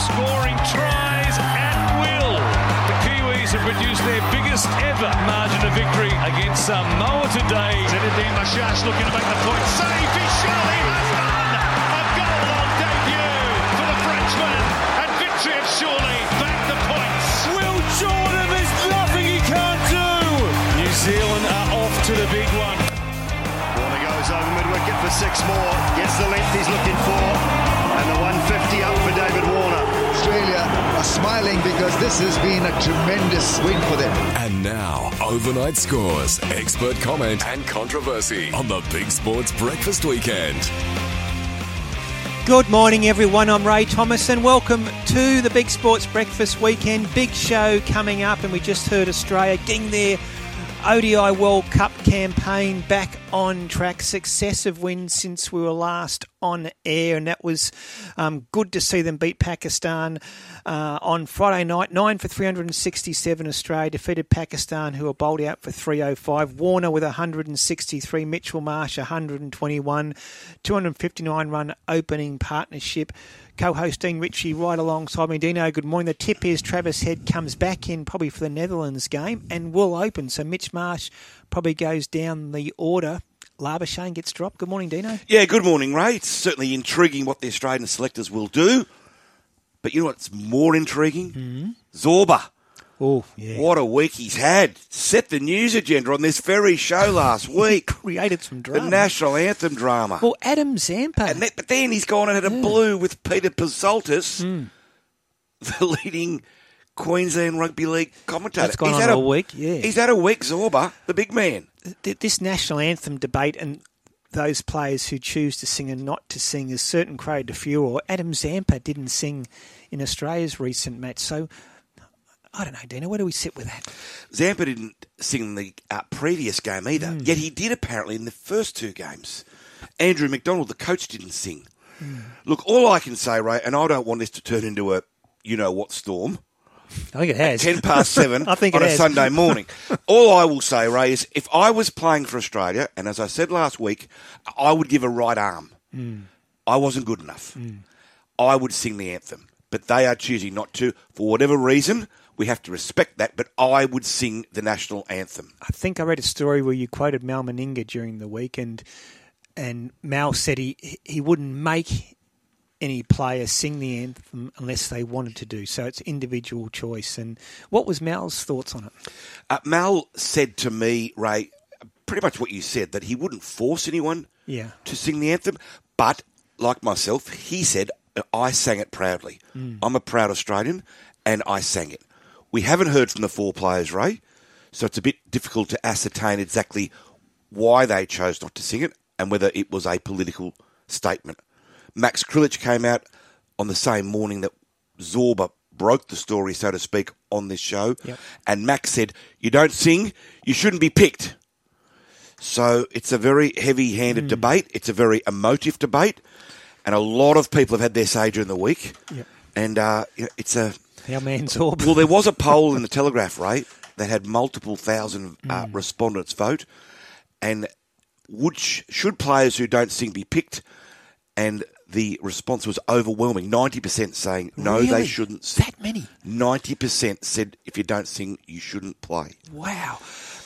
scoring tries at will. The Kiwis have produced their biggest ever margin of victory against Samoa today. Zinedine Mashash looking to make the point. Save, he surely has done! A goal on debut for the Frenchman, and victory of Surely back the points. Will Jordan, there's nothing he can't do. New Zealand are off to the big one. Warner goes over mid wicket for six more. Gets the length he's looking for. And the 150 up for David Warner. Australia are smiling because this has been a tremendous win for them. And now, overnight scores, expert comment, and controversy on the Big Sports Breakfast Weekend. Good morning, everyone. I'm Ray Thomas, and welcome to the Big Sports Breakfast Weekend. Big show coming up, and we just heard Australia getting their ODI World Cup campaign back on track. Successive wins since we were last on air, and that was um, good to see them beat Pakistan uh, on Friday night. Nine for 367 Australia defeated Pakistan, who were bowled out for 305. Warner with 163, Mitchell Marsh 121, 259 run opening partnership co-host Dean Ritchie right alongside me. Dino, good morning. The tip is Travis Head comes back in probably for the Netherlands game and will open. So Mitch Marsh probably goes down the order. Labuschagne gets dropped. Good morning, Dino. Yeah, good morning, Ray. It's certainly intriguing what the Australian selectors will do. But you know what's more intriguing? Mm-hmm. Zorba. Oh, yeah. What a week he's had. Set the news agenda on this very show last week. Created some drama. The national anthem drama. Well, Adam Zampa. And that, but then he's gone and had a Yeah. blue with Peter Psaltis, hmm. the leading Queensland Rugby League commentator. That's gone He's on had all week, yeah. He's had a week, Zorba, the big man. this national anthem debate and those players who choose to sing and not to sing is certain credit to furor. Adam Zampa didn't sing in Australia's recent match, so I don't know, Dino. Where do we sit with that? Zampa didn't sing in the uh, previous game either, Hmm. yet he did apparently in the first two games. Andrew McDonald, the coach, didn't sing. Hmm. Look, all I can say, Ray, and I don't want this to turn into a you know what storm. I think it has. 10 past 7 I think on a has. Sunday morning. All I will say, Ray, is if I was playing for Australia, and as I said last week, I would give a right arm. Hmm. I wasn't good enough. I would sing the anthem. But they are choosing not to. For whatever reason, we have to respect that. But I would sing the national anthem. I think I read a story where you quoted Mal Meninga during the week, and and Mal said he he wouldn't make any player sing the anthem unless they wanted to do so. It's individual choice. And what was Mal's thoughts on it? Uh, Mal said to me, Ray, pretty much what you said, that he wouldn't force anyone Yeah. to sing the anthem. But, like myself, he said, I sang it proudly. I'm a proud Australian, and I sang it. We haven't heard from the four players, Ray, so it's a bit difficult to ascertain exactly why they chose not to sing it and whether it was a political statement. Max Krilich came out on the same morning that Zorba broke the story, so to speak, on this show. Yep. And Max said, You don't sing, you shouldn't be picked. So it's a very heavy handed debate. It's a very emotive debate. And a lot of people have had their say during the week. Yep. And uh, it's a. Our man Zorb. Well, there was a poll in the Telegraph, Ray, that had multiple thousand uh, respondents vote. And would sh- should players who don't sing be picked? And the response was overwhelming 90% saying no, they shouldn't sing. That many? 90% said if you don't sing, you shouldn't play. Wow.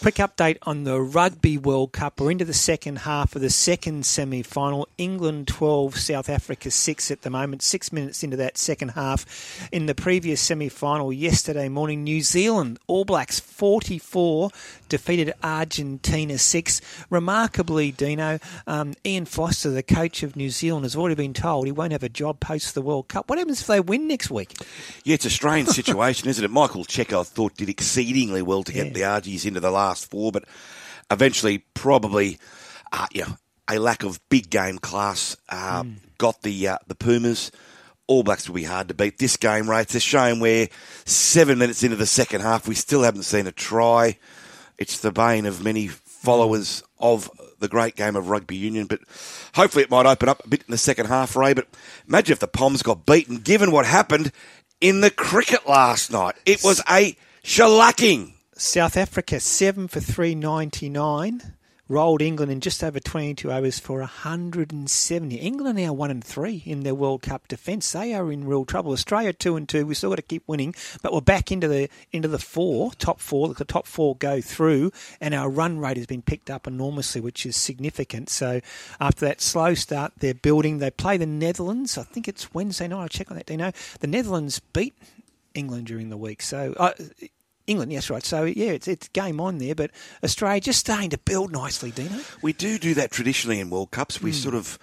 Quick update on the Rugby World Cup. We're into the second half of the second semi final. England 12, South Africa 6 at the moment. Six minutes into that second half. In the previous semi final yesterday morning, New Zealand All Blacks 44 defeated Argentina 6. Remarkably, Dino, um, Ian Foster, the coach of New Zealand, has already been told he won't have a job post the World Cup. What happens if they win next week? Yeah, it's a strange situation, isn't it? Michael Cheika, I thought, did exceedingly well to get Yeah. the Argies into the last four, but eventually, probably, uh, know, a lack of big game class uh, got the uh, the Pumas. All Blacks will be hard to beat this game, Ray. It's a shame where seven minutes into the second half, we still haven't seen a try. It's the bane of many followers of the great game of rugby union, but hopefully it might open up a bit in the second half, Ray. But imagine if the Poms got beaten, given what happened in the cricket last night. It was a shellacking. South Africa seven for three ninety nine. rolled England in just over 22 overs for 170. England now one and three in their World Cup defence. They are in real trouble. Australia two and two. We still got to keep winning, but we're back into the into the four, top four. The top four go through, and our run rate has been picked up enormously, which is significant. So after that slow start, they're building. They play the Netherlands. I think it's Wednesday night. I'll check on that. Do you know the Netherlands beat England during the week? So. Uh, England, yes, right. So yeah, it's it's game on there, but Australia just starting to build nicely, Dino. We do do that traditionally in World Cups. We sort of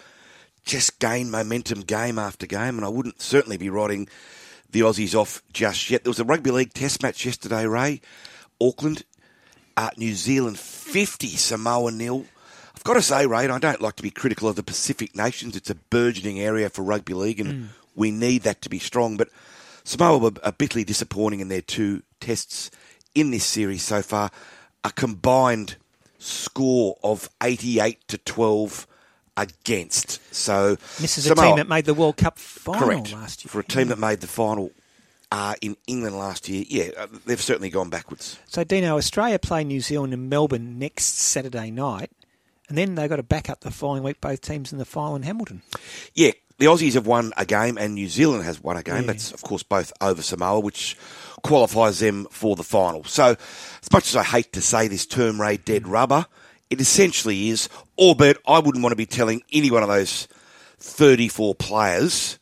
just gain momentum game after game, and I wouldn't certainly be writing the Aussies off just yet. There was a rugby league test match yesterday, Ray. Auckland, uh, New Zealand 50, Samoa nil. I've got to say, Ray, and I don't like to be critical of the Pacific nations. It's a burgeoning area for rugby league, and we need that to be strong. But Samoa were are bitterly disappointing in their two tests in this series so far. A combined score of 88 to 12 against. So This is a team that made the World Cup final correct last year. for a team that made the final uh, in England last year. Yeah, uh, they've certainly gone backwards. So, Dino, Australia play New Zealand in Melbourne next Saturday night, and then they've got to back up the following week, both teams in the final in Hamilton. Yeah, the Aussies have won a game and New Zealand has won a game. Yeah. That's, of course, both over Samoa, which qualifies them for the final. So, as much as I hate to say this term, Ray, dead rubber, it essentially is, albeit I wouldn't want to be telling any one of those 34 players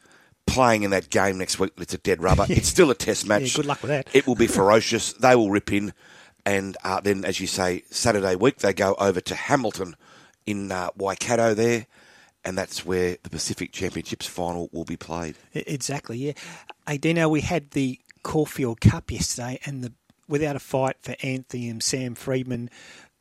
playing in that game next week that it's a dead rubber. It's still a test match. Yeah, good luck with that. It will be ferocious. They will rip in. And uh, then, as you say, Saturday week, they go over to Hamilton in uh, Waikato there. And that's where the Pacific Championships final will be played. Exactly, yeah. Hey, Dino, we had the Caulfield Cup yesterday, and the without a fight for Anthony and Sam Freedman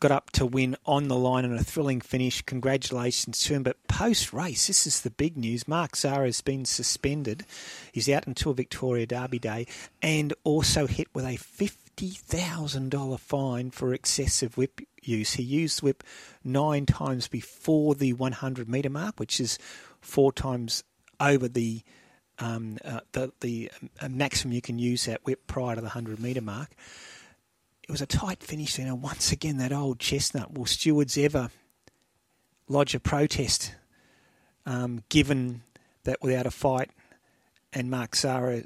got up to win on the line and a thrilling finish. Congratulations to him. But post race, this is the big news. Mark Zahra has been suspended. He's out until Victoria Derby Day and also hit with a $50,000 fine for excessive whip use. He used whip nine times before the 100 metre mark, which is four times over the um, uh, the the uh, maximum you can use that whip prior to the 100 metre mark. It was a tight finish, know. Once again, that old chestnut. Will stewards ever lodge a protest, um, given that without a fight, and Mark Zahra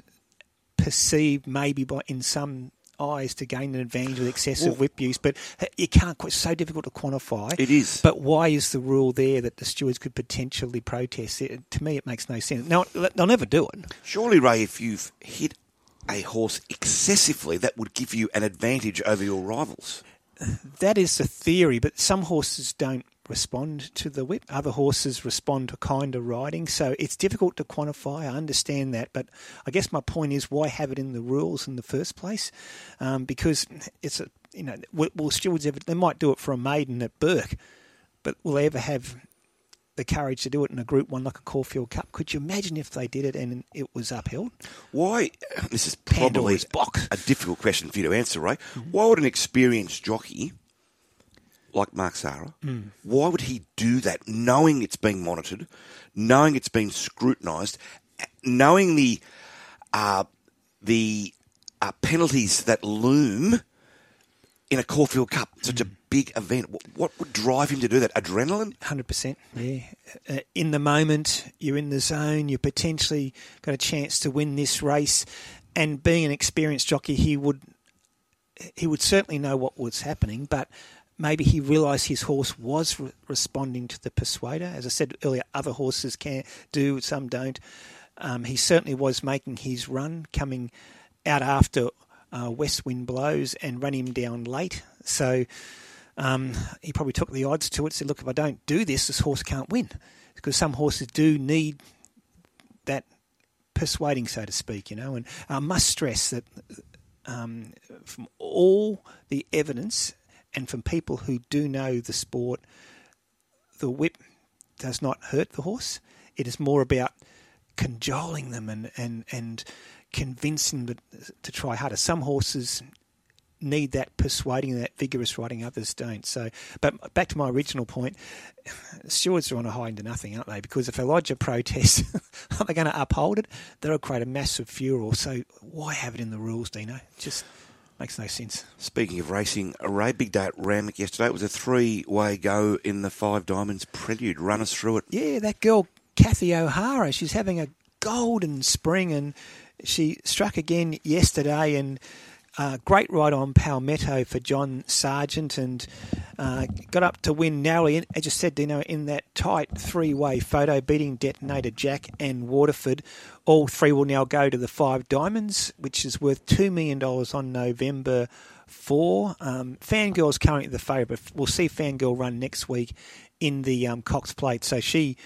perceived maybe by in some eyes to gain an advantage with excessive Well- whip use, but uh, you can't. It's so difficult to quantify. It is. But why is the rule there that the stewards could potentially protest? It, to me, it makes no sense. Now they'll never do it. Surely, Ray, if you've hit a horse excessively, that would give you an advantage over your rivals. That is the theory, but some horses don't respond to the whip. Other horses respond to kind of riding. So it's difficult to quantify. I understand that, but I guess my point is why have it in the rules in the first place? Um, because it's a you know will, stewards ever? They might do it for a maiden at Bourke, but will they ever have the courage to do it in a Group One like a Caulfield Cup? Could you imagine if they did it and it was upheld? Why? This is probably box. a difficult question for you to answer, Ray. Why would an experienced jockey like Mark Zahra, why would he do that, knowing it's being monitored, knowing it's been scrutinised, knowing the uh, the uh, penalties that loom in a Caulfield Cup, such a big event? What, what would drive him to do that? Adrenaline? Hundred percent. Yeah. Uh, in the moment, you're in the zone. you've potentially got a chance to win this race, and being an experienced jockey, he would he would certainly know what was happening, but. Maybe he realised his horse was re- responding to the persuader. As I said earlier, other horses can do, some don't. Um, he certainly was making his run, coming out after uh, west wind blows and ran him down late. So um, he probably took the odds to it. Said, "Look, if I don't do this, this horse can't win," because some horses do need that persuading, so to speak. You know, and I must stress that um, from all the evidence and from people who do know the sport, the whip does not hurt the horse. It is more about cajoling them and and and convincing them to try harder. Some horses need that persuading, that vigorous riding. Others don't. So, but back to my original point, stewards are on a high into nothing, aren't they? Because if a lodge protests, are they going to uphold it? That'll create a massive furor. So why have it in the rules, Dino? Just Makes no sense. Speaking of racing, a Ray big day at Randwick yesterday. It was a three-way go in the Five Diamonds Prelude. Run us through it. Yeah, that girl, Kathy O'Hara, she's having a golden spring and she struck again yesterday and uh, great ride on Palmetto for John Sargent and uh, got up to win narrowly. And as you said, Dino, in that tight three way photo, beating Detonator Jack and Waterford. All three will now go to the Five Diamonds, which is worth $2 million on November 4. Um, Fangirl's currently the favourite. We'll see Fangirl run next week in the um, Cox Plate. So she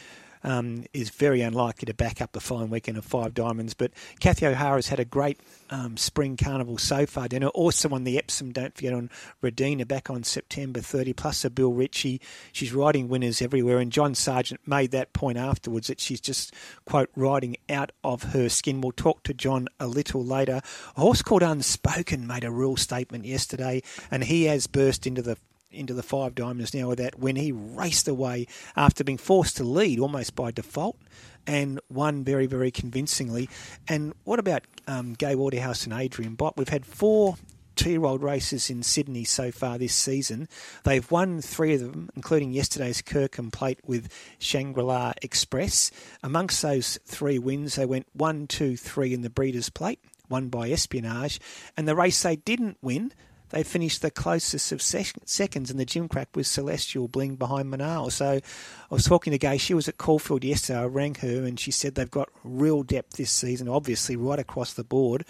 um, is very unlikely to back up the following weekend of Five Diamonds. But Kathy O'Hara's had a great um, spring carnival so far. Dinner also on the Epsom, don't forget, on Radina back on September 30, plus a Bill Ritchie. She's riding winners everywhere. And John Sargent made that point afterwards that she's just, quote, riding out of her skin. We'll talk to John a little later. A horse called Unspoken made a real statement yesterday, and he has burst into the into the five diamonds now with that when he raced away after being forced to lead almost by default and won very, very convincingly. And what about um, Gai Waterhouse and Adrian Bott? We've had four two-year-old races in Sydney so far this season. They've won three of them, including yesterday's Kirkham Plate with Shangri-La Express. Amongst those three wins, they went one, two, three in the Breeders' Plate, won by Espionage. And the race they didn't win they finished the closest of seconds in the Gimcrack with Celestial Bling behind Manal. So I was talking to Gai. She was at Caulfield yesterday. I rang her and she said they've got real depth this season, obviously right across the board,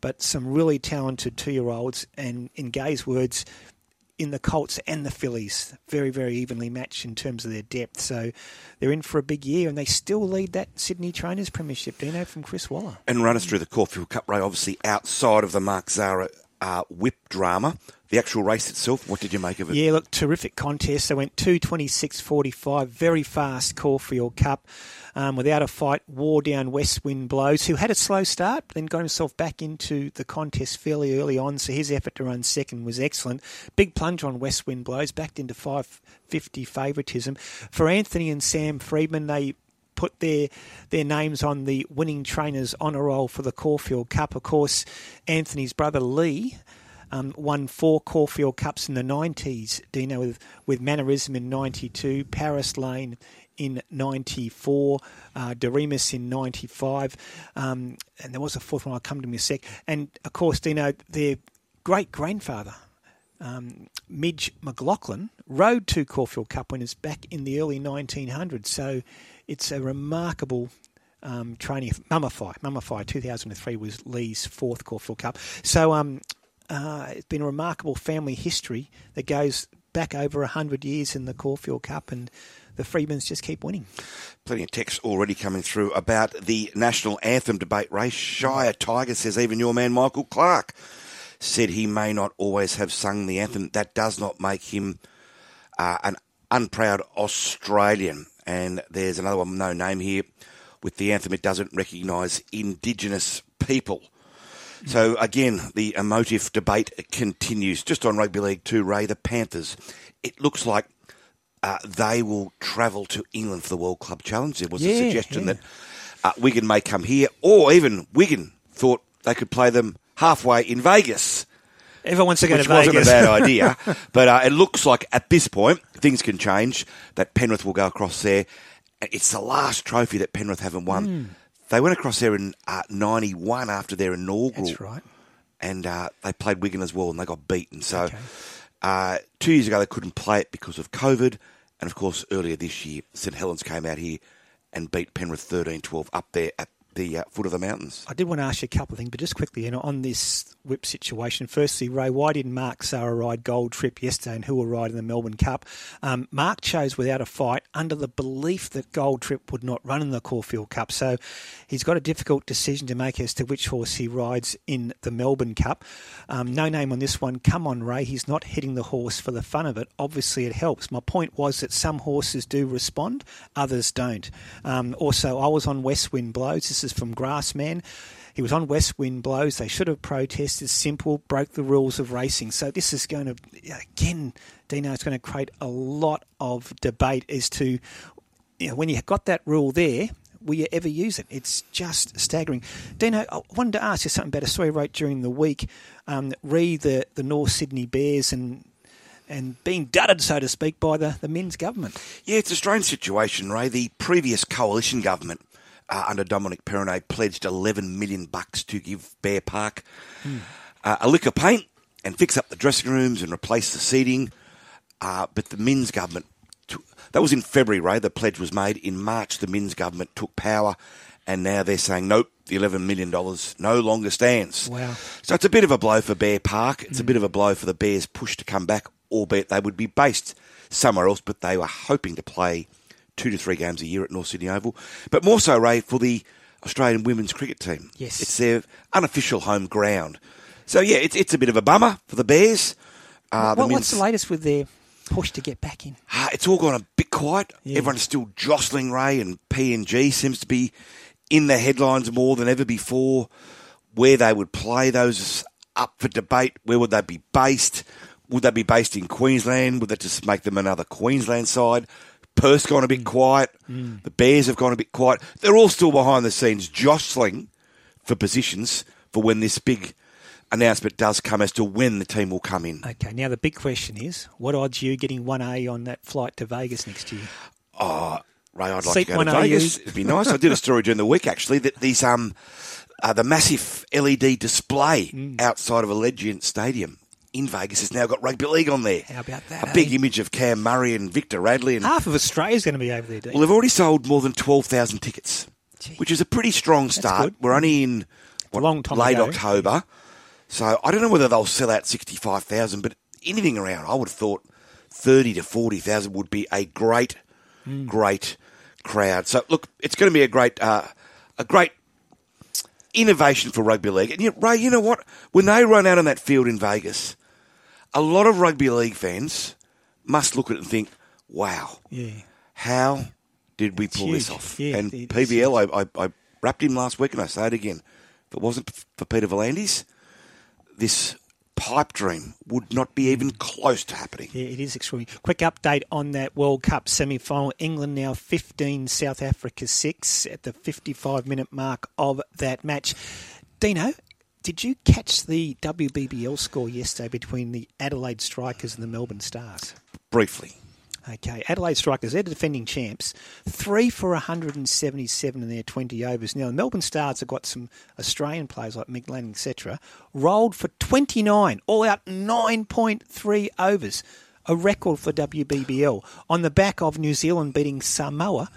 but some really talented two-year-olds. And in Gai's words, in the Colts and the fillies, very, very evenly matched in terms of their depth. So they're in for a big year, and they still lead that Sydney Trainers Premiership, know from Chris Waller. And run us through the Caulfield Cup Ray, obviously outside of the Mark Zahra uh, whip drama. The actual race itself, what did you make of it? Yeah, look, terrific contest. They went 226.45, very fast Caulfield Cup. Um, without a fight, wore down West Wind Blows, who had a slow start, then got himself back into the contest fairly early on, so his effort to run second was excellent. Big plunge on West Wind Blows, backed into 550 favouritism. For Anthony and Sam Freedman, they put their their names on the winning trainers honour roll for the Caulfield Cup. Of course, Anthony's brother Lee. Um, won four Caulfield Cups in the 90s, Dino, with, with Mannerism in 92, Paris Lane in 94, uh, Doriemus in 95, um, and there was a fourth one, I'll come to in a sec. And of course, Dino, their great grandfather, um, Midge McLaughlin, rode two Caulfield Cup winners back in the early 1900s. So it's a remarkable um, training. Mummify, Mummify 2003 was Lee's fourth Caulfield Cup. So um, uh, it's been a remarkable family history that goes back over 100 years in the Caulfield Cup and the Freedmans just keep winning. Plenty of texts already coming through about the national anthem debate race. Shire Tiger says even your man Michael Clark said he may not always have sung the anthem. That does not make him uh, an unproud Australian. And there's another one, no name here, with the anthem. It doesn't recognise Indigenous people. So again, the emotive debate continues. Just on Rugby League 2, Ray, the Panthers. It looks like uh, they will travel to England for the World Club Challenge. There was yeah, a suggestion yeah. that uh, Wigan may come here, or even Wigan thought they could play them halfway in Vegas. Everyone wants to go which to wasn't a bad idea. but uh, it looks like at this point things can change. That Penrith will go across there. It's the last trophy that Penrith haven't won. Hmm. They went across there in uh, '91 after their inaugural, That's right. and uh, they played Wigan as well, and they got beaten. So uh, two years ago they couldn't play it because of COVID, and of course earlier this year St Helens came out here and beat Penrith 13-12 up there at the uh, foot of the mountains. I did want to ask you a couple of things, but just quickly, you know, on this whip situation. Firstly, Ray, why didn't Mark Zahra ride Gold Trip yesterday, and who will ride in the Melbourne Cup? Um, Mark chose without a fight under the belief that Gold Trip would not run in the Caulfield Cup, so he's got a difficult decision to make as to which horse he rides in the Melbourne Cup. Um, no name on this one. Come on, Ray. He's not hitting the horse for the fun of it. Obviously, it helps. My point was that some horses do respond, others don't. Um, also, I was on West Wind Blows. Is from Grassman. He was on West Wind Blows. They should have protested. Simple, broke the rules of racing. So this is going to, again, Dino, it's going to create a lot of debate as to, you know, when you got that rule there, will you ever use it? It's just staggering. Dino, I wanted to ask you something about a story wrote during the week. Um, the, the North Sydney Bears and and being dudded, so to speak, by the, the Minns government. Yeah, it's a strange situation, Ray. The previous coalition government uh, under Dominic Perrottet pledged 11 million bucks to give Bear Park uh, a lick of paint and fix up the dressing rooms and replace the seating. Uh, but the Minns government, took, that was in February, Ray. The pledge was made. In March, the Minns government took power, and now they're saying, nope, the $11 million no longer stands. Wow. So it's a bit of a blow for Bear Park. It's a bit of a blow for the Bears' push to come back, albeit they would be based somewhere else, but they were hoping to play two to three games a year at North Sydney Oval. But more so, Ray, for the Australian women's cricket team. Yes. It's their unofficial home ground. So, yeah, it's, it's a bit of a bummer for the Bears. Uh, What- the what's the latest with their push to get back in? Ah, it's all gone a bit quiet. Yeah. Everyone's still jostling Ray, and PNG seems to be in the headlines more than ever before. Where they would play those up for debate. Where would they be based? Would they be based in Queensland? Would that just make them another Queensland side? Perth's gone a bit quiet. The Bears have gone a bit quiet. They're all still behind the scenes jostling for positions for when this big announcement does come as to when the team will come in. Okay, now the big question is, what odds you getting 1A on that flight to Vegas next year? Ray, I'd like Seat to go to. Vegas. It'd be nice. I did a story during the week actually that these um uh, the massive LED display Mm. outside of Allegiant Stadium in Vegas has now got rugby league on there. How about that, A big eh? image of Cam Murray and Victor Radley, and Half of Australia's going to be over there, Dean. well, they've already sold more than twelve thousand tickets, Gee. which is a pretty strong start. We're only in a long time late ago. October, so I don't know whether they'll sell out sixty five thousand, but anything around, I would have thought thirty to forty thousand would be a great, Hmm. great crowd. So look, it's going to be a great, uh, a great innovation for rugby league. And you, Ray, you know what? When they run out on that field in Vegas, a lot of rugby league fans must look at it and think, "Wow, yeah. how did we pull this off? Yeah, and it's PVL, I, I, I wrapped him last week, and I say it again. If it wasn't for Peter V'landys, this pipe dream would not be even close to happening. Yeah, it is extraordinary. Quick update on that World Cup semi final. England now 15, South Africa 6 at the 55 minute mark of that match. Dino, did you catch the WBBL score yesterday between the Adelaide Strikers and the Melbourne Stars? Briefly, Okay, Adelaide Strikers, they're the defending champs. Three for 177 in their 20 overs. Now, the Melbourne Stars have got some Australian players like Meg Lanning, etc. Rolled for 29, all out 9.3 overs. A record for WBBL. On the back of New Zealand beating Samoa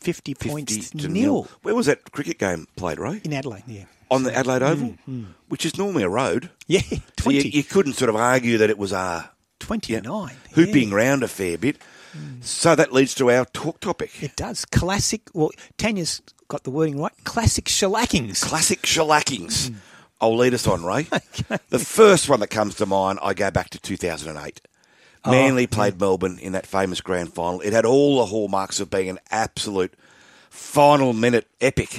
50, 50 points to to nil. nil. Where was that cricket game played, right? In Adelaide, yeah. On the Adelaide hmm, Oval, hmm. which is normally a road. Yeah, So 20. you, you couldn't sort of argue that it was uh, a 29. hooping yeah. round a fair bit. Hmm. So that leads to our talk topic. It does. Classic. Well, Tanya's got the wording right. Classic shellackings. Classic shellackings. I'll lead us on, Ray. The first one that comes to mind, I go back to 2008. Manly played Melbourne in that famous grand final. It had all the hallmarks of being an absolute final minute epic.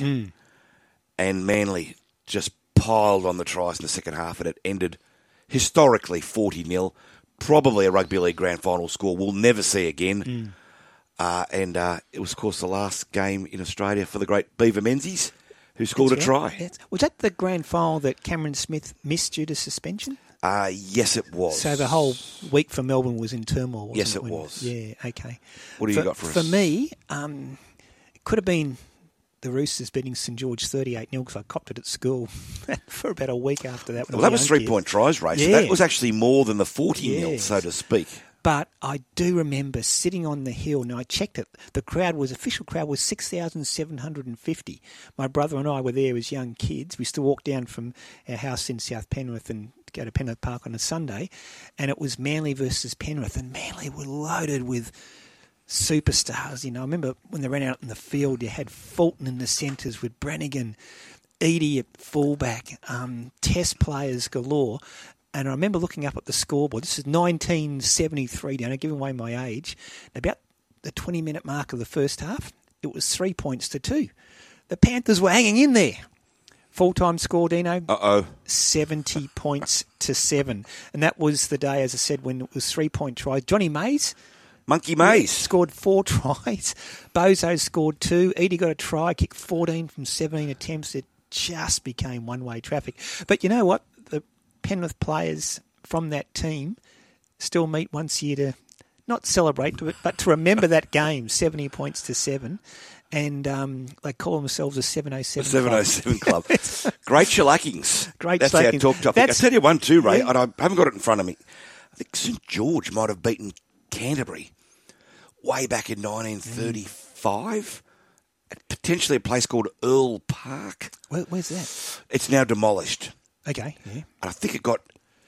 And Manly just piled on the tries in the second half, and it ended historically 40 0. Probably a rugby league grand final score we'll never see again. Uh, and uh, it was, of course, the last game in Australia for the great Beaver Menzies, who scored That's a right. try. That's- was that the grand final that Cameron Smith missed due to suspension? Uh, yes, it was. So the whole week for Melbourne was in turmoil. Wasn't Yes, it when- was. Yeah. Okay. What do you got for For us? me, um, it could have been the Roosters beating St George thirty-eight 0 because I copped it at school for about a week after that. Well, that was was a young three point tries. So Yeah. that was actually more than the 40 nil, Yes. so to speak. But I do remember sitting on the hill, and I checked it. The crowd was official crowd was six thousand seven hundred and fifty. My brother and I were there as young kids. We still walked down from our house in South Penrith and go to Penrith Park on a Sunday, and it was Manly versus Penrith, and Manly were loaded with superstars. You know, I remember when they ran out in the field, you had Fulton in the centres with Branighan, Eadie at fullback, um, test players galore. And I remember looking up at the scoreboard. This is 1973, down, giving away my age. About the 20 minute mark of the first half, it was three points to two. The Panthers were hanging in there. Full time score, Dino. Uh oh. 70 points to seven. And that was the day, as I said, when it was three point tries. Johnny Mayes Monkey Maze. scored four tries. Bozo scored two. Eadie got a try, kicked 14 from 17 attempts. It just became one way traffic. But you know what? The Penrith players from that team still meet once a year to not celebrate, but- but to remember that game, 70 points to seven. And um, they call themselves a 707 club. 707 Club. Great shellackings. Great That's our talk topic. That's- I tell you one too, Ray, Yeah. and I haven't got it in front of me. I think St George might have beaten Canterbury way back in mm. 1935 at potentially a place called Earl Park. Where, where's that? It's now demolished. Okay, yeah. And I think it got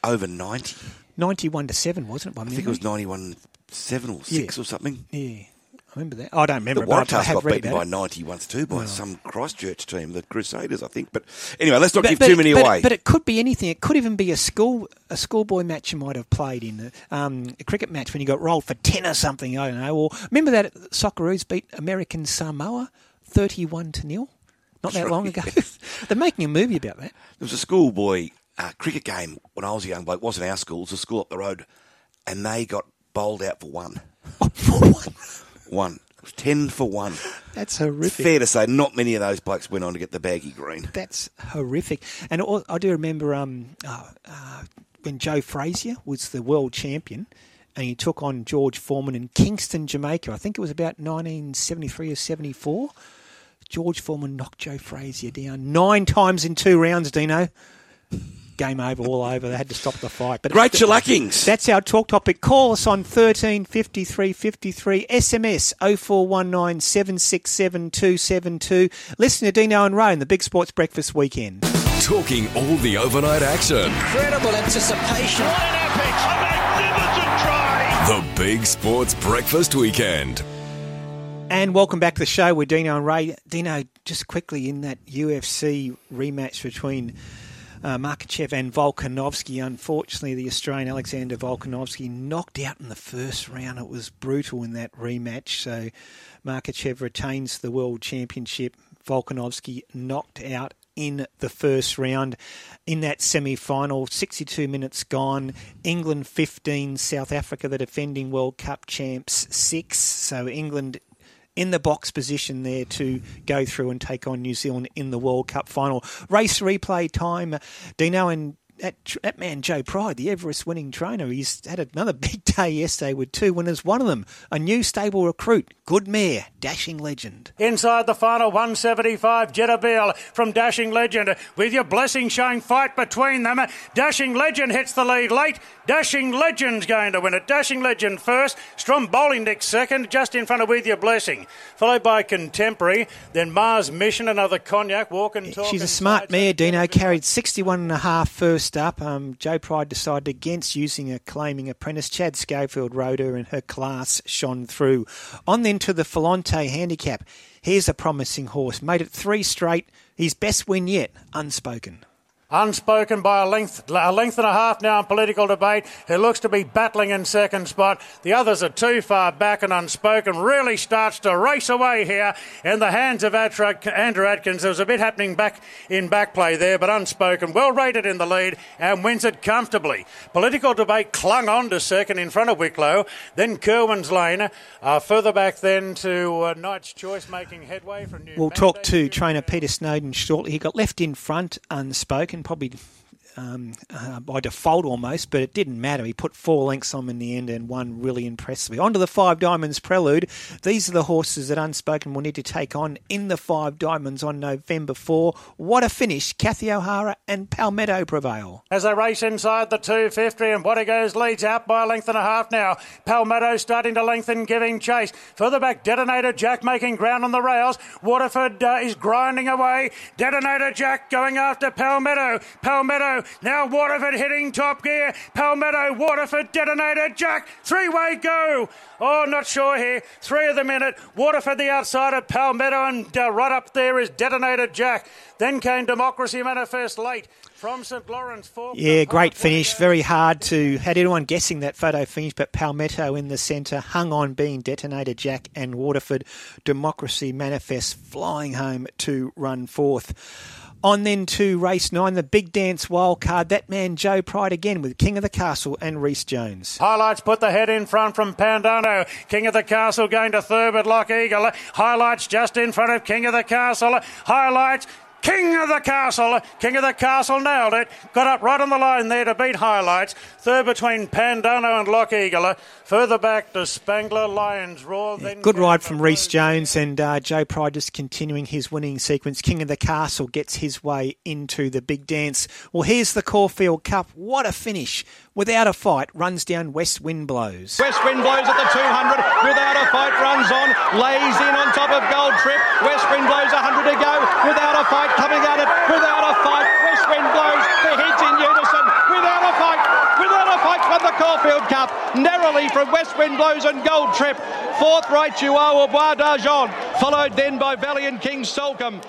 over 90. 91 to 7, wasn't it? I think it was 91 7 or 6 or something. Yeah, I remember that. I don't remember I Waratahs got beaten by it. 90 once too by some Christchurch team, the Crusaders, I think. But anyway, let's not But- give but- too many but- away. But it could be anything. It could even be a school a schoolboy match you might have played in um, a cricket match when you got rolled for ten or something. I don't know. Or remember that Socceroos beat American Samoa thirty-one to nil. Not that long ago. They're making a movie about that. There was a schoolboy uh, cricket game when I was a young bloke. It wasn't our school, it was a school up the road. And they got bowled out for one. One. Was 10 for one. That's It's horrific. fair to say, not many of those blokes went on to get the baggy green. That's horrific. And al- I do remember um, uh, uh, when Joe Frazier was the world champion and he took on George Foreman in Kingston, Jamaica. I think it was about 1973 or 74. George Foreman knocked Joe Frazier down nine times in two rounds, Dino. Game over, all over. They had to stop the fight. But Great shellackings. that's our talk topic. Call us on 13 53 53. SMS 0419 767 272. Listen to Dino and Ray in the Big Sports Breakfast Weekend. Talking all the overnight action. Incredible anticipation. What an epic, a magnificent try. The Big Sports Breakfast Weekend. And welcome back to the show with Dino and Ray. Dino, just quickly in that UFC rematch between uh, and Volkanovski, unfortunately, the Australian Alexander Volkanovski knocked out in the first round. It was brutal in that rematch. So Makhachev retains the world championship. Volkanovski knocked out in the first round in that semi final. 62 minutes gone. England 15, South Africa, the defending World Cup champs, 6. So England in the box position there to go through and take on New Zealand in the World Cup final. Race replay time. Dino and that, that man Joe Pride, the Everest winning trainer, he's had another big day yesterday with two winners. One of them, a new stable recruit, good mare, dashing legend. Inside the final 175, Jettabil from Dashing Legend with your blessing showing fight between them. Dashing Legend hits the lead late. Dashing Legend's going to win it. Dashing Legend first. Stromboli next second, just in front of With Your Blessing. Followed by Contemporary, then Mars Mission, another Cognac, Walk and Talk. She's a smart mare, Dino. Carried 61 and a half first up. Um, Joe Pride decided against using a claiming apprentice. Chad Schofield rode her and her class shone through. On then to the Falante handicap. Here's a promising horse. Made it three straight. His best win yet. Unspoken. Unspoken by a length, a length and a half now in political debate, who looks to be battling in second spot. The others are too far back, and Unspoken really starts to race away here in the hands of Andrew Adkins. There was a bit happening back in back play there, but Unspoken, well rated in the lead and wins it comfortably. Political debate clung on to second in front of Wicklow, then Kerwin's Lane, uh, further back then to uh, Knight's Choice making headway from New We'll talk Mandate. to trainer Peter Snowden shortly. He got left in front, unspoken, probably um, uh, by default almost, but it didn't matter. He put four lengths on in the end and won really impressively. On to the Five Diamonds Prelude. These are the horses that Unspoken will need to take on in the Five Diamonds on November 4. What a finish! Kathy O'Hara and Palmetto prevail. As they race inside the 250, and goes leads out by a length and a half now. Palmetto starting to lengthen, giving chase. Further back, Detonator Jack making ground on the rails. Waterford uh, is grinding away. Detonator Jack going after Palmetto. Palmetto now Waterford hitting top gear. Palmetto, Waterford, Detonator Jack. Three way go. Oh, not sure here. Three of them in it. Waterford the outside of Palmetto, and uh, right up there is Detonator Jack. Then came Democracy Manifest late from St Lawrence. Fourth Yeah, great finish. Very hard to had anyone guessing that photo finish, but Palmetto in the centre hung on being Detonator Jack and Waterford Democracy Manifest flying home to run fourth. On then to race nine, the big dance wild card. That man Joe Pride again with King of the Castle and Reece Jones. Highlights put the head in front from Pandano. King of the Castle going to third with Lock Eagle. Highlights just in front of King of the Castle. Highlights King of the Castle. King of the Castle nailed it. Got up right on the line there to beat highlights. Third between Pandano and Lock Eagle. Further back to Spangler Lions Roar. Yeah, good ride from Reece Jones and uh, Joe Pride just continuing his winning sequence. King of the Castle gets his way into the big dance. Well, here's the Caulfield Cup. What a finish. Without a fight, runs down West Wind Blows. West Wind Blows at the 200. Without a fight, runs on. Lays in on top of Gold Trip. West Wind Blows 100 to go. Without a fight, coming at it. Without a fight, West Wind Blows. The heads in unison. Without a fight. Without a fight, won the Caulfield Cup. Narrowly from West Wind Blows and Gold Trip. Fourth right, Chihuahua Bois d'Argent. Followed then by Valiant King Soulcombe.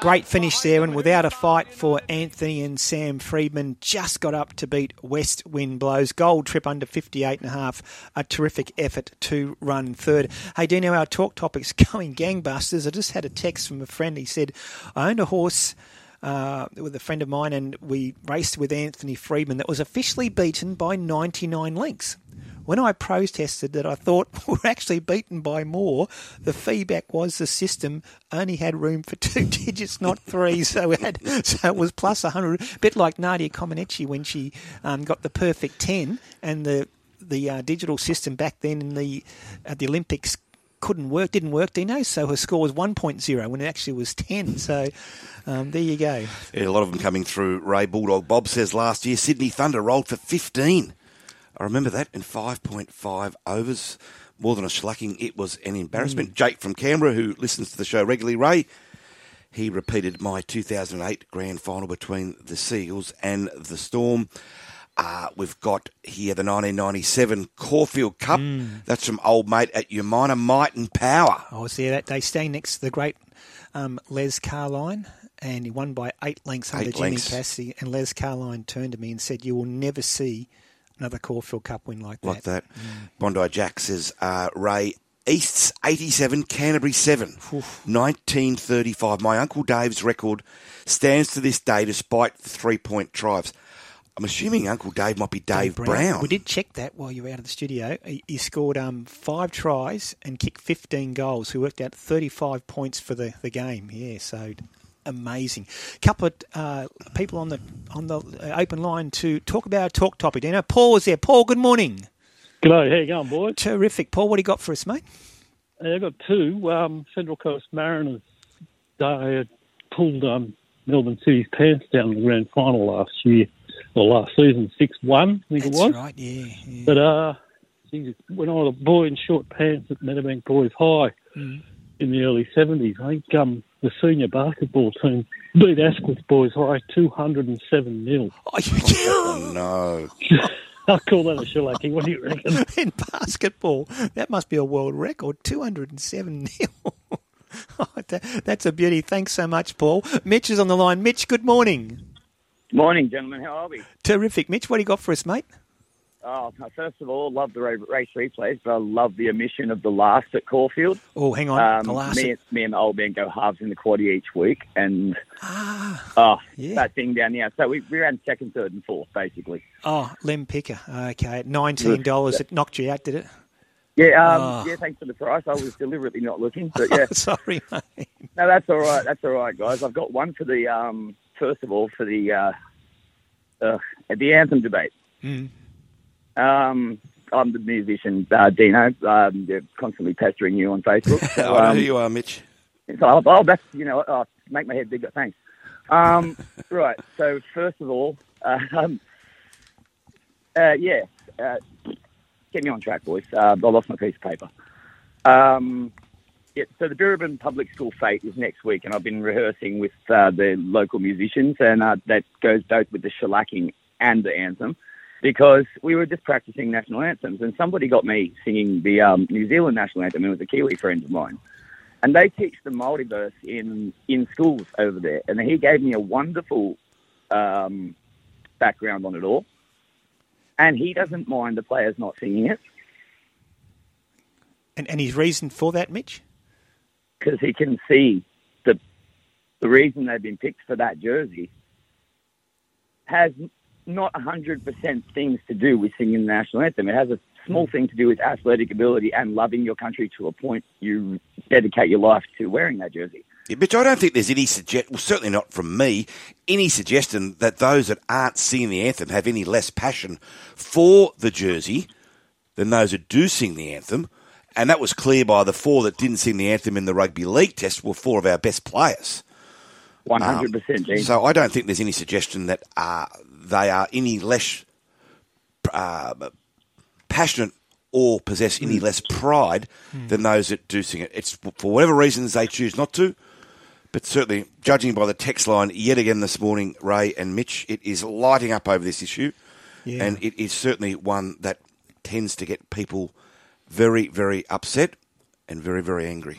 Great finish there, and without a fight for Anthony and Sam Freedman, just got up to beat West Wind Blows. Gold trip under 58 and a half. A terrific effort to run third. Hey, Dino, our talk topic's going gangbusters. I just had a text from a friend. He said, I owned a horse. Uh, with a friend of mine, and we raced with Anthony Freedman that was officially beaten by 99 lengths. When I protested that I thought we were actually beaten by more, the feedback was the system only had room for two digits, not three. So it, had, so it was plus 100, a bit like Nadia Comaneci when she um, got the perfect 10 and the the uh, digital system back then in the at the Olympics couldn't work, didn't work, Dino. So her score was 1.0 when it actually was 10. So um, there you go. Yeah, a lot of them coming through. Ray Bulldog Bob says last year Sydney Thunder rolled for 15. I remember that in 5.5 overs. More than a shellacking, it was an embarrassment. Mm. Jake from Canberra, who listens to the show regularly, Ray, he repeated my 2008 grand final between the Seagulls and the Storm. Uh, we've got here the 1997 Caulfield Cup. Mm. That's from old mate at Umina, Might and Power. I was there that day, staying next to the great um, Les Carlyon, and he won by eight lengths eight under lengths. Jimmy Cassidy. And Les Carlyon turned to me and said, "You will never see another Caulfield Cup win like that." Like that. Mm. Bondi Jack says, uh, "Ray, East's 87, Canterbury 7, Oof. 1935. My Uncle Dave's record stands to this day despite three point drives. I'm assuming Uncle Dave might be Dave, Dave Brown. Brown. We did check that while you were out of the studio. He, he scored um, five tries and kicked 15 goals. He worked out 35 points for the, the game. Yeah, so amazing. A couple of uh, people on the on the uh, open line to talk about a talk topic. You know, Paul was there. Paul, good morning. G'day, how you going, boys? Terrific. Paul, what do you got for us, mate? I've got two. Um, Central Coast Mariners, they pulled um, Melbourne City's pants down in the grand final last year well, last season, 6 1, I think That's it was. right, yeah. yeah. But uh, geez, when I was a boy in short pants at Meadowbank Boys High mm. in the early 70s, I think um, the senior basketball team beat Asquith Boys High 207 nil. Oh, no. I'll call that a shellacking. What do you reckon? in basketball, that must be a world record 207 nil. oh, that, that's a beauty. Thanks so much, Paul. Mitch is on the line. Mitch, good morning. Morning, gentlemen. How are we? Terrific. Mitch, what do you got for us, mate? Oh, first of all, love the race replays, but I love the omission of the last at Caulfield. Oh, hang on. Um, the last me, me and the old man go halves in the quarter each week, and ah, oh, yeah. that thing down there. So we, we ran second, third, and fourth, basically. Oh, Lem Picker. Okay, $19. It knocked you out, did it? Yeah, um, oh. yeah. Thanks for the price. I was deliberately not looking, but yeah. Sorry, mate. No, that's all right. That's all right, guys. I've got one for the um, first of all for the uh, uh, the anthem debate. Mm. Um, I'm the musician uh, Dino. Um, they're constantly pestering you on Facebook. So, I know um, who you are, Mitch. So, oh, that's you know, oh, make my head bigger. Thanks. Um, right. So first of all, uh, um, uh, yeah, uh, get me on track, boys. Uh, I lost my piece of paper. Um, yeah, so the Durban Public School Fete is next week, and I've been rehearsing with uh, the local musicians, and uh, that goes both with the shellacking and the anthem, because we were just practicing national anthems, and somebody got me singing the um, New Zealand national anthem. It was a Kiwi friend of mine, and they teach the multiverse in in schools over there, and he gave me a wonderful um, background on it all, and he doesn't mind the players not singing it. And, and his reason for that, Mitch? Because he can see the the reason they've been picked for that jersey has not 100% things to do with singing the national anthem. It has a small thing to do with athletic ability and loving your country to a point you dedicate your life to wearing that jersey. Yeah, but I don't think there's any suggest, well, certainly not from me, any suggestion that those that aren't singing the anthem have any less passion for the jersey than those that do sing the anthem. And that was clear by the four that didn't sing the anthem in the rugby league test were four of our best players. One hundred percent, Um, So I don't think there's any suggestion that uh, they are any less uh, passionate or possess any less pride than those that do sing it. It's for whatever reasons they choose not to. But certainly, judging by the text line yet again this morning, Ray and Mitch, it is lighting up over this issue. Yeah. And it is certainly one that tends to get people very, very upset and very, very angry.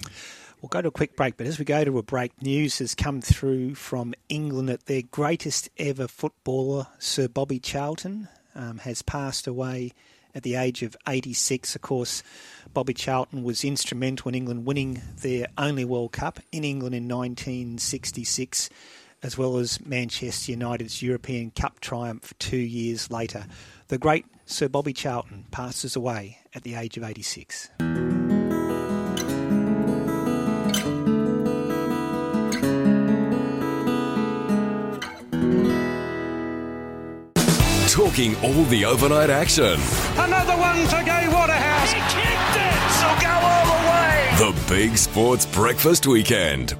We'll go to a quick break, but as we go to a break, news has come through from England that their greatest ever footballer, Sir Bobby Charlton, um, has passed away at the age of 86. Of course, Bobby Charlton was instrumental in England winning their only World Cup in England in 1966, as well as Manchester United's European Cup triumph two years later. The great Sir Bobby Charlton passes away at the age of 86. Talking all the overnight action. Another one for Gai Waterhouse. He kicked it. So go all the way. The Big Sports Breakfast Weekend.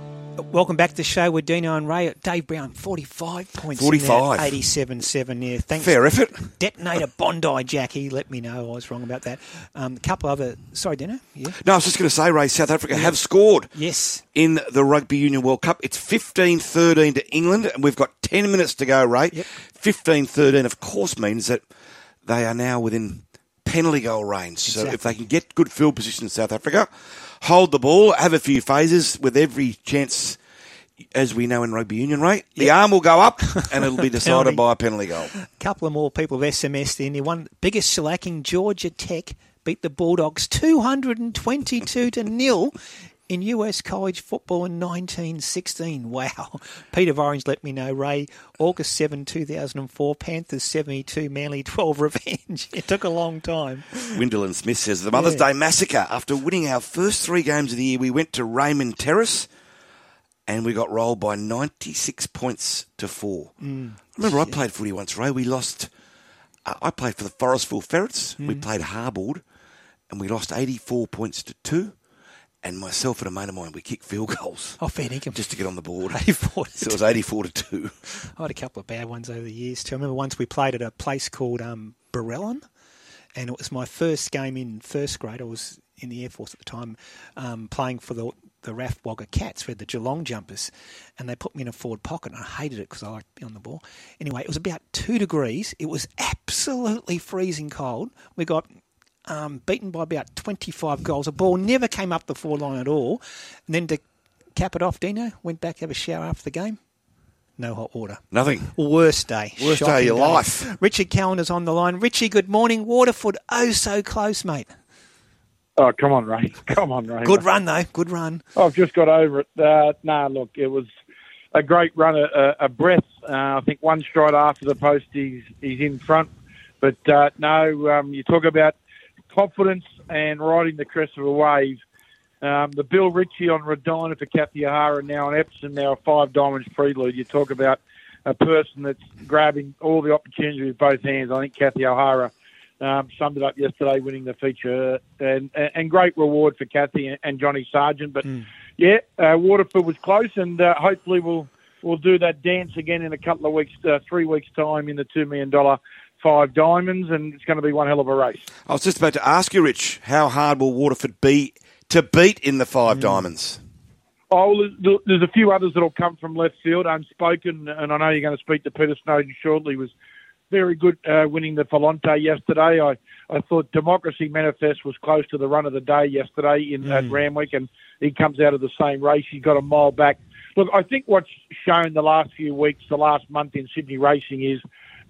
Welcome back to the show with Dino and Ray. Dave Brown, 45 points. 45. 87 7. Yeah, thanks. Fair effort. Detonator Bondi Jackie. Let me know I was wrong about that. Um, a couple other. Sorry, Dino? Yeah. No, I was just going to say, Ray, South Africa have scored. Yes. In the Rugby Union World Cup. It's 15 13 to England, and we've got 10 minutes to go, Ray. 15 13, of course, means that they are now within penalty goal range. So if they can get good field position in South Africa, hold the ball, have a few phases with every chance. As we know in rugby union, Ray, the arm will go up and it'll be decided by a penalty goal. A couple of more people have SMS'd in. The one biggest shellacking, Georgia Tech beat the Bulldogs 222 to nil in US college football in 1916. Wow. Peter Orange let me know, Ray, August 7, 2004, Panthers 72, Manly 12 revenge. It took a long time. Windle and Smith says the Mother's Yeah. Day massacre. After winning our first three games of the year, we went to Raymond Terrace and we got rolled by 96 points to four. Mm. Remember, I played footy once, Ray. We lost. Uh, I played for the Forestville Ferrets. We Mm. played hardboard and we lost 84 points to two. And myself and a mate of mine, we kicked field goals. Oh, fair dinkum. Just to get on the board. 84 to so it was 84 to 2. I had a couple of bad ones over the years too. I remember once we played at a place called um, and it was my first game in first grade. I was in the Air Force at the time, um, playing for the the RAF Wagga Cats. We had the Geelong jumpers, and they put me in a forward pocket, and I hated it because I liked to be on the ball. Anyway, it was about two degrees. It was absolutely freezing cold. We got um, beaten by about 25 goals. The ball never came up the forward line at all. And then to cap it off, Dino went back to have a shower after the game. No hot water. Nothing. Worst day. Worst day of your Shocking life. Richard Callander's on the line. Richie, good morning. Waterford, oh so close, mate. Oh, come on, Ray. Come on, Ray. Good run, though. Good run. I've just got over it. Uh, nah, look, it was a great run, a, a, breath. Uh, I think one stride after the post, he's he's in front. But uh, no, um, you talk about confidence and riding the crest of a wave. Um, the Bill Ritchie on Redina for Kathy O'Hara, now on Epsom, now a five diamonds prelude. You talk about a person that's grabbing all the opportunities with both hands. I think Kathy O'Hara um, summed it up yesterday, winning the feature, and and great reward for Kathy and, Johnny Sargent. But yeah, uh, Waterford was close, and uh, hopefully we'll we'll do that dance again in a couple of weeks, uh, three weeks time in the two million dollar five diamonds, and it's going to be one hell of a race. I was just about to ask you, Rich, how hard will Waterford be to beat in the five diamonds? Oh, there's a few others that'll come from left field, unspoken, and I know you're going to speak to Peter Snowden shortly. Was very good uh, winning the Falonte yesterday. I, I thought Democracy Manifest was close to the run of the day yesterday in at Mm. Randwick, and he comes out of the same race. He got a mile back. Look, I think what's shown the last few weeks, the last month in Sydney racing is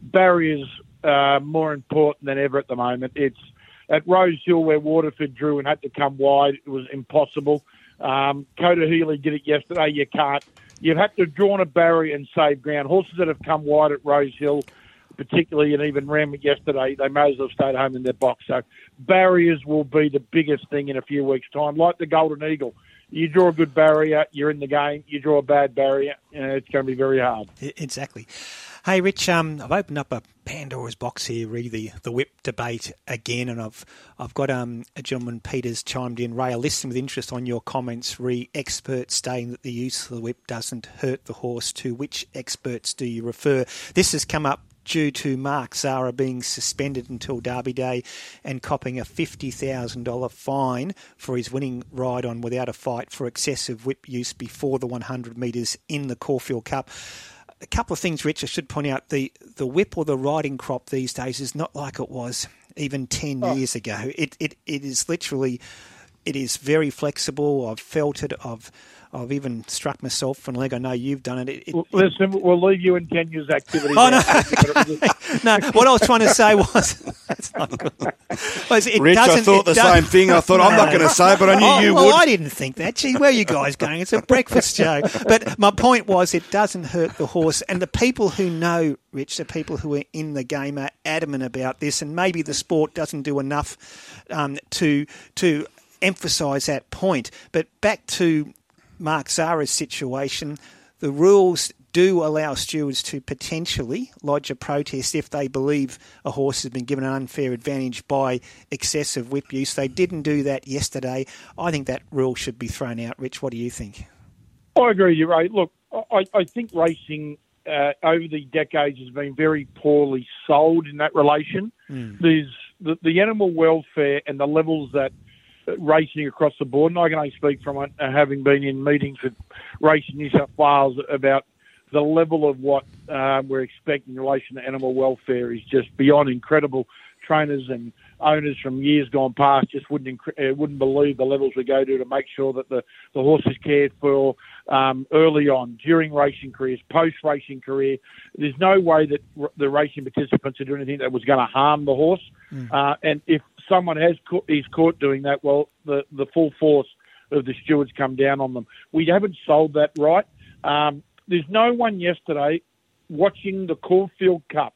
barriers uh, more important than ever at the moment. It's at Rose Hill where Waterford drew and had to come wide. It was impossible. Um, Coda Healy did it yesterday. You can't you've had to draw drawn a barrier and save ground. Horses that have come wide at Rose Hill, particularly, and even Randwick yesterday, they may as well have stayed home in their box. So barriers will be the biggest thing in a few weeks' time, like the Golden Eagle. You draw a good barrier, you're in the game. You draw a bad barrier, uh, it's going to be very hard. Exactly. Hey, Rich, um, I've opened up a Pandora's box here, re the, the whip debate again, and I've I've got um, a gentleman, Peter's chimed in. Ray, I listened with interest on your comments, re experts stating that the use of the whip doesn't hurt the horse. To which experts do you refer? This has come up due to Mark Zahra being suspended until Derby Day and copping a $50,000 fine for his winning ride on without a fight for excessive whip use before the 100 metres in the Caulfield Cup a couple of things, Rich. I should point out the the whip or the riding crop these days is not like it was even ten oh. years ago. It it it is literally, it is very flexible. I've felt it. I've I've even struck myself from leg. I know you've done it. it, it Well, Listen, we'll leave you in Kenya's activity. Oh, now. no, what I was trying to say was, that's not good. Was it Rich, I thought the does- same thing. I thought, I'm not gonna say it, but I knew Oh, you well, would. I didn't think that. Gee, where are you guys going? It's a breakfast show. But my point was, it doesn't hurt the horse. And the people who know, Rich, the people who are in the game are adamant about this. And maybe the sport doesn't do enough um, to to emphasise that point. But back to Mark Zahra's situation, the rules do allow stewards to potentially lodge a protest if they believe a horse has been given an unfair advantage by excessive whip use. They didn't do that yesterday. I think that rule should be thrown out. Rich, what do you think? I agree with you, Ray. Look, I, I think racing uh, over the decades has been very poorly sold in that relation. There's the, the animal welfare and the levels that racing across the board, and I can only speak from it, uh, having been in meetings with Racing New South Wales about the level of what um, we're expecting in relation to animal welfare is just beyond incredible. Trainers and owners from years gone past just wouldn't incre- uh, wouldn't believe the levels we go to to make sure that the, the horse is cared for um, early on, during racing careers, post racing career. There's no way that r- the racing participants are doing anything that was going to harm the horse. Uh, and if someone has ca- is caught doing that, well, the the full force of the stewards come down on them. We haven't sold that right. Um, there's no one yesterday watching the Caulfield Cup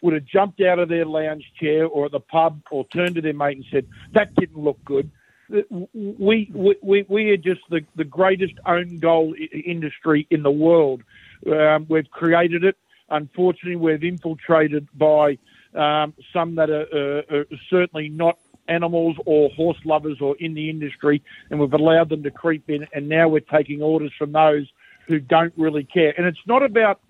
would have jumped out of their lounge chair or at the pub or turned to their mate and said, "That didn't look good." We we we, we are just the, the greatest own goal industry in the world. Um, we've created it. Unfortunately, we've infiltrated by um, some that are, uh, are certainly not animals or horse lovers or in the industry, and we've allowed them to creep in. And now we're taking orders from those who don't really care. And it's not about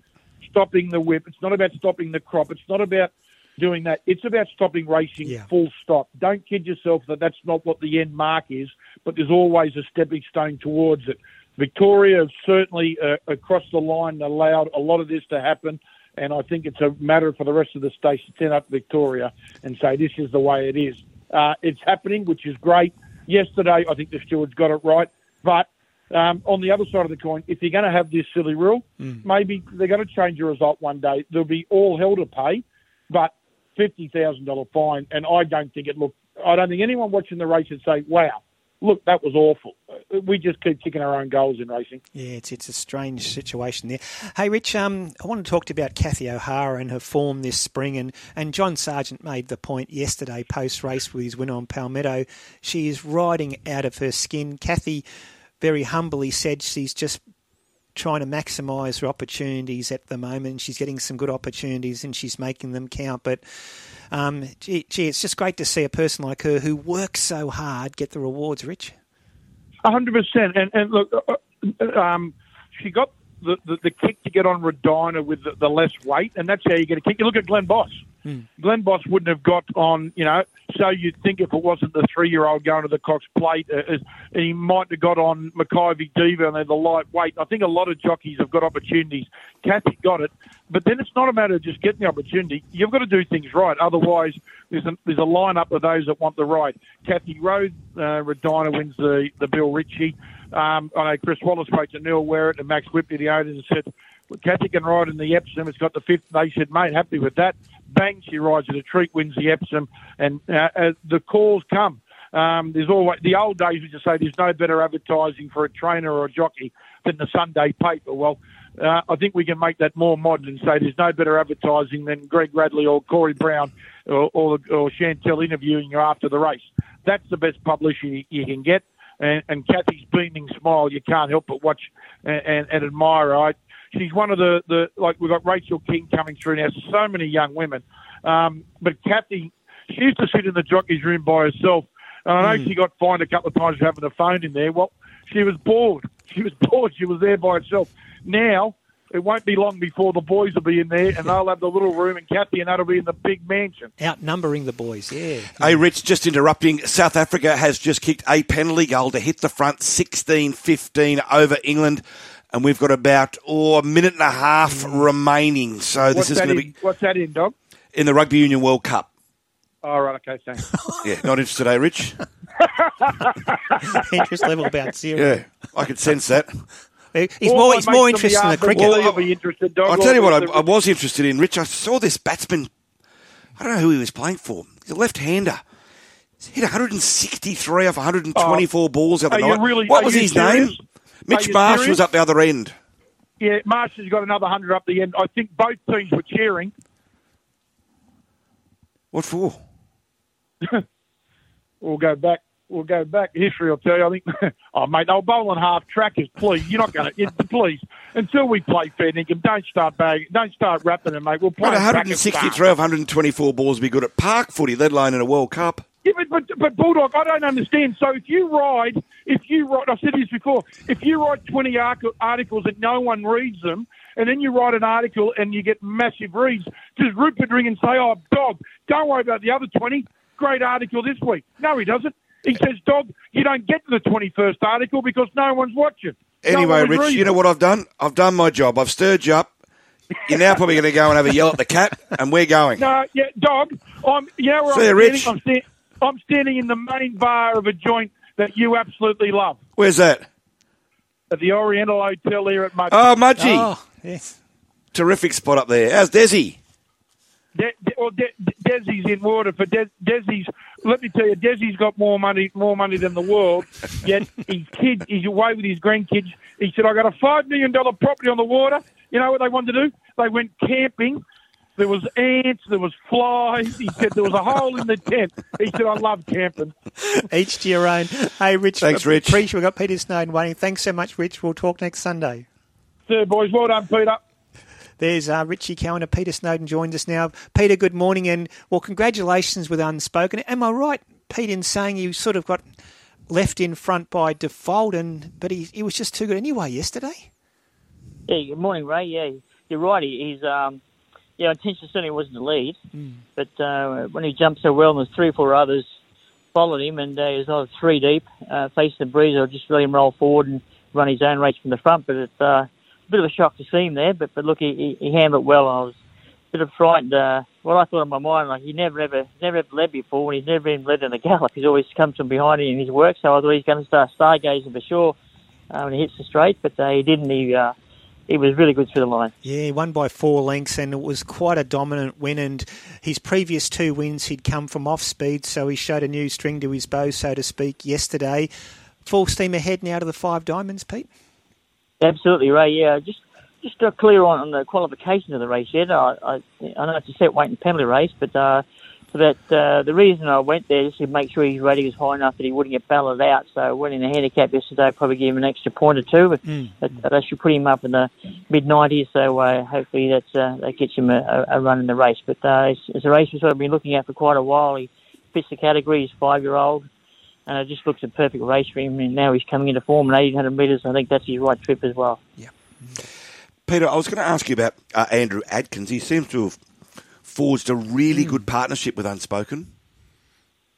stopping the whip. It's not about stopping the crop. It's not about doing that. It's about stopping racing. Full stop. Don't kid yourself that that's not what the end mark is, but there's always a stepping stone towards it. Victoria have certainly uh, across the line allowed a lot of this to happen, and I think it's a matter for the rest of the states to turn up Victoria and say this is the way it is. Uh, it's happening, which is great. Yesterday, I think the stewards got it right, but um, on the other side of the coin, if you're going to have this silly rule, maybe they're going to change the result one day. There'll be all hell to pay, but fifty thousand dollar fine, and I don't think it looked. I don't think anyone watching the race would say, "Wow, look, that was awful." We just keep kicking our own goals in racing. Yeah, it's it's a strange situation there. Hey, Rich, um, I want to talk to you about Kathy O'Hara and her form this spring, and, and John Sargent made the point yesterday post race with his win on Palmetto. She is riding out of her skin. Kathy very humbly said she's just trying to maximise her opportunities at the moment. She's getting some good opportunities and she's making them count. But um, gee, gee, it's just great to see a person like her who works so hard get the rewards, Rich. A hundred percent. And and look, uh, uh, um, she got the, the, the kick to get on Redina with the, the less weight, and that's how you get a kick. You look at Glenn Boss. Glenn Boss wouldn't have got on, you know. So you'd think if it wasn't the three-year-old going to the Cox Plate, uh, he might have got on Mackay Diva and they're the lightweight. I think a lot of jockeys have got opportunities. Kathy got it, but then it's not a matter of just getting the opportunity. You've got to do things right. Otherwise, there's a, there's a lineup of those that want the ride. Kathy rode, uh, Redina wins the the Bill Ritchie. Um, I know Chris Wallace spoke to Neil Werrett and Max Whipley, the owners, and said, well, Kathy can ride in the Epsom. It's got the fifth. They said, mate, happy with that. Bang, she rides at a treat, wins the Epsom, and uh, uh, the calls come. Um, there's always the old days would just say there's no better advertising for a trainer or a jockey than the Sunday paper. Well, uh, I think we can make that more modern and say there's no better advertising than Greg Radley or Corey Brown or, or, or Chantel interviewing you after the race. That's the best publicity you can get. And, and Kathy's beaming smile, you can't help but watch and, and, and admire. I, she's one of the, the, like we've got Rachel King coming through now, so many young women. Um, but Kathy, she used to sit in the jockey's room by herself. And I know Mm. she got fined a couple of times for having a phone in there. Well, she was bored. She was bored. She was there by herself. Now, it won't be long before the boys will be in there and they'll have the little room and Kathy and that'll be in the big mansion. Outnumbering the boys, yeah. Hey, Rich, just interrupting. South Africa has just kicked a penalty goal to hit the front 16 15 over England. And we've got about oh, a minute and a half remaining. So what's this is going to be What's that in, dog? in the Rugby Union World Cup. All right, okay, thanks. Yeah, not interested, eh, Rich? Interest level about zero. Yeah, I could sense that. He's All more, my he's more on interested in the Arbor cricket. Valley will be interested, dog. I'll tell you what I, I was interested in, Rich. I saw this batsman. I don't know who he was playing for. He's a left-hander. He's hit 163 off 124 balls the other Oh. Are you night. really- what was his serious? name? Mitch Marsh was up the other end. Yeah, Marsh has got another 100 up the end. I think both teams were cheering. What for? We'll go back. We'll go back. History will tell you. I think. oh, mate, they'll bowl on half trackers. Please, you're not going to. Please, until we play fair dinkum, don't start bagging. Don't start rapping it, mate. We'll play. But 163 style. off 124 balls would be good at park footy, let alone in a World Cup. Yeah, but, but but Bulldog, I don't understand. So if you ride, if you write, I've said this before. If you write 20 articles and no one reads them, and then you write an article and you get massive reads, does Rupert ring and say, "Oh, dog, don't worry about the other 20. Great article this week." No, he doesn't. He says, "Dog, you don't get to the 21st article because no one's watching." No Anyway, one Rich, reading you know what I've done? I've done my job. I've stirred you up. You're now probably going to go and have a yell at the cat, and we're going. No, yeah, dog. I'm. You know where See I'm you. Rich. I'm, sta- I'm standing in the main bar of a joint that you absolutely love Where's that? at the Oriental Hotel here at Mudgee. Oh, Mudgee. Oh, yes. Terrific spot up there. How's Desi? De- De- well, De- De- Desi's in water for De- Desi's. Let me tell you, Desi's got more money, more money than the world. Yet his kid, he's away with his grandkids. He said, "I got a five million dollar property on the water." You know what they wanted to do? They went camping. There was ants. There was flies. He said there was a hole in the tent. He said, "I love camping." Each to your own. Hey, Rich. Thanks, Rich. Appreciate we've got Peter Snowden waiting. Thanks so much, Rich. We'll talk next Sunday. So, boys, well done, Peter. There's uh, Richie Cowan and Peter Snowden joins us now. Peter, good morning, and well, congratulations with Unspoken. Am I right, Pete, in saying you sort of got left in front by default, and but he, he was just too good anyway yesterday? Yeah, good morning, Ray. Yeah, you're right. He- He's um, yeah, intention certainly wasn't to lead, but uh, when he jumped so well, and there's three or four others followed him, and uh, he was either three deep, uh, facing the breeze, or just let him roll forward and run his own race from the front. But it's uh, a bit of a shock to see him there. But but look, he, he he handled it well. I was a bit of frightened. Uh, what I thought in my mind, like he never ever never ever led before, and he's never been led in the gallop. He's always come from behind in his work. So I thought he's going to start stargazing for sure uh, when he hits the straight, but uh, he didn't. He uh, he was really good through the line. Yeah, he won by four lengths, and it was quite a dominant win. And his previous two wins, he'd come from off speed, so he showed a new string to his bow, so to speak, yesterday. Full steam ahead now to the five diamonds, Pete. Absolutely, Ray. Yeah, just just uh, clear on, on the qualification of the race yet. I, I, I know it's a set weight and penalty race, but uh, that uh, the reason I went there is to make sure his rating was high enough that he wouldn't get balloted out. So winning the handicap yesterday probably gave him an extra point or two, but that, that should put him up in the mid 90s. So uh, hopefully that's uh, that gets him a, a run in the race. But uh, it's, it's a race we've sort of been looking at for quite a while. He fits the category. He's five year old. And it just looks a perfect race for him. And now he's coming into form at 1800 metres. I think that's his right trip as well. Yeah. Peter, I was going to ask you about uh, Andrew Adkins. He seems to have forged a really Hmm. good partnership with Unspoken.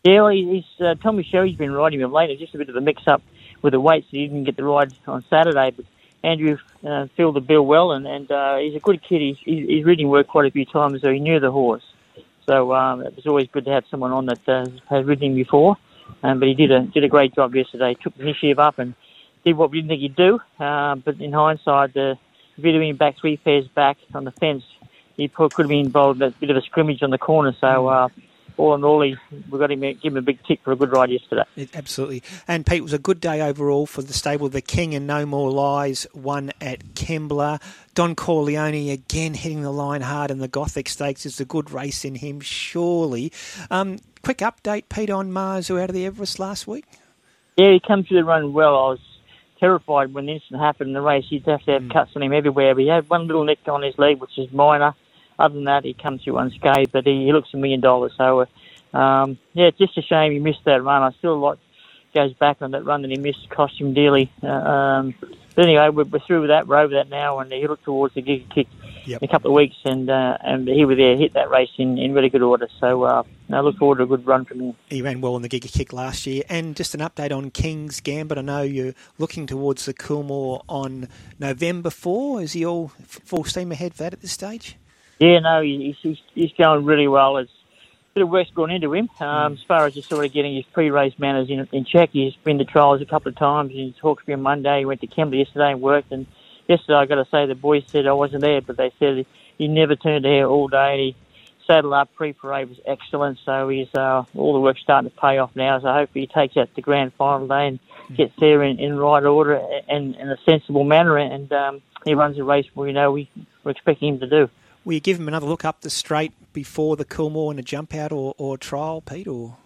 Yeah, well, he's uh, Tommy Sherry's been riding him late. It's just a bit of a mix-up with the weights. He didn't get the ride on Saturday, but Andrew uh, filled the bill well, and, and uh, he's a good kid. He's, he's, he's ridden work quite a few times, so he knew the horse. So um, it was always good to have someone on that uh, has ridden him before. Um, but he did a did a great job yesterday. Took the initiative up and did what we didn't think he'd do. Uh, but in hindsight, the videoing back three pairs back on the fence, he could have been involved in a bit of a scrimmage on the corner. So uh, all in all, he, we got him give him a big tick for a good ride yesterday. It, absolutely. And Pete, it was a good day overall for the stable. The King and No More Lies won at Kembla. Don Corleone again hitting the line hard in the Gothic Stakes. It's a good race in him, surely. Um, quick update, Pete, on Mars who out of the Everest last week. Yeah, he came through the run well. I was terrified when the incident happened in the race. He'd have to have mm. cuts on him everywhere. But he had one little nick on his leg, which is minor. Other than that, he comes through unscathed. But he, he looks a million dollars. So, uh, um, yeah, it's just a shame he missed that run. I still like goes back on that run that he missed, cost him dearly. Uh, um, but anyway, we're, we're through with that. We're over that now, and he looked towards the Giga Kick yep. in a couple of weeks, and uh, and he was there, hit that race in, in really good order. So uh, I look forward to a good run from him. He ran well in the Giga Kick last year. And just an update on King's Gambit. I know you're looking towards the Coolmore on November 4. Is he all full steam ahead for that at this stage? Yeah, no, he's, he's, he's going really well. It's bit of work's gone into him um, as far as just sort of getting his pre-race manners in, in check. He's been to trials a couple of times. He's talked to me on Monday. He went to Kembla yesterday and worked. And yesterday, I got to say, the boys said I wasn't there, but they said he never turned hair all day. He saddle up pre-parade was excellent. So he's uh, all the work's starting to pay off now. So hopefully he takes out the grand final day and gets there in, in right order and in a sensible manner. And um, he runs a race we know we, we're expecting him to do. Will you give him another look up the straight before the Coolmore and a jump out or, or trial, Pete? Or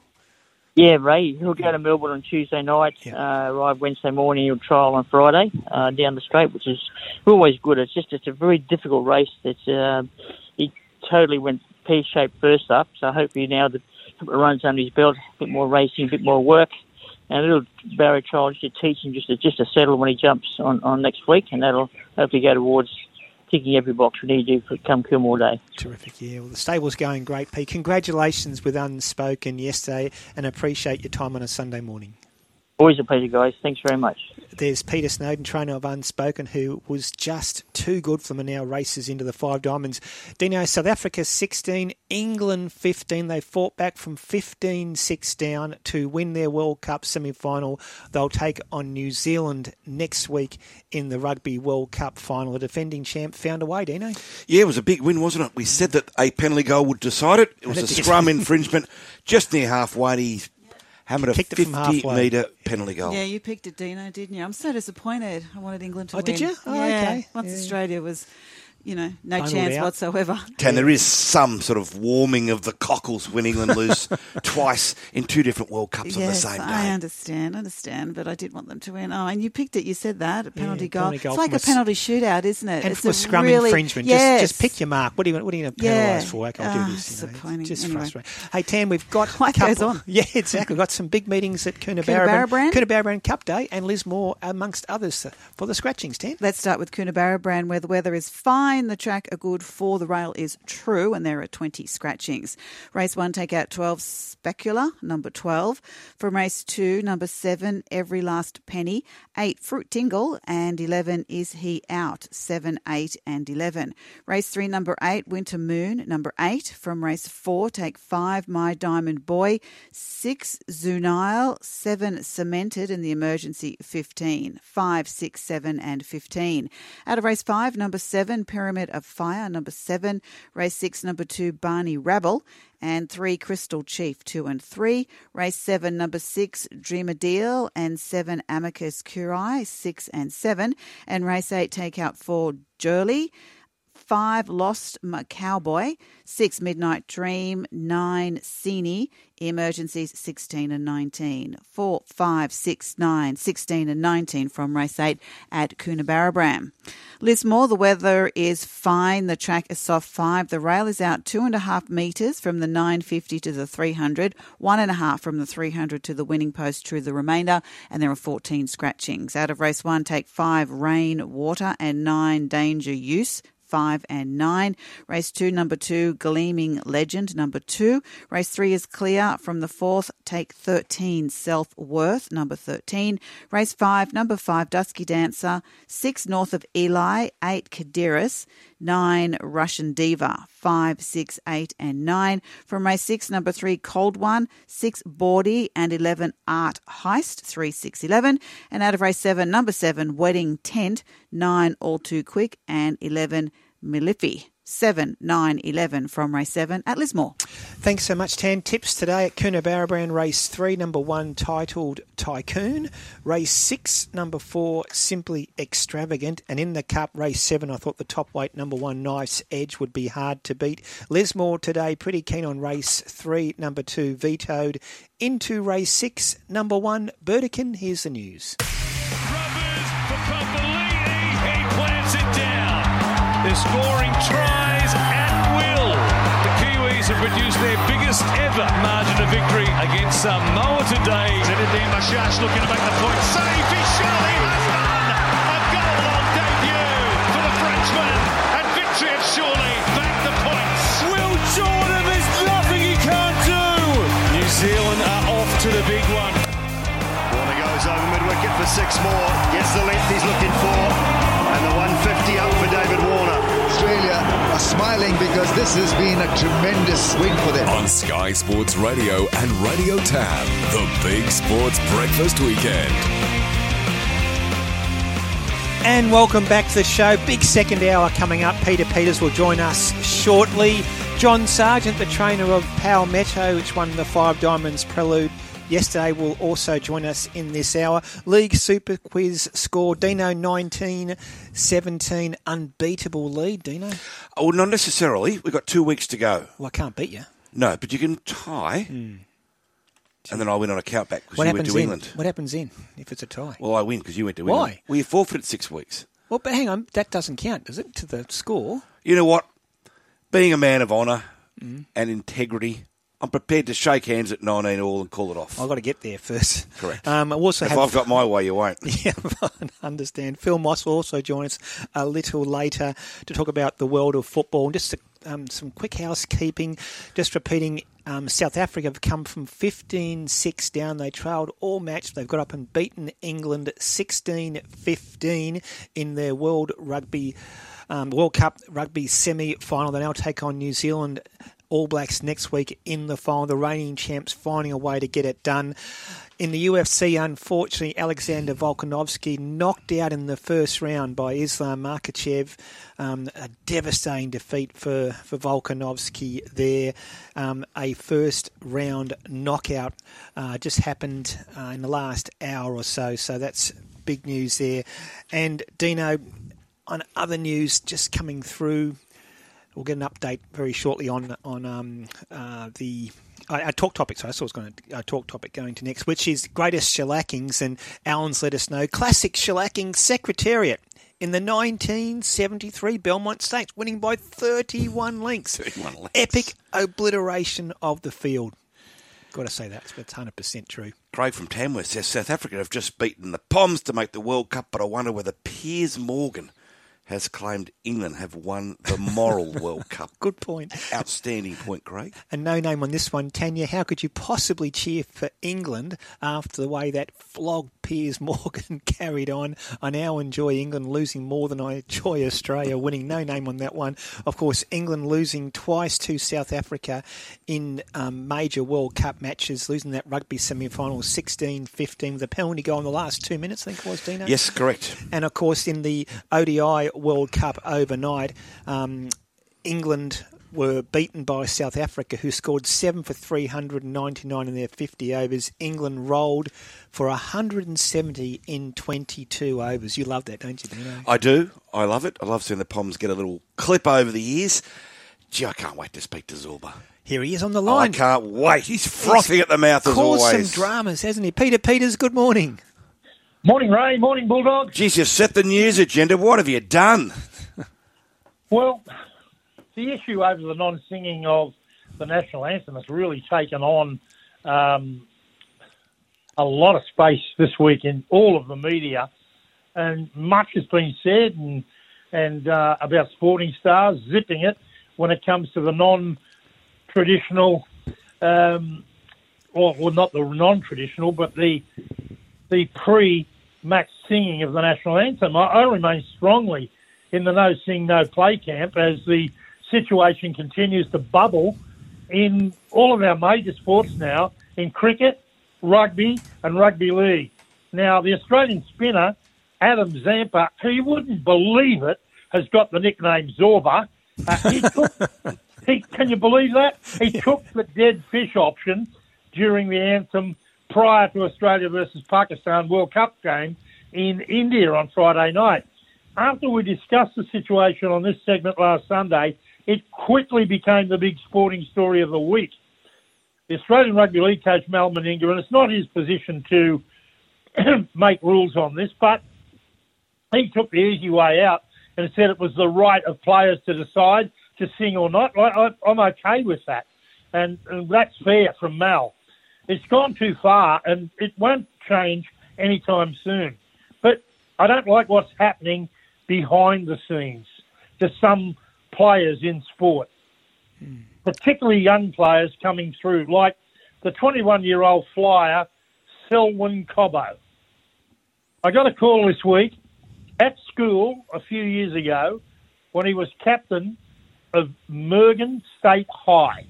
yeah, Ray, he'll go to Melbourne on Tuesday night, uh, ride Wednesday morning, he'll trial on Friday uh, down the straight, which is always good. It's just it's a very difficult race. It's uh, he totally went pear-shaped first up, so hopefully now the runs under his belt, a bit more racing, a bit more work, and a little barrier trial just to teach him just to, just to settle when he jumps on, on next week, and that'll hopefully go towards ticking every box we need to for come Coolmore Day. Terrific, yeah. Well, the stable's going great, Pete. Congratulations with Unspoken yesterday, and appreciate your time on a Sunday morning. Always a pleasure, guys. Thanks very much. There's Peter Snowden, trainer of Unspoken, who was just too good for them and now races into the five diamonds. Dino, South Africa 16, England 15. They fought back from 15 6 down to win their World Cup semi final. They'll take on New Zealand next week in the Rugby World Cup final. The defending champ found a way, Dino. Yeah, it was a big win, wasn't it? We said that a penalty goal would decide it. It was a scrum infringement just near halfway. He hammered a 50 metre penalty goal. Yeah, you picked it, Dino, didn't you? I'm so disappointed. I wanted England to oh, win. did you? Oh, yeah. okay. Once yeah. Australia was you know, no chance out. whatsoever. And there is some sort of warming of the cockles when England lose twice in two different World Cups yes, on the same day. I understand, understand, but I did want them to win. Oh, and you picked it. You said that a penalty, yeah, goal. penalty goal. It's like a penalty shootout, isn't it? And it's for scrum really, infringement, yes. just, just pick your mark. What are you, what are you going to penalise yeah. for? Okay, I'll oh, do ah, this. You know, disappointing. just anyway. frustrating. Hey, Tam, we've got Life couple, goes on. Yeah, exactly. We've got some big meetings at Coonabarabran. Coonabarabran Cup Day and Lismore, amongst others, for the scratchings, Tam. Let's start with Coonabarabran, where the weather is fine. The track are good for the rail is true, and there are 20 scratchings. Race 1, take out 12, Specula, number 12. From race 2, number 7, Every Last Penny. 8, Fruit Tingle, and 11, Is He Out? 7, 8, and 11. Race 3, number 8, Winter Moon, number 8. From race 4, take 5, My Diamond Boy. 6, Zunile. 7, Cemented, and the emergency 15. 5, 6, 7, and 15. Out of race 5, number 7, Pyramid of Fire, number 7. Race 6, number 2, Barney Rabble. And 3, Crystal Chief, 2 and 3. Race 7, number 6, Dream a Deal. And 7, Amicus Curie, 6 and 7. And race 8, take out 4, Jurley. 5 Lost Cowboy, 6 Midnight Dream, 9 Cini, emergencies 16 and 19, 4, 5, 6, 9, 16 and 19 from race 8 at Coonabarabran. Lismore, the weather is fine. The track is soft 5. The rail is out 2.5 metres from the 950 to the 300, 1.5 from the 300 to the winning post through the remainder, and there are 14 scratchings. Out of race 1, take 5 Rain, Water, and 9 Danger Use. 5 and 9. Race 2, number 2, Gleaming Legend, number 2. Race 3 is clear from the 4th, take 13, Self Worth, number 13. Race 5, number 5, Dusky Dancer. 6, North of Eli. 8, Kadiris. 9, Russian Diva. 5, 6, 8, and 9. From race 6, number 3, Cold One. 6, Bawdy. And 11, Art Heist. 3, 6, 11. And out of race 7, number 7, Wedding Tent. 9, All Too Quick. And 11, Milifi. 7, 9, 11 from race 7 at Lismore. Thanks so much, Tam. Tips today at Coonabarabran race 3, number 1, titled Tycoon. Race 6, number 4, Simply Extravagant. And in the Cup, race 7, I thought the top weight, number 1, Nice Edge, would be hard to beat. Lismore today, pretty keen on race 3, number 2, Vetoed. Into race 6, number 1, Burdekin. Here's the news. They're scoring tries at will. The Kiwis have produced their biggest ever margin of victory against Samoa today. Zinedine Mashash looking to make the point. Save, he surely has done. A goal on debut for the Frenchman. And victory of Surely back the points. Will Jordan, there's nothing he can't do. New Zealand are off to the big one. Warner goes over mid wicket for six more. Gets the length he's looking for. Because this has been a tremendous win for them. On Sky Sports Radio and Radio Tab, the Big Sports Breakfast Weekend. And welcome back to the show. Big second hour coming up. Peter Peters will join us shortly. John Sargent, the trainer of Palmetto, which won the Five Diamonds Prelude yesterday, will also join us in this hour. League Super Quiz score Dino 19 17, unbeatable lead. Dino? Well, not necessarily. We've got two weeks to go. Well, I can't beat you. No, but you can tie. And then I win on a count back because What you went to in? England. What happens in if it's a tie? Well, I win because you went to Why? England. Why? Well, you forfeited six weeks. Well, but hang on, that doesn't count, does it, to the score? You know what? Being a man of honour Mm. and integrity, I'm prepared to shake hands at 19 all and call it off. I've got to get there first. Correct. Um, I also if have I've got my way, you won't. Yeah, I understand. Phil Moss will also join us a little later to talk about the world of football and just um, some quick housekeeping. Just repeating, um, South Africa have come from 15 6 down. They trailed all match. They've got up and beaten England 16 15 in their World Rugby. Um, World Cup rugby semi final. They now take on New Zealand All Blacks next week in the final. The reigning champs finding a way to get it done. In the UFC, unfortunately, Alexander Volkanovski knocked out in the first round by Islam Makhachev. Um, a devastating defeat for, for Volkanovski there. Um, a first round knockout uh, just happened uh, in the last hour or so, so that's big news there. And Dino, on other news just coming through, we'll get an update very shortly on on um, uh, the uh, our talk topic. So I saw was going to our talk topic going to next, which is greatest shellackings, and Alan's let us know classic shellacking secretariat. In the 1973 Belmont Stakes, winning by 31 lengths. 31 lengths. Epic obliteration of the field. Got to say that. That's 100% true. Craig from Tamworth says South Africa have just beaten the Poms to make the World Cup, but I wonder whether Piers Morgan has claimed England have won the moral World Cup. Good point. Outstanding point, Craig. And no name on this one, Tanya. How could you possibly cheer for England after the way that flog Piers Morgan carried on? I now enjoy England losing more than I enjoy Australia winning. No name on that one. Of course, England losing twice to South Africa in um, major World Cup matches, losing that rugby semi final 16 15 with a penalty goal in the last two minutes, I think it was, Dino? Yes, correct. And of course, in the ODI World Cup overnight, um, England were beaten by South Africa, who scored seven for 399 in their 50 overs. England rolled for 170 in 22 overs. You love that, don't you, Dino? I do. I love it. I love seeing the Poms get a little clip over the ears. Gee, I can't wait to speak to Zorba. Here he is on the line. I can't wait. He's frothing at the mouth as Caused some dramas, hasn't he? Peter Peters, good morning. Morning, Ray. Morning, Bulldogs. Geez, you've set the news agenda. What have you done? Well, the issue over the non-singing of the national anthem has really taken on um, a lot of space this week in all of the media, and much has been said and and uh, about sporting stars zipping it when it comes to the non-traditional, um, or, or not the non-traditional, but the the pre-match singing of the national anthem. I, I remain strongly in the no sing, no play camp as the situation continues to bubble in all of our major sports now in cricket, rugby, and rugby league. Now, the Australian spinner, Adam Zampa, who you wouldn't believe it, has got the nickname Zorba. Uh, he took, he, can you believe that? He took the dead fish option during the anthem prior to Australia versus Pakistan World Cup game in India on Friday night. After we discussed the situation on this segment last Sunday, it quickly became the big sporting story of the week. The Australian Rugby League coach Mal Meninga, and it's not his position to make rules on this, but he took the easy way out and said it was the right of players to decide to sing or not. I, am okay with that, and, and that's fair from Mal. It's gone too far, and it won't change anytime soon. But I don't like what's happening behind the scenes to some players in sport, particularly young players coming through, like the 21 year old flyer, Selwyn Cobbo. I got a call this week at school a few years ago when he was captain of Murgon State High.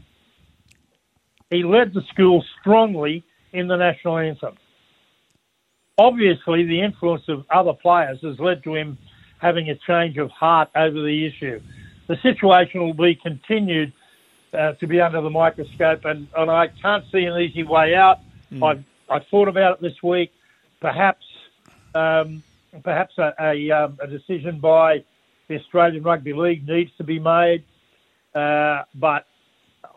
He led the school strongly in the national anthem. Obviously, the influence of other players has led to him having a change of heart over the issue. The situation will be continued uh, to be under the microscope, and, and I can't see an easy way out. Mm. I've, I've thought about it this week. Perhaps, um, perhaps a, a, um, a, decision by the Australian Rugby League needs to be made. Uh, but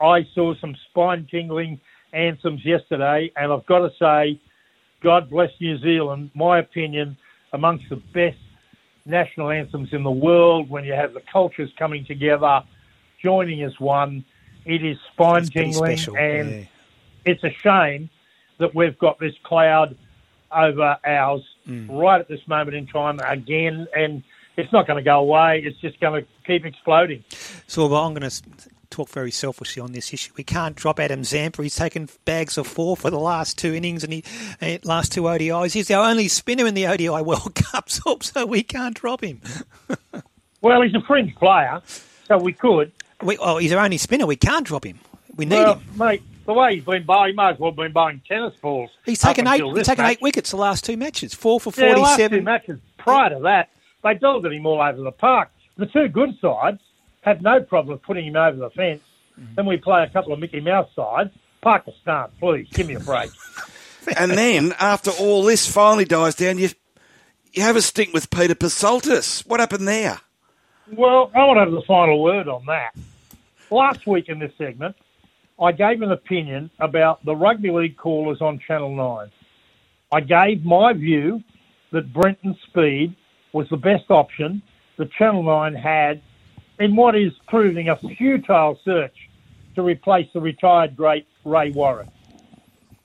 I saw some spine-tingling anthems yesterday, and I've got to say, God bless New Zealand. My opinion, amongst the best national anthems in the world when you have the cultures coming together, joining as one. It is spine tingling, and yeah. it's a shame that we've got this cloud over ours mm. right at this moment in time again, and it's not going to go away. It's just going to keep exploding. So, I'm going to talk very selfishly on this issue. We can't drop Adam Zampa. He's taken bags of four for the last two innings and he uh, last two ODIs. He's our only spinner in the ODI World Cup, so we can't drop him. well, he's a fringe player, so we could. We, oh, he's our only spinner. We can't drop him. We need well, him, mate. The way he's been bowling, he might as well have been bowling tennis balls. He's taken eight. He's taken eight wickets the last two matches. Four for forty-seven. Yeah, last two matches. Prior to that, they delivered him all over the park. The two good sides had no problem putting him over the fence mm-hmm. then we play a couple of Mickey Mouse sides. Pakistan, please, give me a break. and then, after all this finally dies down, you you have a stink with Peter Psaltis. What happened there? Well, I want to have the final word on that. Last week in this segment, I gave an opinion about the rugby league callers on Channel 9. I gave my view that Brenton Speed was the best option that Channel 9 had in what is proving a futile search to replace the retired great Ray Warren.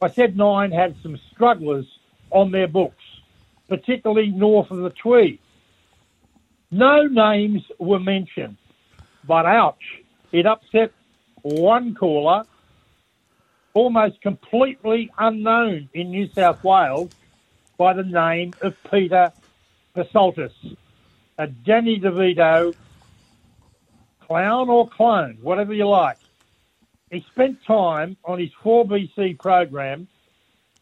I said Nine had some strugglers on their books, particularly north of the Tweed. No names were mentioned, but ouch, it upset one caller, almost completely unknown in New South Wales, by the name of Peter Psaltis, a Danny DeVito clown or clone, whatever you like. He spent time on his 4BC program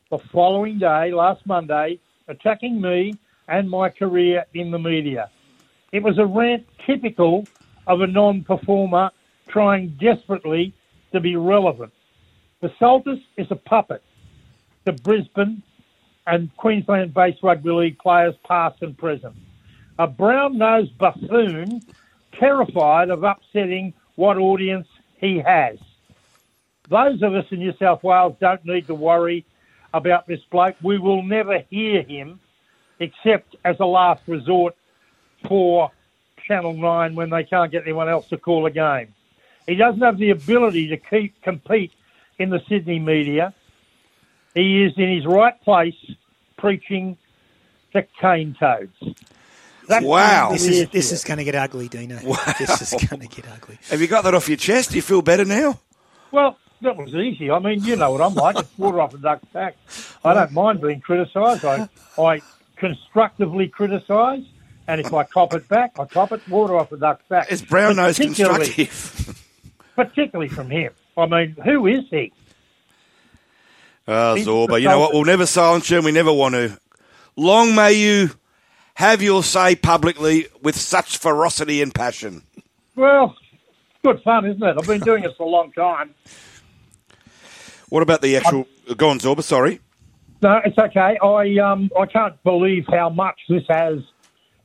the following day, last Monday, attacking me and my career in the media. It was a rant typical of a non performer trying desperately to be relevant. The Psaltis is a puppet to Brisbane and Queensland based rugby league players, past and present. A brown nosed buffoon terrified of upsetting what audience he has. Those of us in New South Wales don't need to worry about this bloke. We will never hear him except as a last resort for Channel 9 when they can't get anyone else to call a game. He doesn't have the ability to keep compete in the Sydney media. He is in his right place preaching to cane toads. That's wow. This is, this is going to get ugly, Dino. Wow. This is going to get ugly. Have you got that off your chest? Do you feel better now? Well, that was easy. I mean, you know what I'm like. It's water off a duck's back. I don't mind being criticised. I, I constructively criticise, and if I cop it back, I cop it water off a duck's back. It's brown nose constructive. particularly from him. I mean, who is he? Ah, Zorba. You know what? We'll never silence you, and we never want to. Long may you have your say publicly with such ferocity and passion. Well, good fun, isn't it? I've been doing it for a long time. What about the actual? go on, Zorba. Sorry. No, it's okay. I um I can't believe how much this has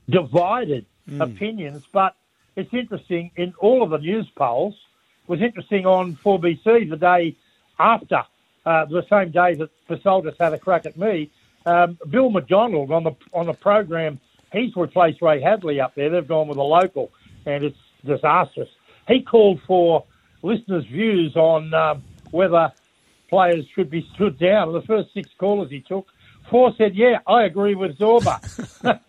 divided Hmm. opinions, but it's interesting in all of the news polls. It was interesting on 4BC the day after, uh, the same day that Psaltis had a crack at me. Um, Bill McDonald on the on the program, he's replaced Ray Hadley up there. They've gone with a local, and it's disastrous. He called for listeners' views on um, whether players should be stood down. The first six callers he took, four said, "Yeah, I agree with Zorba."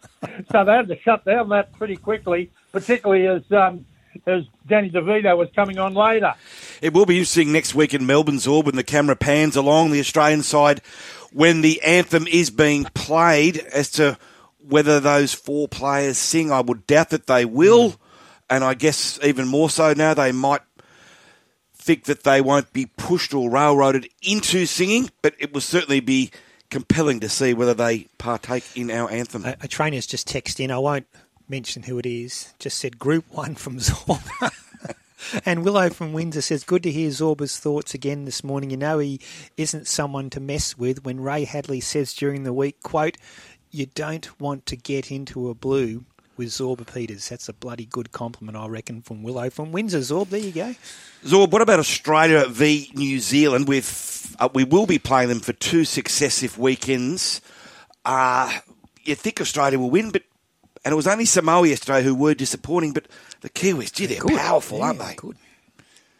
so they had to shut down that pretty quickly, particularly as um, as Danny DeVito was coming on later. It will be interesting next week in Melbourne's Orb when the camera pans along the Australian side when the anthem is being played as to whether those four players sing. I would doubt that they will, and I guess even more so now they might think that they won't be pushed or railroaded into singing, but it will certainly be compelling to see whether they partake in our anthem. A, a trainer's just texted in. I won't mention who it is. Just said Group One from Zorba. and Willow from Windsor says, "Good to hear Zorba's thoughts again this morning. You know he isn't someone to mess with." When Ray Hadley says during the week, "quote You don't want to get into a blue." With Zorba Peters. That's a bloody good compliment, I reckon, from Willow from Windsor. Zorb, there you go. Zorb, what about Australia v New Zealand? With uh, we will be playing them for two successive weekends. Uh, you think Australia will win, but and it was only Samoa yesterday who were disappointing, but the Kiwis, gee, they're Good. powerful, Yeah, aren't they? Good.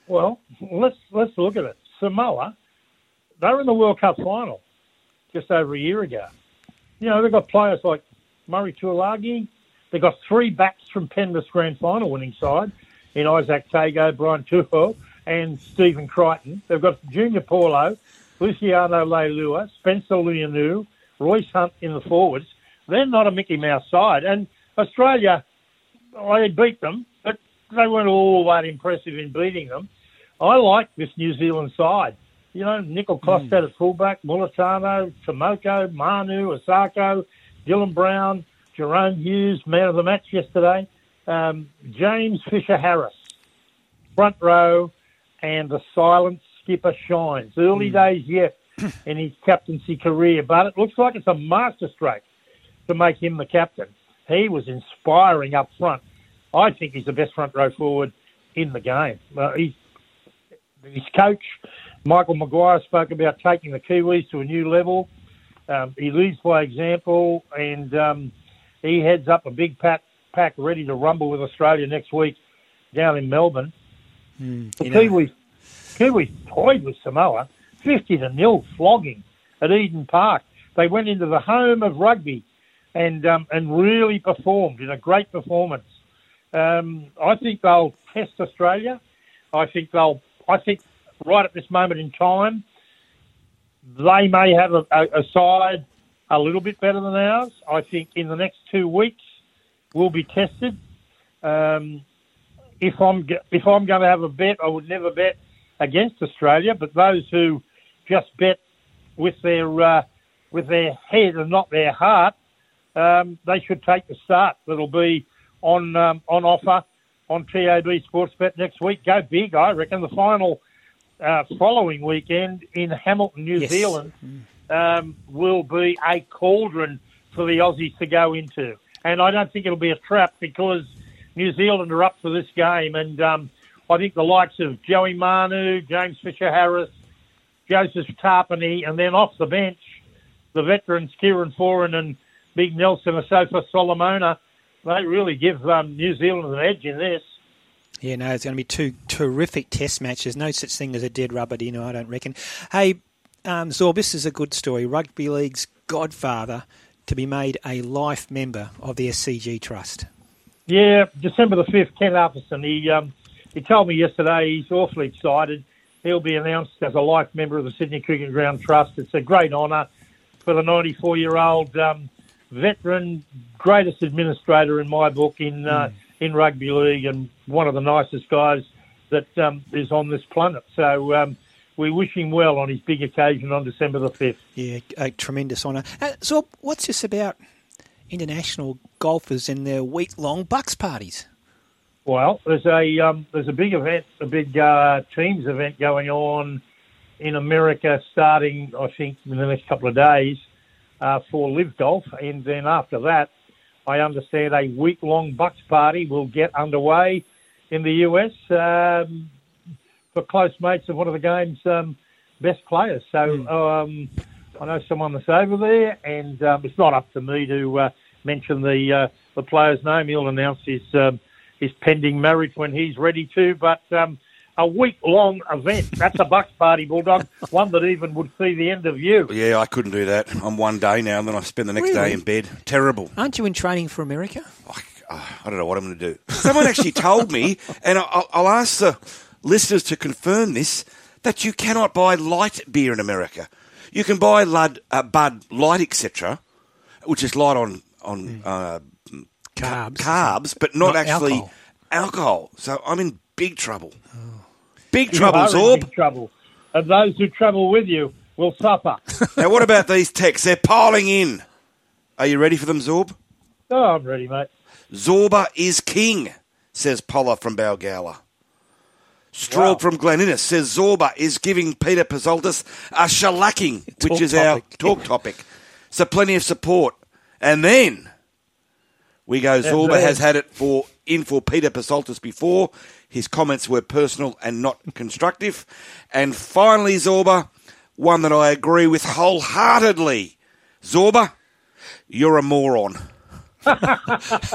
Well, let's let's look at it. Samoa, they were in the World Cup final just over a year ago. You know, they've got players like Murray Taulagi. They've got three backs from Penrith's grand final winning side in Izack Tago, Brian To'o, and Stephen Crichton. They've got Junior Paulo, Luciano Leilua, Spencer Leniu, Royce Hunt in the forwards. They're not a Mickey Mouse side. And Australia, I beat them, but they weren't all that impressive in beating them. I like this New Zealand side. You know, Nicoll-Klokstad at fullback, Mulatano, Tomoko, Manu, Osako, Dylan Brown, Jahrome Hughes, man of the match yesterday, um, James Fisher Harris, front row, and the silent skipper shines. Early days yet in his captaincy career, but it looks like it's a masterstroke to make him the captain. He was inspiring up front. I think he's the best front row forward in the game. Uh, he's, his coach, Michael Maguire, spoke about taking the Kiwis to a new level. Um, he leads by example, and um, he heads up a big pack, pack ready to rumble with Australia next week down in Melbourne. Mm, The know, Kiwis, Kiwis toyed with Samoa, fifty to nil flogging at Eden Park. They went into the home of rugby and um, and really performed in a great performance. Um, I think they'll test Australia. I think they'll. I think right at this moment in time, they may have a, a, a side a little bit better than ours. I think in the next two weeks we'll be tested. Um, if I'm if I'm going to have a bet, I would never bet against Australia. But those who just bet with their uh, with their head and not their heart, um, they should take the start. That'll be on um, on offer on TAB Sportsbet next week. Go big, I reckon. The final uh, following weekend in Hamilton, New Yes. Zealand, um, will be a cauldron for the Aussies to go into. And I don't think it'll be a trap because New Zealand are up for this game. And um, I think the likes of Joey Manu, James Fisher Harris, Joseph Tapine, and then off the bench, the veterans Kieran Foran and Big Nelson Asofa Solomona, they really give um, New Zealand an edge in this. Yeah, no, it's going to be two terrific test matches. No such thing as a dead rubber, you know, I don't reckon. Hey, um, Zorb, this is a good story. Rugby League's godfather to be made a life member of the SCG Trust. Yeah, December the fifth, Ken Arthurson. He um, he told me yesterday he's awfully excited. He'll be announced as a life member of the Sydney Cricket Ground Trust. It's a great honour for the 94 year old um, veteran, greatest administrator in my book in uh, in rugby league, and one of the nicest guys that um, is on this planet. So um, we wish him well on his big occasion on December the fifth. Yeah, a tremendous honour. Uh, Zorb, what's this about international golfers and their week long bucks parties? Well, there's a um, there's a big event, a big uh, teams event going on in America starting, I think, in the next couple of days uh, for Live Golf, and then after that, I understand a week long Bucks party will get underway in the US um, for close mates of one of the game's um, best players. So um, I know someone that's over there, and um, it's not up to me to uh, mention the uh, the player's name. He'll announce his um, his pending marriage when he's ready to. But um, a week long event. That's a Bucks party, Bulldog. One that even would see the end of you. Yeah, I couldn't do that. I'm one day now, and then I spend the next day in bed. Terrible. Aren't you in training for America? I don't know what I'm going to do. Someone actually told me, and I'll, I'll ask the listeners to confirm this, that you cannot buy light beer in America. You can buy Lud, uh, Bud Light, etc., which is light on on uh, Carbs. carbs, but not, Not actually alcohol. alcohol. So I'm in big trouble. Big You trouble, Zorb. big trouble. And those who travel with you will suffer. now, what about these texts? They're piling in. Are you ready for them, Zorb? oh, I'm ready, mate. Zorba is king, says Polla from Balgowlah. Straub Wow. from Glen Innes says Zorba is giving Peter Psaltis a shellacking, which is topic. our talk topic. So plenty of support. And then we go, Zorba has had it for in for Peter Psaltis before. His comments were personal and not constructive. And finally, Zorba, one that I agree with wholeheartedly. Zorba, you're a moron.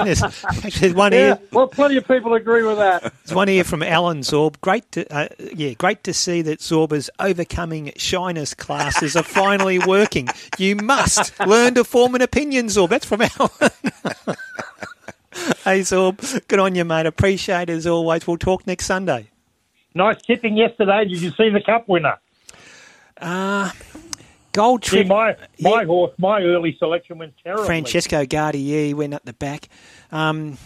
there's, actually, there's one Yeah, here. well, plenty of people agree with that. There's one here from Alan Zorb. Great, to, uh, yeah, great to see that Zorba's overcoming shyness classes are finally working. You must learn to form an opinion, Zorb. That's from Alan. hey, Zorb, good on you, mate. Appreciate it as always. We'll talk next Sunday. Nice tipping yesterday. Did you see the cup winner? Uh, gold See, trip. my my horse, my early selection went terribly. Francesco Guardi went up the back. Um,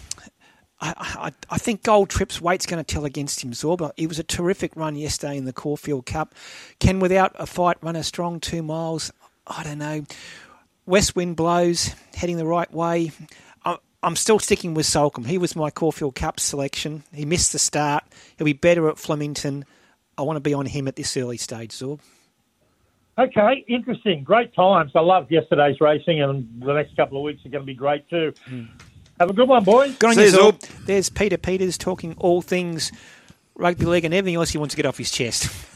I, I, I think Gold Trip's weight's going to tell against him, Zorba. It was a terrific run yesterday in the Caulfield Cup. Can, without a fight, run a strong two miles? I don't know. West wind blows, heading the right way. I, I'm still sticking with Soulcombe. He was my Caulfield Cup selection. He missed the start. He'll be better at Flemington. I want to be on him at this early stage, Zorb. Okay, interesting. Great times. I loved yesterday's racing, and the next couple of weeks are going to be great too. Have a good one, boys. Good on See you, you, Zorb. Zorb. There's Peter Peters talking all things rugby league and everything else he wants to get off his chest.